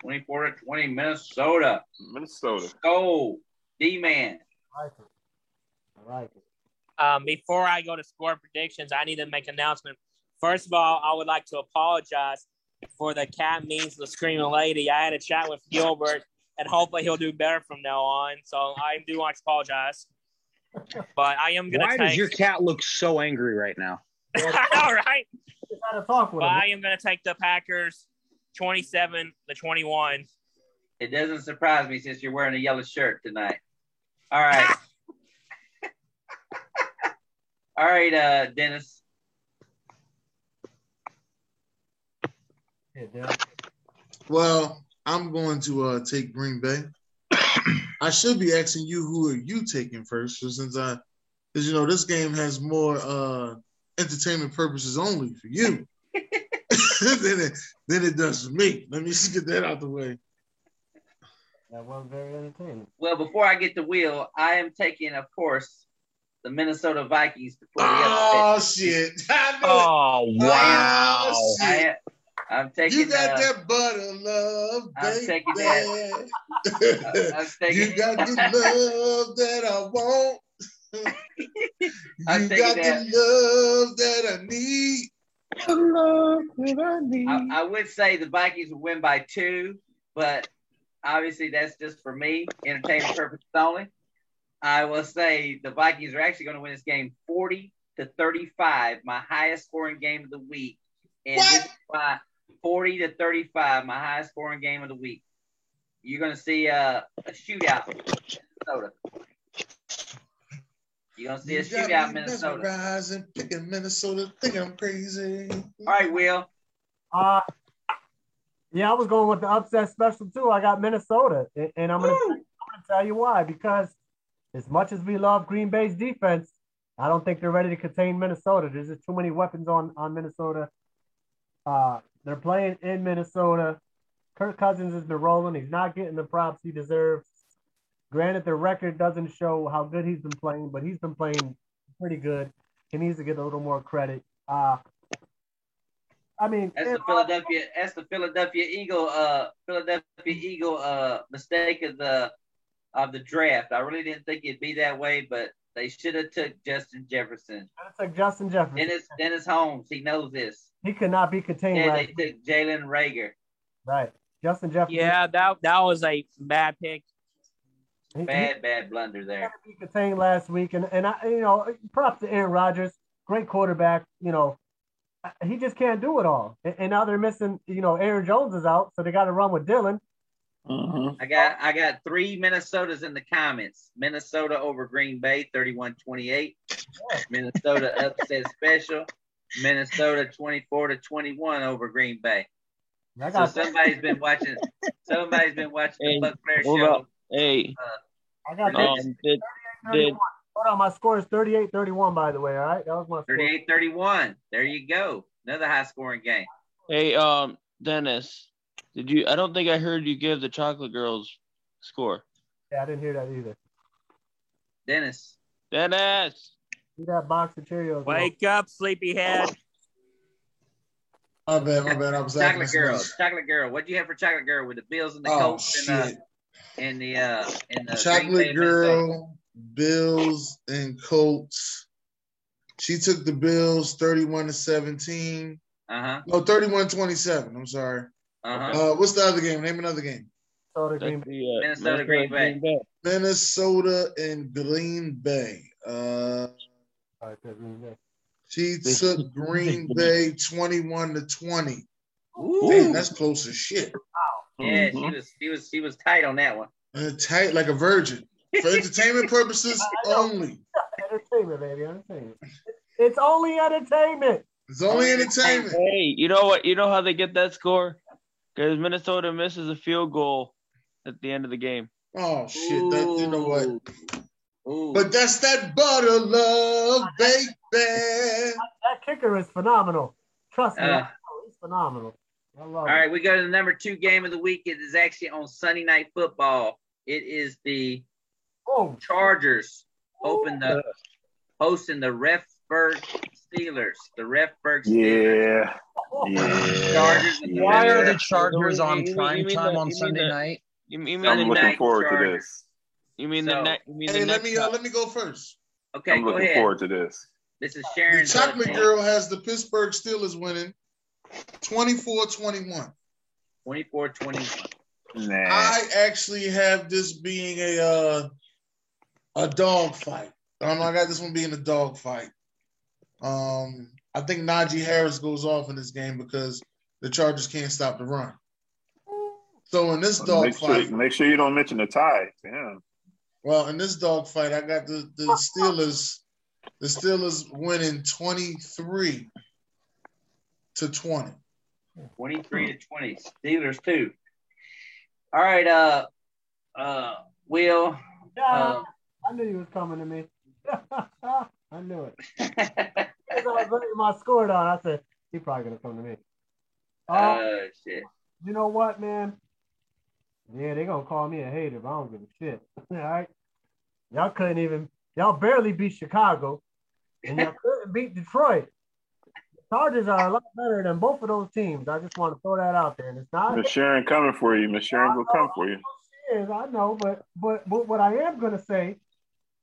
24 to 20 Minnesota. Minnesota. Go, D man. I like it. I like it. Um, before I go to score predictions, I need to make an announcement. First of all, I would like to apologize for the cat means the screaming lady. I had a chat with Gilbert, and hopefully he'll do better from now on. So I do want to apologize. But I am gonna Why take. does your cat look so angry right now? All right. Gotta talk with But him. I am gonna take the Packers, twenty-seven to twenty-one. It doesn't surprise me since you're wearing a yellow shirt tonight. All right. All right, uh, Dennis. Yeah, Dale. Well, I'm going to uh, take Green Bay. I should be asking you who are you taking first, so since I, because you know this game has more uh, entertainment purposes only for you than it than it does for me. Let me just get that out the way. That was very entertaining. Well, before I get the wheel, I am taking, of course, the Minnesota Vikings to pull the Oh shit! I Oh it. wow! Oh, I am, I'm taking. You got uh, that butter love, I'm baby. taking that. I'm taking. That. You got the love that I want. I'm you taking got that. the love that I need. I, I would say the Vikings would win by two, but obviously that's just for me, entertainment purposes only. I will say the Vikings are actually going to win this game 40 to 35, my highest scoring game of the week. And this is my 40 to 35, my highest scoring game of the week. You're going to see uh, a shootout Minnesota. You're going to see a You shootout me Minnesota. mesmerizing, picking Minnesota, think I'm crazy. All right, Will. Uh, yeah, I was going with the upset special too. I got Minnesota, and, and I'm gonna, I'm gonna tell you why. Because as much as we love Green Bay's defense, I don't think they're ready to contain Minnesota. There's just too many weapons on on Minnesota. Uh, they're playing in Minnesota. Kirk Cousins has been rolling. He's not getting the props he deserves. Granted, the record doesn't show how good he's been playing, but he's been playing pretty good. He needs to get a little more credit. Uh, I mean, That's the Philadelphia. That's the Philadelphia Eagle. Uh, Philadelphia Eagle. Uh, mistake of the of the draft. I really didn't think it'd be that way, but they should have took Justin Jefferson. It's like Justin Jefferson. Dennis Dennis Holmes. He knows this. He could not be contained. Yeah, they took Jalen Reagor. Right. Justin Jefferson. Yeah, that that was a bad pick. he, Bad bad blunder there. he contained last week, and and I, you know, props to Aaron Rodgers, great quarterback. You know, he just can't do it all. And, and now they're missing. You know, Aaron Jones is out, so they got to run with Dillon. Mm-hmm. I got I got three Minnesotas in the comments. Minnesota over Green Bay, 31-28. Minnesota upset special. Minnesota 24 to 21 over Green Bay. I So somebody's been watching. Somebody's been watching Hey, the Buc Flair show. up. Hey, I got um, did did Hold on, my score is 38-31, by the way. All right, that was my score. 38-31. There you go. Another high scoring game. Hey, um, Dennis, did you? I don't think I heard you give the Chocolate Girls score. Yeah, I didn't hear that either. Dennis. Dennis. See that box of Cheerios. bro. Wake up, sleepyhead. My bad, my bad. I'm acting Chocolate girl. smart. Chocolate girl. What do you have for chocolate girl with the Bills and the Oh Colts and, uh, and the uh and the Chocolate? Girl, Bills and Colts. She took the Bills 31 to 17. Uh-huh. No, 31 27. I'm sorry. Uh-huh. Uh, what's the other game? Name another game. Minnesota, Green Bay. Minnesota, Green Bay. Minnesota and Green Bay. Uh, she took Green Bay 21 to 20. Ooh. Damn, that's close as shit. Yeah, Mm-hmm. she was she was she was tight on that one. Uh, tight like a virgin. For entertainment purposes only. Entertainment, baby, entertainment. It's only entertainment. It's only entertainment. Hey, you know what? You know how they get that score? Because Minnesota misses a field goal at the end of the game. Oh shit! That you know what? Ooh. But that's that butter love, baby. That kicker is phenomenal. Trust me, Uh, I he's phenomenal. I love All it. right, we go to the number two game of the week. It is actually on Sunday night football. It is the Oh, Chargers open the hosting the Refsburg Steelers. The Refsburg Steelers. Yeah. Yeah. Chargers and Why are the Chargers on mean- prime time the- on Sunday the- night? You, you mean I'm night looking forward to this. You mean So- the next? You mean Hey, the let next? me uh, let me go first. Okay, I'm go looking ahead. forward to this. This is The Sharon's. chocolate uh, girl has the Pittsburgh Steelers winning 24-21. 24-21. Nah. I actually have this being a uh, a dog fight. Um, I got this one being a dog fight. Um, I think Najee Harris goes off in this game because the Chargers can't stop the run. So in this dog make, sure, fight, make sure you don't mention the tie. Damn. Well, in this dog fight, I got the, the Steelers, the Steelers winning 23 to 20. 23 to 20. Steelers too. All right, uh uh Will. Yeah, Uh, I knew he was coming to me. I knew it. As I was looking my score down, I said, he probably gonna come to me. Uh, oh shit. you know what, man? Yeah, they're gonna call me a hater, but I don't give a shit. All right. Y'all couldn't even y'all barely beat Chicago and y'all couldn't beat Detroit. The Chargers are a lot better than both of those teams. I just want to throw that out there. And it's not Miss Sharon coming for you. Miss Sharon will come for you. is, I know, but but but what I am gonna say,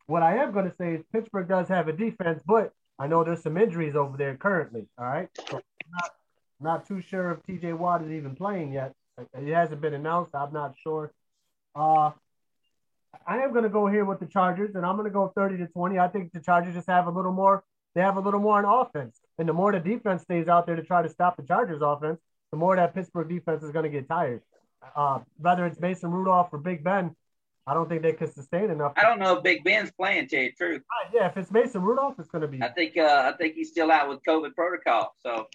what I am gonna say is Pittsburgh does have a defense, but I know there's some injuries over there currently. All right, so not not too sure if T.J. Watt is even playing yet. It hasn't been announced. I'm not sure. Uh, I am gonna go here with the Chargers, and I'm gonna go 30 to 20. I think the Chargers just have a little more. They have a little more on offense, and the more the defense stays out there to try to stop the Chargers offense, the more that Pittsburgh defense is gonna get tired uh, whether it's Mason Rudolph or Big Ben, I don't think they could sustain enough. I don't know if Big Ben's playing, to tell you the truth. Yeah, if it's Mason Rudolph, it's going to be. I think uh I think he's still out with COVID protocol. So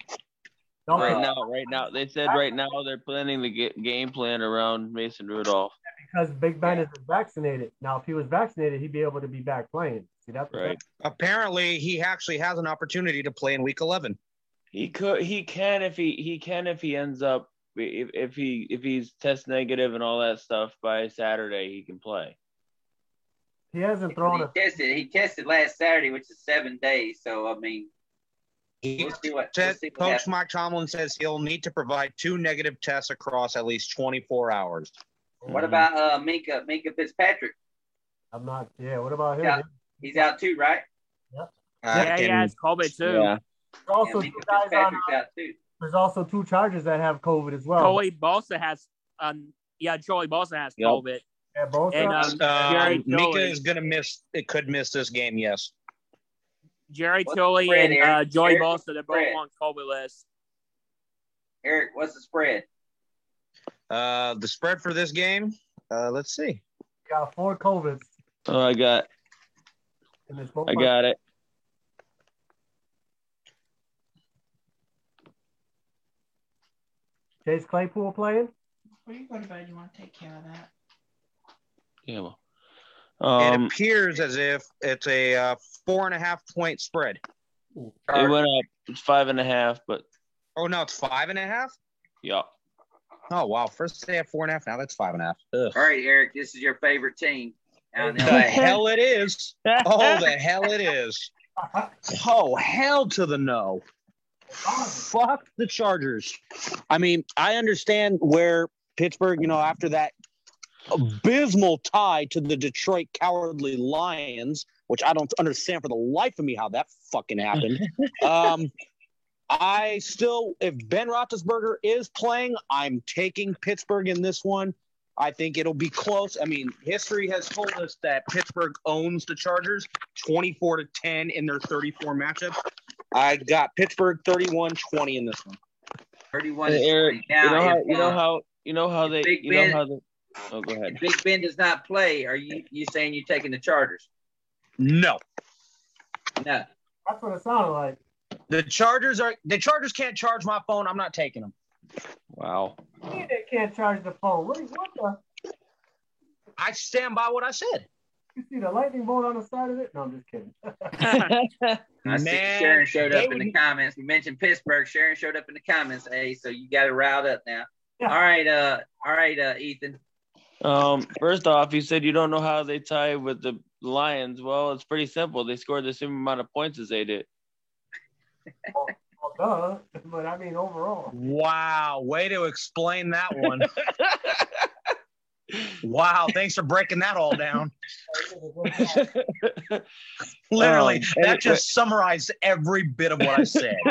No, Right now, right now, they said right now they're planning the ga- game plan around Mason Rudolph. because Big Ben isn't vaccinated. Now, if he was vaccinated, he'd be able to be back playing. See, that's Right. Apparently, he actually has an opportunity to play in Week 11. He could, he can if he he can if he ends up if, if he if he's test negative and all that stuff by Saturday, he can play. He hasn't thrown he a. tested he tested last Saturday, which is seven days. So I mean He we'll see we'll said, see what Coach. Mike Tomlin says he'll need to provide two negative tests across at least 24 hours. What about uh Minkah Minkah Fitzpatrick? I'm not. Yeah. What about him? Yeah. He's out too, right? Uh, Yeah, he and has COVID too. Yeah, There's also yeah, two Minkah guys on. Fitzpatrick's out too. There's also two Chargers that have COVID as well. Joey Bosa has um yeah, Joey Bosa has Yep. COVID. Yeah, both. And um, um, Mika Joey, is going to miss, it could miss this game, yes. Jerry What's the Tully spread, and uh, Eric? Joey Eric, Bosa, the they're both spread? on COVID list. Eric, what's the spread? Uh, the spread for this game, uh, let's see. got four COVIDs. oh, I got And it's I got it. Chase Claypool playing. Before you go to bed, you want to take care of that. Yeah, well, Um, it appears as if it's a uh, four and a half point spread. it went up. It's five and a half, but Oh no, it's five and a half. yeah. Oh wow, first they have four and a half. Now that's five and a half. Ugh. All right, Eric, this is your favorite team out The hell it is. Oh, the hell it is. Oh, hell to the no. Fuck the Chargers. I mean, I understand where Pittsburgh, you know, after that abysmal tie to the Detroit Cowardly Lions, which I don't understand for the life of me how that fucking happened. um, I still, if Ben Roethlisberger is playing, I'm taking Pittsburgh in this one. I think it'll be close. I mean, history has told us that Pittsburgh owns the Chargers 24 to 10 in their 34 matchups. I got Pittsburgh 31 20 in this one. 31 Hey, Eric, Now, you know how if, you know uh, how you know how they Big you know how they. Oh, go ahead. if Big Ben does not play, are you you saying you're taking the Chargers? No. No. That's what it sounded like. The Chargers are the Chargers can't charge my phone. I'm not taking them. Wow. Hey, They can't charge the phone. What, what the? I stand by what I said. You see the lightning bolt on the side of it? No, I'm just kidding. I see Man, Sharon showed up in the comments. We mentioned Pittsburgh. Sharon showed up in the comments. Hey, so you got it riled up now. Yeah. All right, uh, all right, uh, Ethan. Um, first off, you said you don't know how they tie with the Lions. Well, it's pretty simple. They scored the same amount of points as they did. well, duh. But I mean, overall. Wow, way to explain that one. wow, thanks for breaking that all down. Literally, Um, that anyway- just summarized every bit of what I said.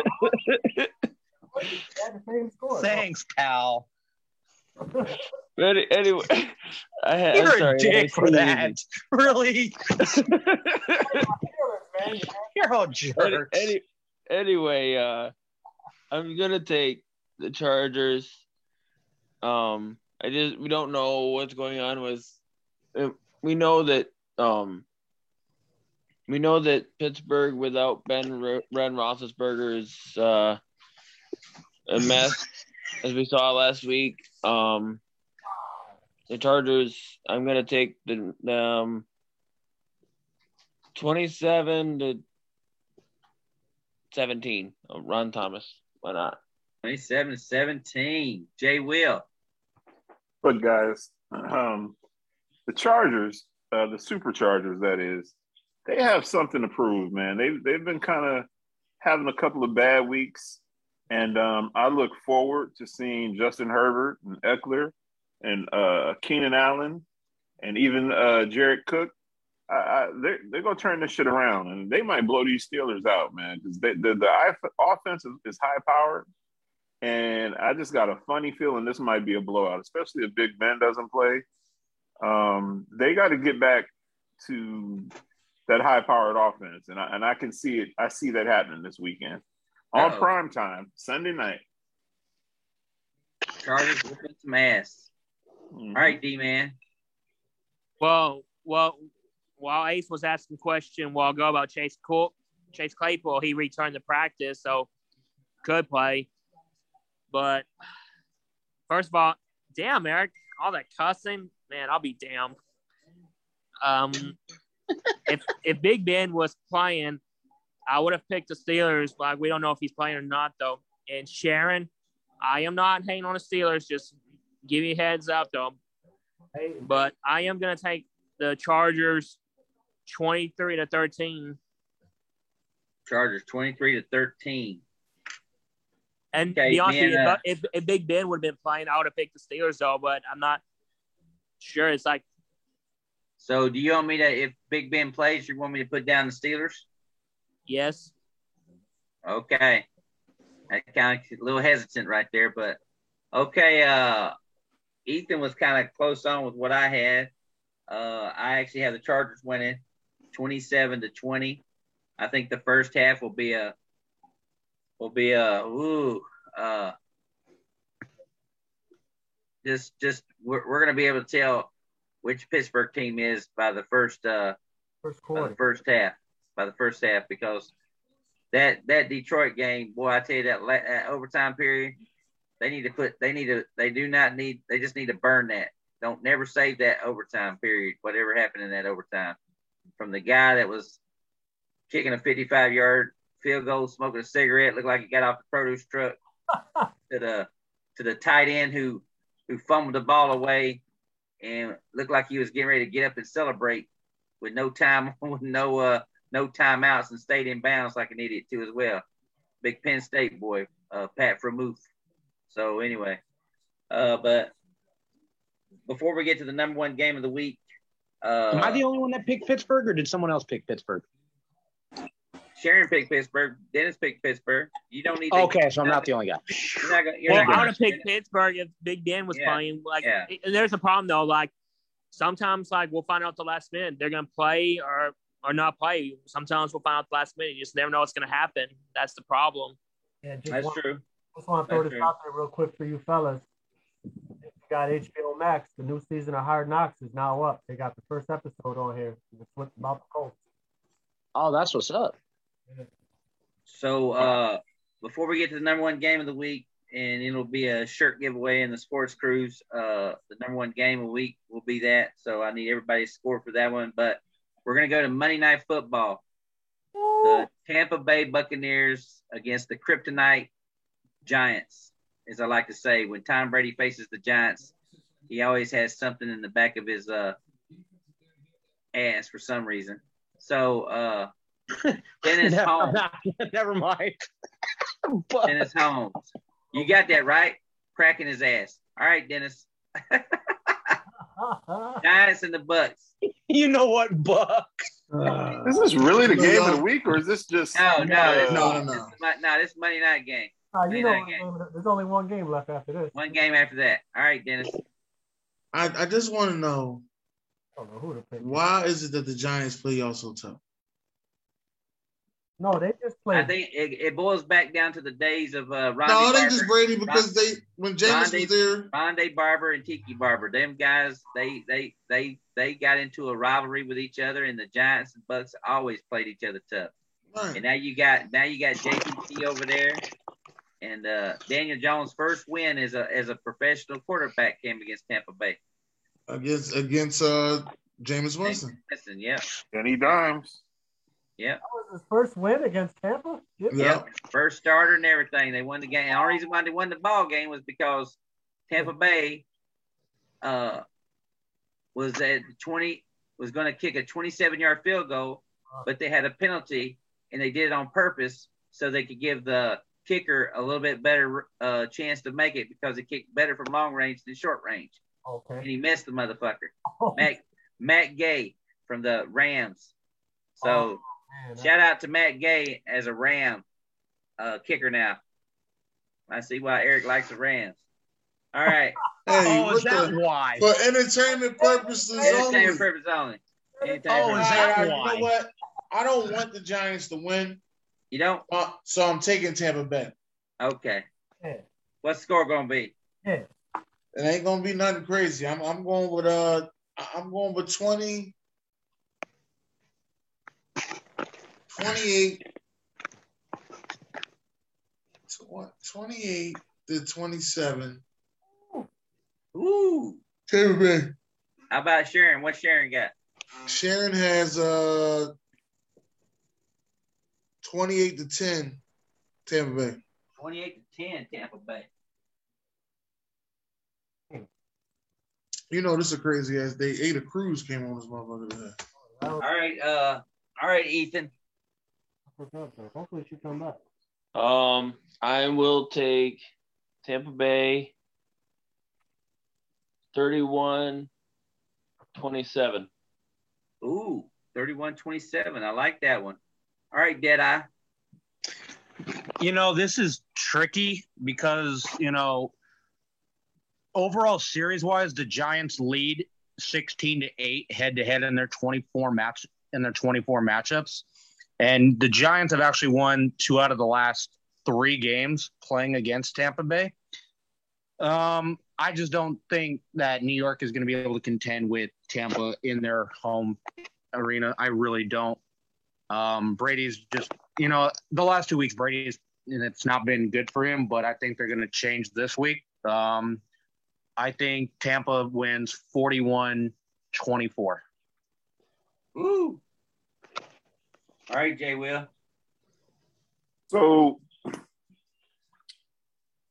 They had the same score. Thanks, pal. Any- anyway, I had, You're I'm sorry, a dick for that. Really? You're a jerk. any, anyway, uh, I'm gonna take the Chargers. Um, I just we don't know what's going on with. uh, We know that um. We know that Pittsburgh without Ben Ben Roethlisberger is uh, a mess, as we saw last week. Um, the Chargers. I'm gonna take the um. 27 to 17. Uh, Ron Thomas. Why not? 27 to 17. Jay Will. But guys, um, the Chargers, uh, the Superchargers, that is, they have something to prove, man. They they've been kind of having a couple of bad weeks, and um, I look forward to seeing Justin Herbert and Ekeler and uh, Keenan Allen and even uh, Jared Cook. I, I, they're they're gonna turn this shit around, and they might blow these Steelers out, man. Because the the offense is, high powered. And I just got a funny feeling this might be a blowout, especially if Big Ben doesn't play. Um, they got to get back to that high-powered offense, and I, and I can see it. I see that happening this weekend on prime time, Sunday night. Chargers whooping some ass. Mhm. All right, D man. Well, well, while Ace was asking question a while ago about Chase Cool, Chase Claypool, he returned to practice, so could play. But first of all, damn, Eric, all that cussing, man, I'll be damned. Um, if if Big Ben was playing, I would have picked the Steelers, but we don't know if he's playing or not, though. And Sharon, I am not hating on the Steelers. Just give you a heads up, though. Hey, But I am gonna take the Chargers, twenty-three to thirteen. Chargers 23 to 13. And Okay, be honest, man, uh, if, if Big Ben would have been playing, I would have picked the Steelers, though. But I'm not sure. It's like So do you want me to, if Big Ben plays, you want me to put down the Steelers? yes, Okay. I kind of a little hesitant right there, but okay. Uh, Ethan was kind of close on with what I had. Uh, I actually had the Chargers winning 27 to 20. I think the first half will be a will be a ooh uh just just we're, we're gonna be able to tell which Pittsburgh team is by the first uh first by the quarter. first half by the first half because that that Detroit game, boy, I tell you that, la- that overtime period, they need to put they need to they do not need they just need to burn that don't never save that overtime period. Whatever happened in that overtime, from the guy that was kicking a 55 yard field goal, smoking a cigarette, looked like he got off the produce truck, to the to the tight end who who fumbled the ball away and looked like he was getting ready to get up and celebrate with no time with no uh no timeouts and stayed in bounds like an idiot too as well. Big Penn State boy, uh, Pat Freiermuth. So anyway, uh, but before we get to the number one game of the week, uh, Am I the only one that picked Pittsburgh, or did someone else pick Pittsburgh? Sharon picked Pittsburgh. Dennis picked Pittsburgh. You don't need. To, Okay, so I'm not the only guy. You're not gonna, you're Well, not gonna I would have picked Pittsburgh if Big Dan was Yeah. playing. Like, Yeah. and there's a problem though. Like, sometimes like we'll find out the last minute they're gonna play or or not play. Sometimes we'll find out the last minute. You just never know what's gonna happen. That's the problem. Yeah, That's want, true. Just want to throw this out there real quick for you fellas. If you got HBO Max, the new season of Hard Knocks is now up. They got the first episode on here. It's what- about the Colts. Oh, that's what's up. So uh, before we get to the number one game of the week, and it'll be a shirt giveaway in the sports cruise. Uh, the number one game of the week will be that. So I need everybody's score for that one. But we're gonna go to Monday Night Football. The Tampa Bay Buccaneers against the Kryptonite Giants, as I like to say. When Tom Brady faces the Giants, he always has something in the back of his uh, ass for some reason. So uh, Dennis Never- Holmes. Never mind. Dennis Holmes. You got that right? Cracking his ass. All right, Dennis. Giants and the Bucks. You know what, Buck? Is this really the game of the week, or is this just No, no, uh, it's- no, no, no. it's Mon- no, this Monday night game. Ah, you know, Monday what night game. game- there's only one game left after this. One game after that. All right, Dennis. I, I just want to know I don't know who to pick. why is it that the Giants play y'all so tough? No, they just play. I think it, it boils back down to the days of uh, Ronde No, it Barber, ain't just Brady because they when James Rondé- was there. Rondé Barber and Tiki Barber. Them guys, they they they they got into a rivalry with each other, and the Giants and Bucks always played each other tough. Right. And now you got now you got JPP over there, and uh, Daniel Jones' first win as a as a professional quarterback came against Tampa Bay. against against uh Jameis Winston. Listen, yep, Danny Dimes? Yeah. That was his first win against Tampa. Yep. Yeah. yep. First starter and everything. They won the game. The only reason why they won the ball game was because Tampa Bay uh, was at twenty was going to kick a twenty seven yard field goal, but they had a penalty and they did it on purpose so they could give the kicker a little bit better uh, chance to make it because he kicked better from long range than short range. Okay. and he missed the motherfucker. Oh, Matt Matt Gay from the Rams. So man, shout out to Matt Gay as a Ram uh, kicker now. I see why Eric likes the Rams. All right, Hey, oh, what is that the, why? for entertainment purposes only. entertainment purpose only. Entertainment Oh, is purpose. that I- you know what? I don't want the Giants to win, You don't? uh, so I'm taking Tampa Bay. Okay. Yeah. What's the score gonna be? Yeah. It ain't gonna be nothing crazy. I'm I'm going with uh I'm going with 20 28 28 to 27. Ooh. Tampa Bay. How about Sharon? What Sharon got? Sharon has uh 28 to 10 Tampa Bay. 28 to 10, Tampa Bay. You know this is a crazy ass day. Ada Cruz came on this motherfucker today. that All was- right, uh, all right, Ethan. Hopefully she come back. Um, I will take Tampa Bay 31 27. Ooh, 31-27. I like that one. All right, Deadeye. You know, this is tricky because, you know, overall series wise, the Giants lead 16 to 8 head to head in their 24 match in their 24 matchups. And the Giants have actually won two out of the last three games playing against Tampa Bay. Um, I just don't think that New York is going to be able to contend with Tampa in their home arena. I really don't. Um, Brady's just, you know, the last two weeks, Brady's, and it's not been good for him, but I think they're going to change this week. Um, I think Tampa wins 41 24. Woo. All right, Jay Will. So,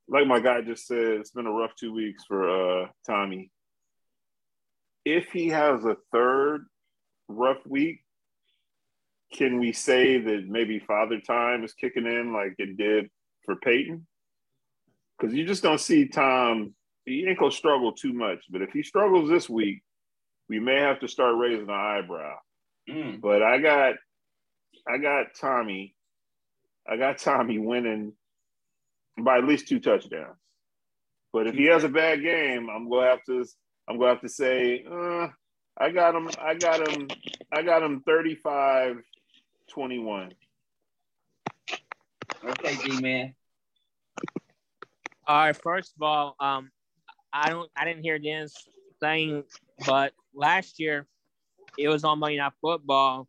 like my guy just said, it's been a rough two weeks for uh, Tommy. If he has a third rough week, can we say that maybe father time is kicking in like it did for Peyton? Because you just don't see Tom. He ain't gonna struggle too much, but if he struggles this week, we may have to start raising an eyebrow. Mm. But I got, I got Tommy. I got Tommy winning by at least two touchdowns. But if he has a bad game, I'm gonna have to. I'm gonna have to say, uh, I got him. I got him. I got him 35 21. Okay, G man. All right, first of all, um, I don't, I didn't hear Dennis saying, but last year it was on Monday Night Football.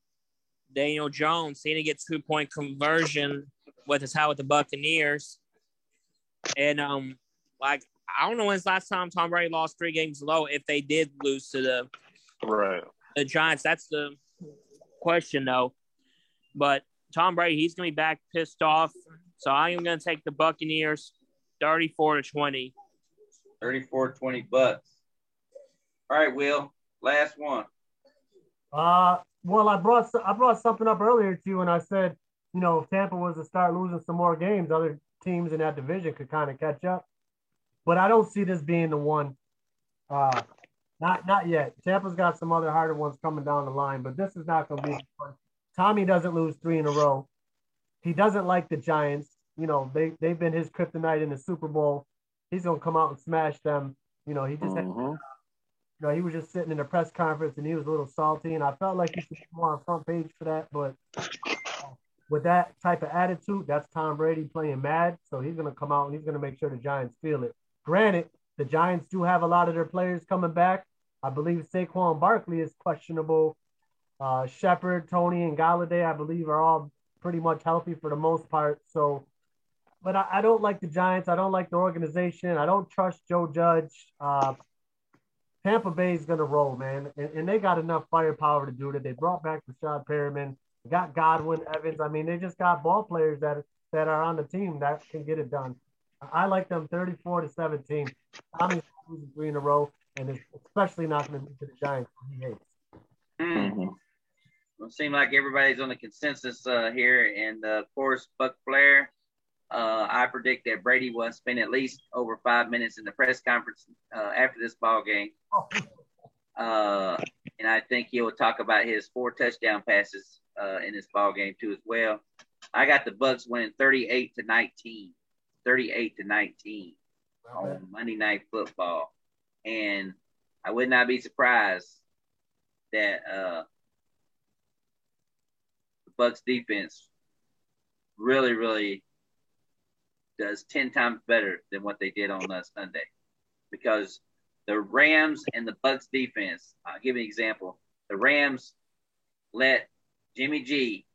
Daniel Jones, he didn't get two point conversion with his hat with the Buccaneers, and um, like I don't know when's last time Tom Brady lost three games low. If they did lose to the Right. the Giants, that's the question though. But Tom Brady, he's gonna be back pissed off. So I am gonna take the Buccaneers 34 to 20. 34 20 bucks. All right, Will. Last one. Uh, well, I brought I brought something up earlier to you, and I said, you know, if Tampa was to start losing some more games, other teams in that division could kind of catch up. But I don't see this being the one. Uh, not not yet. Tampa's got some other harder ones coming down the line, but this is not going to be. Fun. Tommy doesn't lose three in a row. He doesn't like the Giants. You know, they they've been his kryptonite in the Super Bowl. He's gonna come out and smash them. You know, he just had, Mhm. you know, he was just sitting in a press conference and he was a little salty, and I felt like he should be more on front page for that. But uh, with that type of attitude, that's Tom Brady playing mad. So he's gonna come out and he's gonna make sure the Giants feel it. Granted, the Giants do have a lot of their players coming back. I believe Saquon Barkley is questionable. Uh, Shepard, Tony, and Golladay, I believe, are all pretty much healthy for the most part. So, but I, I don't like the Giants. I don't like the organization. I don't trust Joe Judge. Uh, Tampa Bay is going to roll, man. And, and they got enough firepower to do it. They brought back Rashad Perriman, got Godwin, Evans. I mean, they just got ball players that, that are on the team that can get it done. I like them 34 to 17. Tommy's losing three in a row, and it's especially not going to be to the Giants. He hates. Hmm. It seems like everybody's on the consensus uh, here, and uh, of course, Buc Flair. Uh, I predict that Brady will spend at least over five minutes in the press conference uh, after this ball game, uh, and I think he will talk about his four touchdown passes uh, in this ball game too as well. I got the Bucks winning 38 to 19, 38 to 19 on Monday Night Football, and I would not be surprised that uh, Bucks defense really, really does ten times better than what they did on uh, Sunday, because the Rams and the Bucks defense. I'll give you an example. The Rams let Jimmy G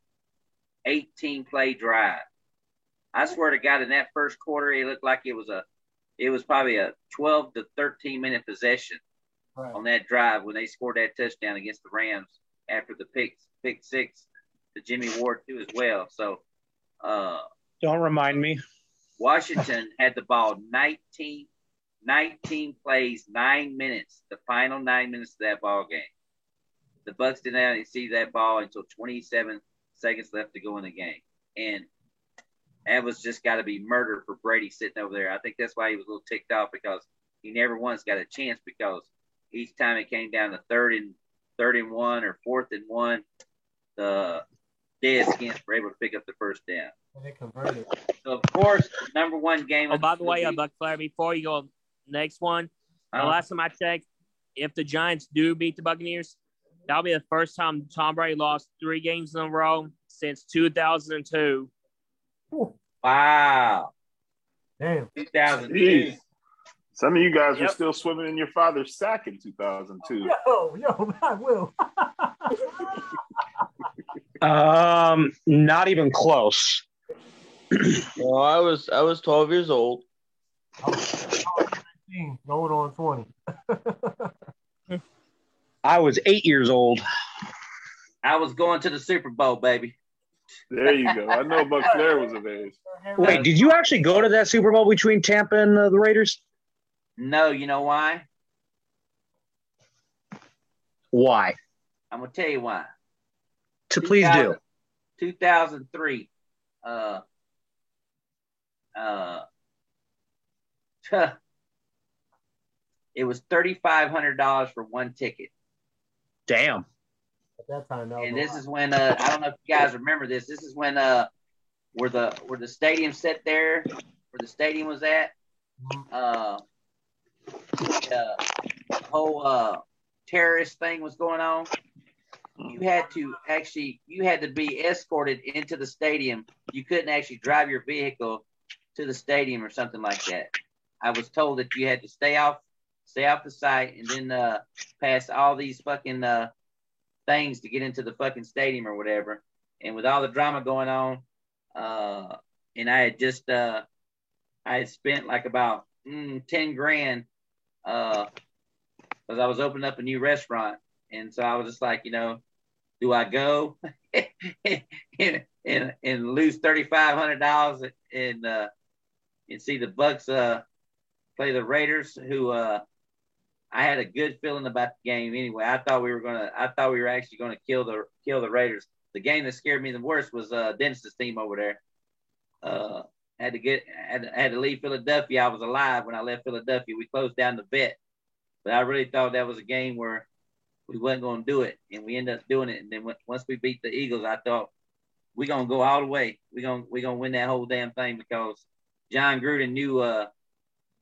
18 play drive. I swear to God, in that first quarter, it looked like it was a, it was probably a 12 to 13 minute possession Right. on that drive when they scored that touchdown against the Rams after the pick pick six to Jimmy Ward too as well. So uh, Don't remind me. Washington had the ball 19, 19 plays, nine minutes, the final nine minutes of that ball game. The Bucks did not see that ball until 27 seconds left to go in the game, and that was just got to be murder for Brady sitting over there. I think that's why he was a little ticked off because he never once got a chance because each time it came down to third and third and one or fourth and one, the Deadskins were able to pick up the first down. And they converted. So of course, number one game. Oh, by the way, uh, week- Buc Flair, before you go next one, the last time I checked, if the Giants do beat the Buccaneers, that'll be the first time Tom Brady lost three games in a row since 2002. wow, Damn. 2002. Jeez. Some of you guys were still swimming in your father's sack in 2002. Yo, yo, I will. Um, not even close. Well, I was I was 12 years old. 16, going on 20. I was eight years old. I was going to the Super Bowl, baby. There you go. I know Buc Flair was of age. Wait, did you actually go to that Super Bowl between Tampa and uh, the Raiders? No, you know why? Why? I'm gonna tell you why. To please do. 2003. Uh, uh, it was thirty five hundred dollars for one ticket. Damn. At that time, that And this is when uh, I don't know if you guys remember this. This is when uh, where the where the stadium set there, where the stadium was at. Uh, the whole uh terrorist thing was going on. You had to actually you had to be escorted into the stadium. You couldn't actually drive your vehicle to the stadium or something like that. I was told that you had to stay off stay off the site and then uh pass all these fucking uh things to get into the fucking stadium or whatever. And with all the drama going on, uh and I had just uh I had spent like about mm, 10 grand uh because I was opening up a new restaurant. And so I was just like, you know, do I go and, and, and lose thirty five hundred dollars and uh and see the Bucks uh play the Raiders who uh I had a good feeling about the game anyway. I thought we were gonna I thought we were actually gonna kill the kill the Raiders. The game that scared me the worst was uh Dennis's team over there. Uh had to get had, had to leave Philadelphia. I was alive when I left Philadelphia. We closed down the bet. But I really thought that was a game where we wasn't going to do it, and we ended up doing it. And then once we beat the Eagles, I thought we're gonna go all the way. We're gonna we're gonna win that whole damn thing because Jon Gruden knew uh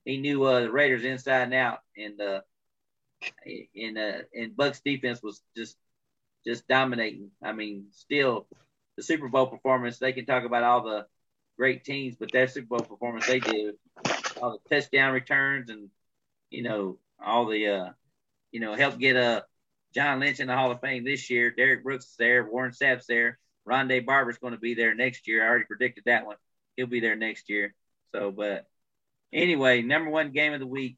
he knew uh the Raiders inside and out, and uh and uh and Bucks defense was just just dominating. I mean, still the Super Bowl performance. They can talk about all the great teams, but their Super Bowl performance they did all the touchdown returns and you know all the uh you know help get uh John Lynch in the Hall of Fame this year. Derrick Brooks is there. Warren Sapp's there. Rondé Barber's going to be there next year. I already predicted that one. He'll be there next year. So, but anyway, number one game of the week.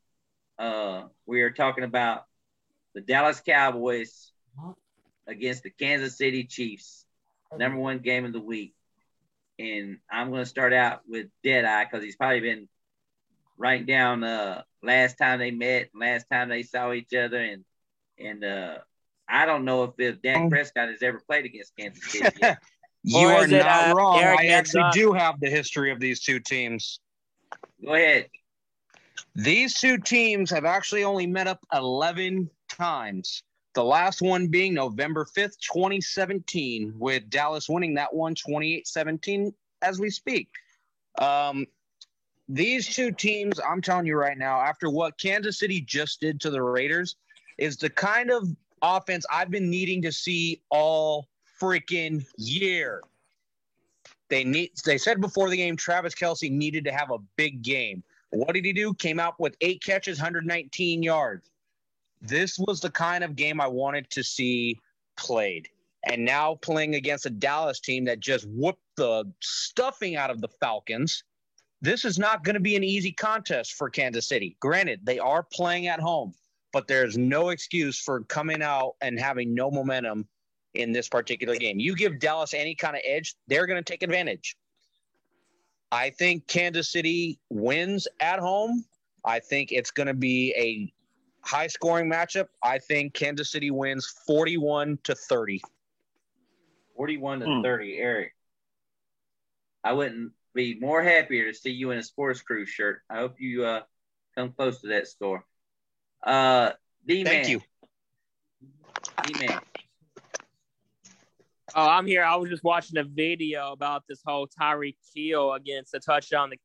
Uh, we are talking about the Dallas Cowboys against the Kansas City Chiefs. Number one game of the week. And I'm going to start out with Deadeye because he's probably been writing down uh, last time they met, last time they saw each other, and and uh, I don't know if, if Dak Prescott has ever played against Kansas City. Yet. You Or are is it, not uh, wrong. Eric I actually up? do have the history of these two teams. Go ahead. These two teams have actually only met up 11 times. The last one being November 5th, 2017, with Dallas winning that one 28 17 as we speak. Um, these two teams, I'm telling you right now, after what Kansas City just did to the Raiders, is the kind of offense I've been needing to see all freaking year. They need. They said before the game, Travis Kelce needed to have a big game. What did he do? Came out with eight catches, 119 yards. This was the kind of game I wanted to see played. And now playing against a Dallas team that just whooped the stuffing out of the Falcons. This is not going to be an easy contest for Kansas City. Granted, they are playing at home, but there's no excuse for coming out and having no momentum in this particular game. You give Dallas any kind of edge, they're going to take advantage. I think Kansas City wins at home. I think it's going to be a high scoring matchup. I think Kansas City wins 41 to 30. 41 to Hmm. 30, Eric. I wouldn't be more happier to see you in a sports crew shirt. I hope you uh come close to that score. Uh D man. Thank you. D man. Oh, I'm here. I was just watching a video about this whole Tyreek Hill against the touchdown the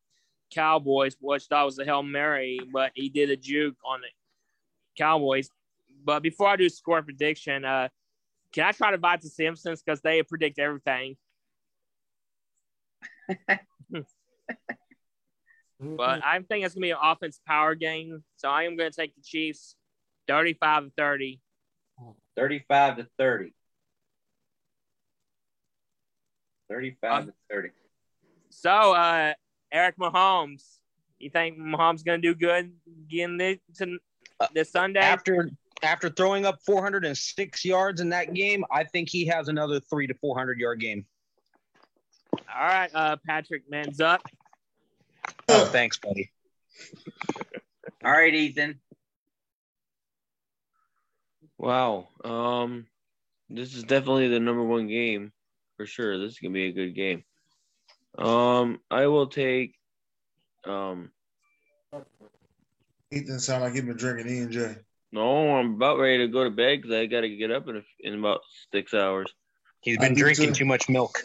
Cowboys, which thought was a Hail Mary, but he did a juke on the Cowboys. But before I do score prediction, uh, can I try to buy the Simpsons because they predict everything? but I think it's gonna be an offense power game, so I am gonna take the Chiefs, thirty-five to thirty. 35 to 30. 35 to 30. So, uh, Eric Mahomes, You think Mahomes gonna do good again this to- this Sunday? After after throwing up 406 yards in that game, I think he has another three to 400 yard game. All right, uh, Patrick, man's up. Oh, thanks, buddy. All right, Ethan. Wow. Um, this is definitely the number one game for sure. This is gonna be a good game. Um, I will take. Um, Ethan sound like he been drinking E and J. no, I'm about ready to go to bed because I got to get up in a, in about six hours. He's been do drinking too. too much milk.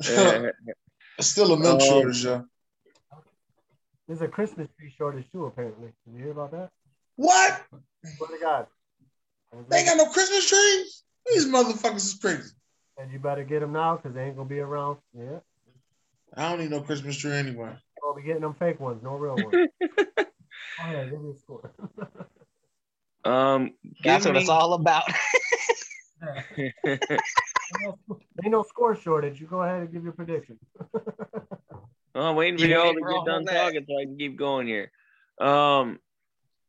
Uh, Still a milk Um, shortage, y'all. There's a Christmas tree shortage too, apparently. Did you hear about that? What? Swear to God. They ain't got no Christmas trees? These motherfuckers is crazy. And you better get them now because they ain't gonna be around. Yeah. I don't need no Christmas tree anyway. I'll be getting them fake ones, no real ones. oh yeah, give me a score. um, That's give what it's all about. ain't, no, ain't no score shortage. You go ahead and give your prediction. Oh, I'm waiting for You y'all ain't to get done on that. talking so I can keep going here. Um,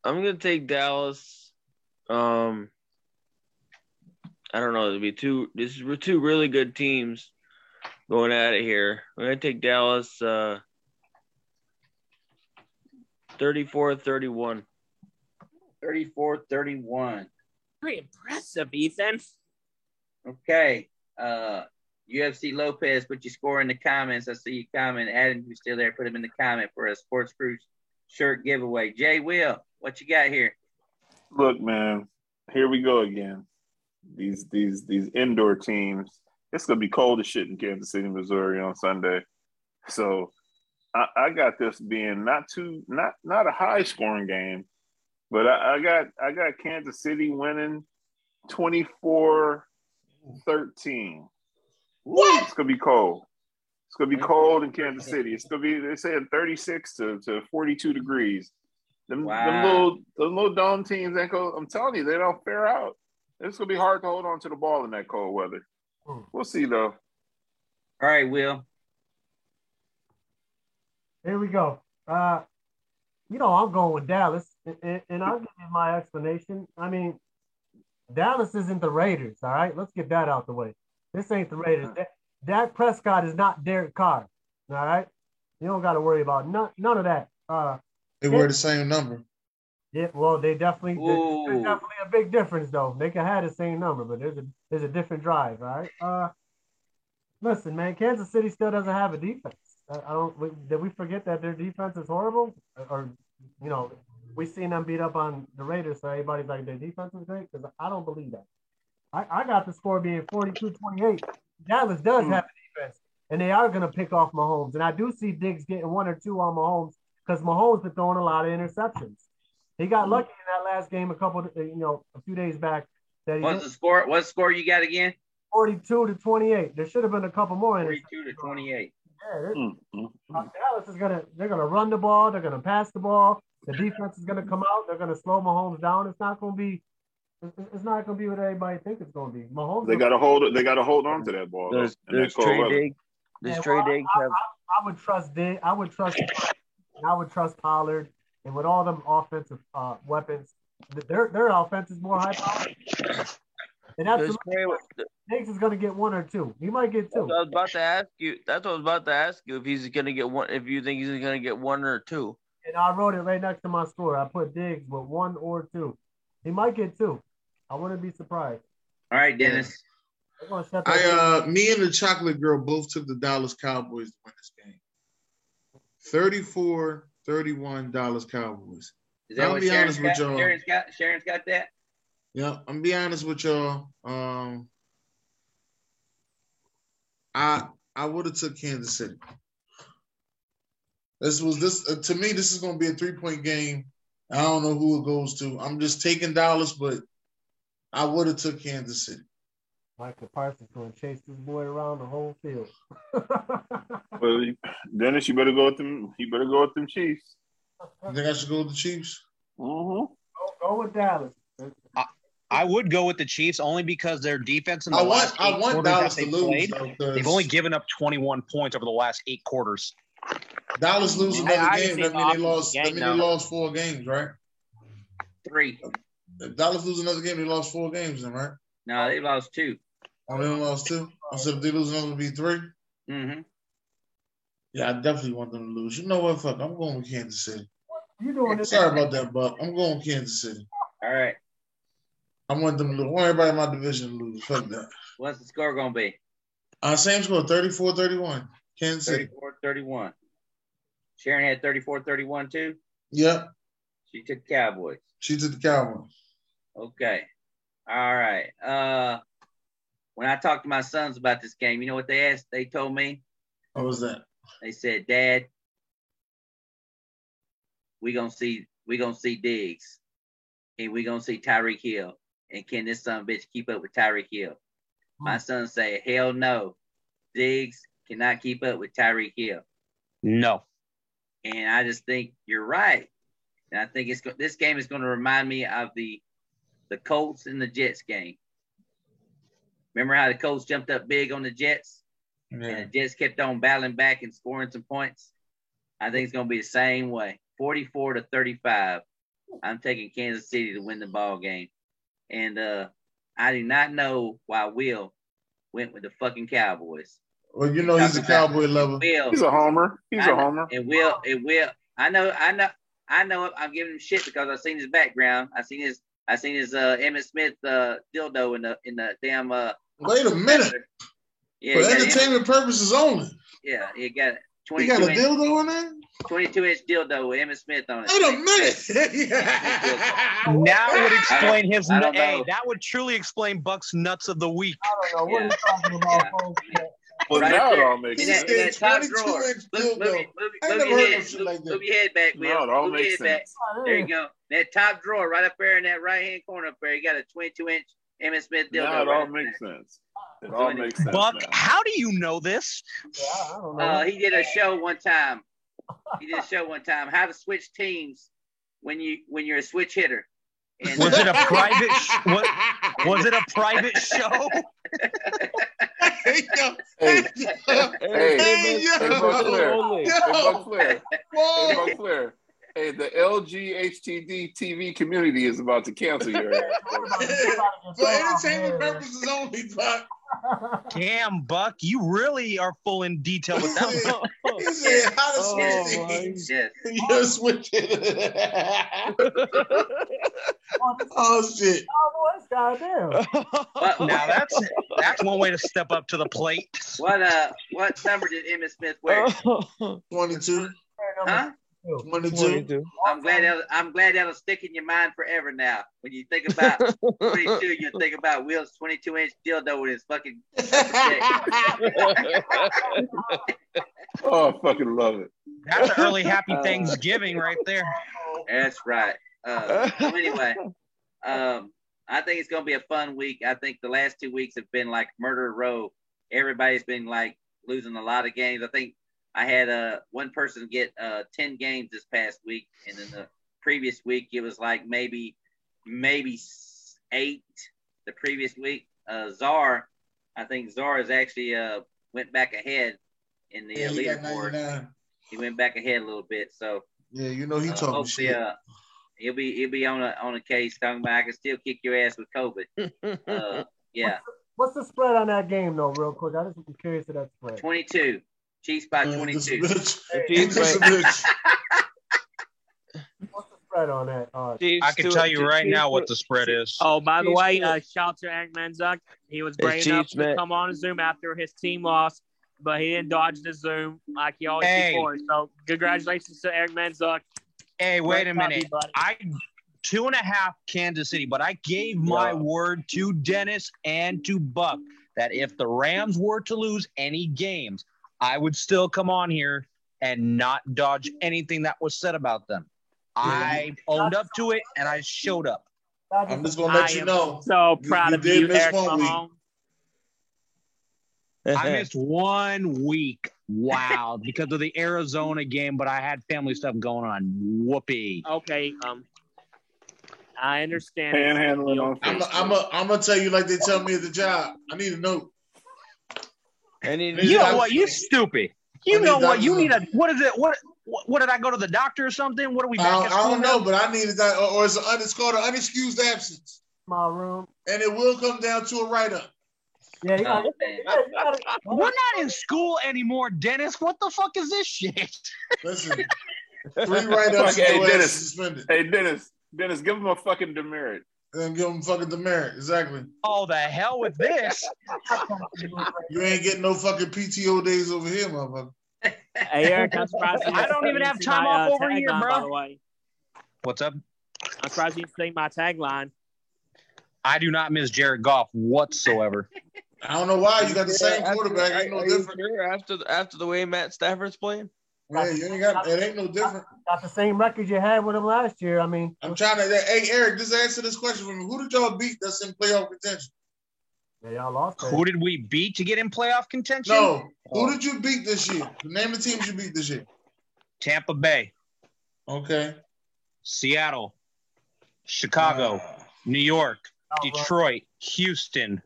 I'm gonna take Dallas. Um, I don't know. It'll be two. This is two really good teams going at it here. I'm gonna take Dallas. Uh, 34-31. 34 31. Very impressive, Ethan. Okay. Uh, UFC Lopez, put your score in the comments. I see you comment. Adam, you still there? Put him in the comment for a Sports Cruise shirt giveaway. Jay Will, what you got here? Look, man, here we go again. These these these indoor teams. It's gonna be cold as shit in Kansas City, Missouri on Sunday. So I, I got this being not too not not a high scoring game, but I, I got I got Kansas City winning 24 13. What? It's gonna be cold. It's gonna be cold in Kansas City. It's gonna be they said 36 to, to 42 degrees. Them, Wow. them little the little dome teams ain't go, I'm telling you, they don't fare out. It's gonna be hard to hold on to the ball in that cold weather. We'll see though. All right, Will. Here we go. Uh, you know, I'm going with Dallas, and, and- and I'll give you my explanation. I mean, Dallas isn't the Raiders, all right? Let's get that out the way. This ain't the Raiders. Da- Dak Prescott is not Derek Carr, all right? You don't got to worry about none, none of that. Uh, They wear the same number. yeah, well, they definitely there- Ooh. there's definitely a big difference though. They can have the same number, but there's a there's a different drive. All right. Uh, listen, man, Kansas City still doesn't have a defense. I, I don't. We, did we forget that their defense is horrible? Or, or, you know, we seen them beat up on the Raiders, so everybody's like their defense is great because I don't believe that. I, I got the score being 42-28. Dallas does have a defense, and they are going to pick off Mahomes. And I do see Diggs getting one or two on Mahomes because Mahomes been throwing a lot of interceptions. He got lucky in that last game a couple, you know, a few days back. That he What's the score? What score you got again? 42 to 28. There should have been a couple more. interceptions. 42 to 28. Yeah, Mm, mm, mm. Dallas is gonna they're gonna run the ball, they're gonna pass the ball. The defense is gonna come out, they're gonna slow Mahomes down. It's not gonna be it's, it's not gonna be what everybody thinks it's gonna be. Mahomes They gotta hold they gotta hold on to that ball. though, Does, in that does cold Trey weather. Dig, does Yeah, Trey well, Diggs I, I, I would trust Dig, I would trust I would trust Pollard and with all them offensive uh, weapons, their their offense is more high powered. And that's does Trey, Diggs is gonna get one or two. He might get two. I was about to ask you. That's what I was about to ask you if he's gonna get one. If you think he's gonna get one or two. And I wrote it right next to my score. I put Diggs with one or two. He might get two. I wouldn't be surprised. All right, Dennis. They're gonna shut that I uh me and the chocolate girl both took the Dallas Cowboys to win this game. 34 31 Dallas Cowboys. Is that I'll what be Sharon's honest got? with y'all. Sharon's got? Sharon's got that? Yeah, I'm be honest with y'all. Um I I would have took Kansas City. This was this uh, to me. This is going to be a three point game. I don't know who it goes to. I'm just taking Dallas, but I would have took Kansas City. Micah Parsons going to chase this boy around the whole field. Well, Dennis, you better go with them. You better go with them Chiefs. You think I should go with the Chiefs? Mm-hmm. Go, go with Dallas. I would go with the Chiefs only because their defense in the I want- last I want quarters Dallas that to they lose, played, though, 'cause- they've only given up 21 points over the last eight quarters. Dallas lose I- another I game. see That the mean they lost. That game mean now. they lost four games, right? Three. If Dallas lose another game, they lost four games, then right? No, they lost two. Oh, they only lost two. I said if they lose another, it'll be three. Mm-hmm. Yeah, I definitely want them to lose. You know what? Fuck, I'm going with Kansas City. You doing this? Sorry about that, Buck. I'm going with Kansas City. All right. I want them to lose. I want everybody in my division to lose. Fuck that. What's the score gonna be? Uh, same score, 34-31. Kansas City. 34-31. Sharon had 34-31 too. Yep. She took the Cowboys. She took the Cowboys. Okay. All right. Uh when I talked to my sons about this game, you know what they asked? They told me, What was that? they said, Dad, we gonna see we gonna see Diggs and we gonna see Tyreek Hill. And can this son of a bitch keep up with Tyreek Hill? My son say, Hell no. Diggs cannot keep up with Tyreek Hill. No. And I just think you're right. And I think it's this game is going to remind me of the the Colts and the Jets game. Remember how the Colts jumped up big on the Jets, Yeah. and the Jets kept on battling back and scoring some points. I think it's going to be the same way, 44 to 35. I'm taking Kansas City to win the ball game, and uh, I do not know why Will went with the fucking Cowboys. Well, you know he's a cowboy lover. Will, He's a homer. He's I a know- homer. It will. It will. I know. I know. I know. I'm giving him shit because I've seen his background. I've seen his. I seen his uh, Emmitt Smith uh, dildo in the in the damn. Uh, Wait a minute. yeah, For he got entertainment purposes only. yeah, he got He 22 got a inch, dildo in there? 22 inch dildo with Emmitt Smith on it. Wait a minute. Now would explain his. I don't Hey, know. that would truly explain Buck's nuts of the week. I don't know what he's talking about, folks. Well, Right now it there. all makes In that, sense. in that top drawer. inch Move, dildo. move, move, I ain't your head. no shit Move, like that. move your head back, Will. No, it all move your makes head back. There you go. That top drawer right up there in that right hand corner up there. You got a 22 inch Emmitt Smith dildo. Now it right all makes there. sense. It all makes sense. Buck, now. how do you know this? Yeah, I don't know. Uh, he did a show one time. He did a show one time. How to switch teams when you when you're a switch hitter. And Was it a private? Sh- what, was it a private show? Hey, yo. Hey, Hey, hey, hey, hey, yo. Buc Flair. Only. Hey, Buc Flair. Hey. Buc Flair. Hey, the LGHTD TV community is about to cancel your ass. For entertainment purposes only, Buck. Damn, Buck, you really are full in detail with that one. He said, how to Oh, switch my. teams. You're switching. Oh, this oh, shit. Cowboys, goddamn. What, now that's that's one way to step up to the plate. what uh what number did Emmitt Smith wear? 22. Huh? 22. I'm glad that I'm glad that'll stick in your mind forever now. When you think about 22, you think about Will's 22 inch dildo with his fucking. Oh, I fucking love it. That's an early happy Thanksgiving right there. That's right. Uh, so anyway, um, I think it's gonna be a fun week. I think the last two weeks have been like murder row. Everybody's been like losing a lot of games. I think I had uh, one person get uh, 10 games this past week, and then the previous week it was like maybe maybe eight. The previous week, uh, Czar, I think Czar has actually uh, went back ahead in the Yeah, he leaderboard. He went back ahead a little bit, so Yeah, you know he uh, talking shit. uh, he'll be he'll be on a on a case talking about I can still kick your ass with COVID. Uh, yeah, What's the spread on that game, though, real quick? I just am curious to that spread. twenty two. Chiefs by Man, twenty this bitch. Chiefs by- bitch. What's the spread on that? Uh, I can to- tell you Chiefs right to- now what the spread is. Oh, by the Chiefs way, to- uh, shout out to Eric Manzuck. He was Hey, brave enough Chiefs, to man. come on Zoom after his team lost, but he didn't dodge the Zoom like he always Hey. before. So, congratulations to Eric Manzuck. Hey, wait a minute. copy. I two and a half Kansas City, but I gave my Yeah. word to Dennis and to Buck that if the Rams were to lose any games, I would still come on here and not dodge anything that was said about them. I owned up to it and I showed up. I'm just gonna let I you know. So proud you of did you, Eric one week. Mahone. I missed one week. Wow, because of the Arizona game, but I had family stuff going on. Whoopee. Okay, um, I understand. Panhandling on I'm Facebook. I'm a, I'm gonna tell you like they tell me at the job. I need a note. I need You know what? You stupid. You know what? You need a what is it? What what, what did I go to the doctor or something? What are we I back don't, at I don't now? know, but I needed that, or, or it's, an, it's called an unexcused absence, My room. and it will come down to a write up. Yeah, you gotta, man. yeah, you gotta, We're not in school anymore, Dennis. What the fuck is this shit? Listen, three write ups Fuck, hey, and your ass Dennis. suspended. Hey, Dennis. Dennis, give him a fucking demerit. And give them fucking demerit. Exactly. Oh, the hell with this. You ain't getting no fucking PTO days over here, motherfucker. Hey, Eric, I'm surprised I don't even have time my, off uh, over here, tagline, bro. By the way. What's up? I'm surprised you didn't my tagline. I do not miss Jared Goff whatsoever. I don't know why you got the same quarterback. are- Ain't no are different. sure after the, after the way Matt Stafford's playing? Yeah, you ain't got. It ain't no different. got the same record you had with them last year. I mean, I'm trying to. Hey, Eric, just answer this question for me. Who did y'all beat that's in playoff contention? yeah, y'all lost. that. Who did we beat to get in playoff contention? No. Who oh. did you beat this year? The name of the teams you beat this year. Tampa Bay, Okay. Seattle, Chicago, uh, New York, Oh, bro. Detroit, Houston.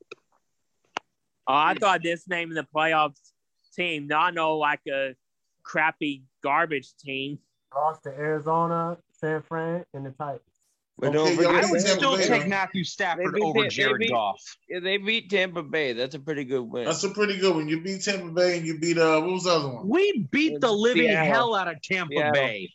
Oh, I thought this name in the playoffs team, not no like a crappy garbage team. Lost to Arizona, San Fran, and the Titans. But Okay, don't forget, I would Tampa still Bay, take though. Matthew Stafford beat over Tam- they Jared beat- Goff. yeah, they beat Tampa Bay. That's a pretty good win. That's a pretty good one. You beat Tampa Bay and you beat uh what was the other one? We beat the living Seattle. hell out of Tampa Seattle. Bay.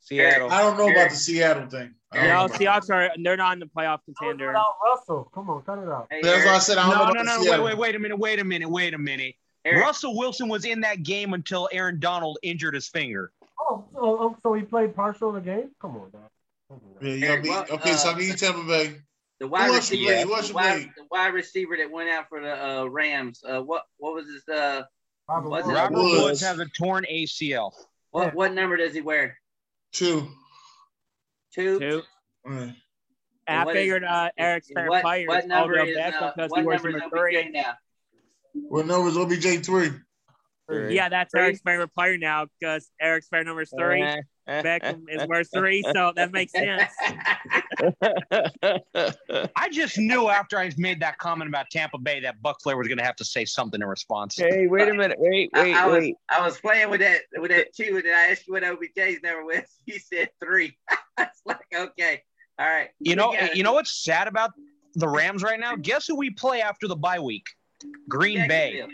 Seattle. I don't know about the Seattle thing. I don't know No, Seahawks are they're not in the playoff Cut it contender. out, Russell. Come on, cut it out. Hey. That's why I said I don't know No, about no, the no, wait, wait, wait a minute, wait a minute, wait a minute. Eric, Russell Wilson was in that game until Aaron Donald injured his finger. Oh, so, oh, so he played partial of the game? Come on, dog. Come Yeah, dog. y'all Eric, beat. Okay, so I uh, beat Tampa Bay. the wide Who you receiver, played? Who else the you wide, played? the wide receiver that went out for the uh, Rams. Uh, what what was his uh Robert Was Woods. Robert Woods. Woods has a torn ACL. what Yeah. what number does he wear? Two. Two. Too. Mm. I what is- figured uh, Eric's favorite What, player what is number Odell is uh, because what he wears number is number three. Now? What number is OBJ three? Three. Yeah, that's Three? Eric's favorite player now because Eric's favorite number is three. Beckham is worth three, so that makes sense. I just knew after I made that comment about Tampa Bay that Buc Flair was going to have to say something in response. hey, wait a minute. Wait, wait, I was wait. I was playing with that with that two, and then I asked you what OBJ's number was. He said three. It's like okay, all right. You know, We got it. you know what's sad about the Rams right now? Guess who we play after the bye week? Green Bay.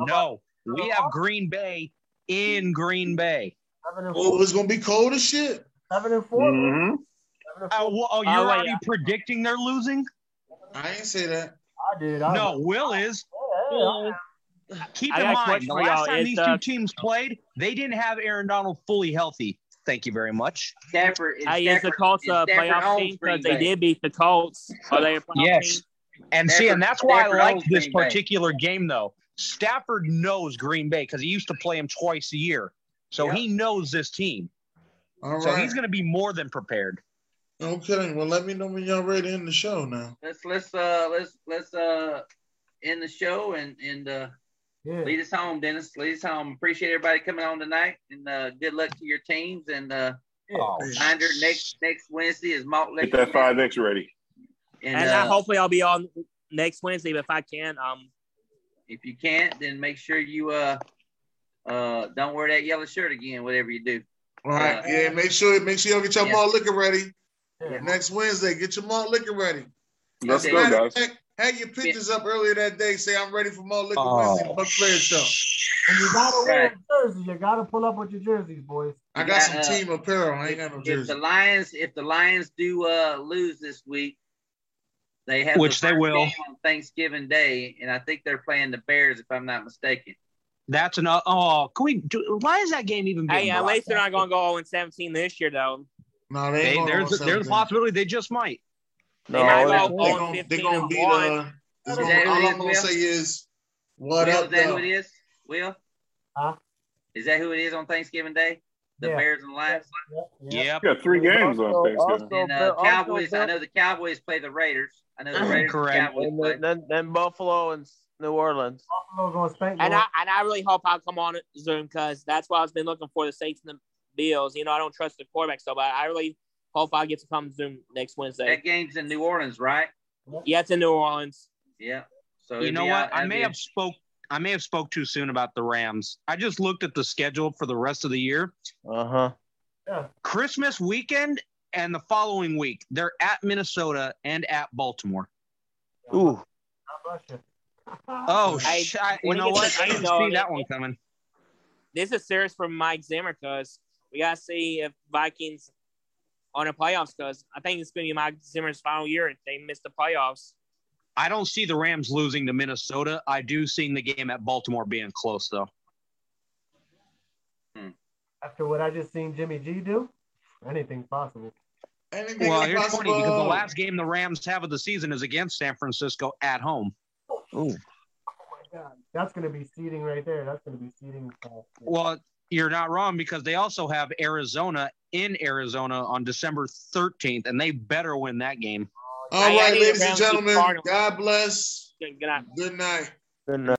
No, we have Green Bay in Green Bay. Seven and Oh, four. it's gonna be cold as shit. Seven and 4 Mhm. Seven and Uh, well, oh, you're Oh, already yeah. predicting they're losing? I ain't say that. I did. I No, Will is. Yeah, yeah, Keep I in mind, the last time Is, these uh, two teams played, they didn't have Aaron Donald fully healthy. Thank you very much. Stafford. is Hey, is the Colts a playoff team because they did beat the Colts? Are they a playoff Yes. team? And see, and that's why Stafford I like this Green Bay. particular game, though. Stafford knows Green Bay because he used to play him twice a year. So Yep. he knows this team. All So right. he's going to be more than prepared. Okay. Well, let me know when y'all ready to end the show now. Let's let's uh let's let's uh end the show and and uh yeah. lead us home, Dennis. Lead us home. Appreciate everybody coming on tonight, and uh, good luck to your teams. And uh, Oh, reminder next next Wednesday is Malt Get that five X ready. And, And I uh, hopefully I'll be on next Wednesday, but if I can, um, if you can't, then make sure you uh uh don't wear that yellow shirt again. Whatever you do. All right. Uh, yeah. Make sure make sure y'all get your Yeah. malt liquor ready. Yeah. Next Wednesday, get your malt liquor ready. Let's Okay. go, Matter guys. fact, Had your pictures up earlier that day. Say I'm ready for malt liquor Oh, Wednesday. Buc Flair show. And you gotta wear Right. jerseys. You gotta pull up with your jerseys, boys. I got got, some uh, team apparel. I ain't got no jerseys. If the Lions, if the Lions do uh lose this week, they have the Which they will. game on Thanksgiving Day, and I think they're playing the Bears, if I'm not mistaken. That's an Oh, can we? Do, why is that game even being hey, at least they're not going to go 0 17 this year, though. No, they They, ain't going there's on there's a possibility they just might. They might No, go They 0 gonna, they 15 gonna and beat 1. uh it's Is gonna, that who all it I'm gonna say is what Will, up is that who it is? Will? Huh? Is that who it is on Thanksgiving Day? The Yeah. Bears and Lions? Yeah, yeah. Yep. You got three games on Also- Thanksgiving. also And uh, Bill- also Cowboys, I know the Cowboys play the Raiders. I know the Raiders and Correct. Cowboys and play. then, then, then Buffalo and New Orleans. Buffalo gonna spank And I and I really hope I'll come on Zoom because that's what I've been looking for the Saints and the Bills. You know, I don't trust the quarterback so, but I really hope I get to come Zoom next Wednesday. That game's in New Orleans, right? Yeah, it's in New Orleans. Yeah. So You know what? out- I may have spoke. I may have spoke too soon about the Rams. I just looked at the schedule for the rest of the year. Uh huh. Yeah. Christmas weekend and the following week, they're at Minnesota and at Baltimore. Ooh. God bless you. Oh, I- sh- I, you know what? I didn't game going, see that one coming. This is serious from Mike Zimmer because we gotta see if Vikings on the playoffs because I think it's gonna be Mike Zimmer's final year if they miss the playoffs. I don't see the Rams losing to Minnesota. I do see the game at Baltimore being close, though. After what I just seen Jimmy G do, anything's possible. Anything Well, is here's funny because the last game the Rams have of the season is against San Francisco at home. Ooh. Oh my God, that's gonna be seating right there. That's gonna be seating. Uh, Well, you're not wrong because they also have Arizona in Arizona on December 13th, and they better win that game. All I- I right, ladies and Rams to beat gentlemen. God bless. Good night. Good night. Good night.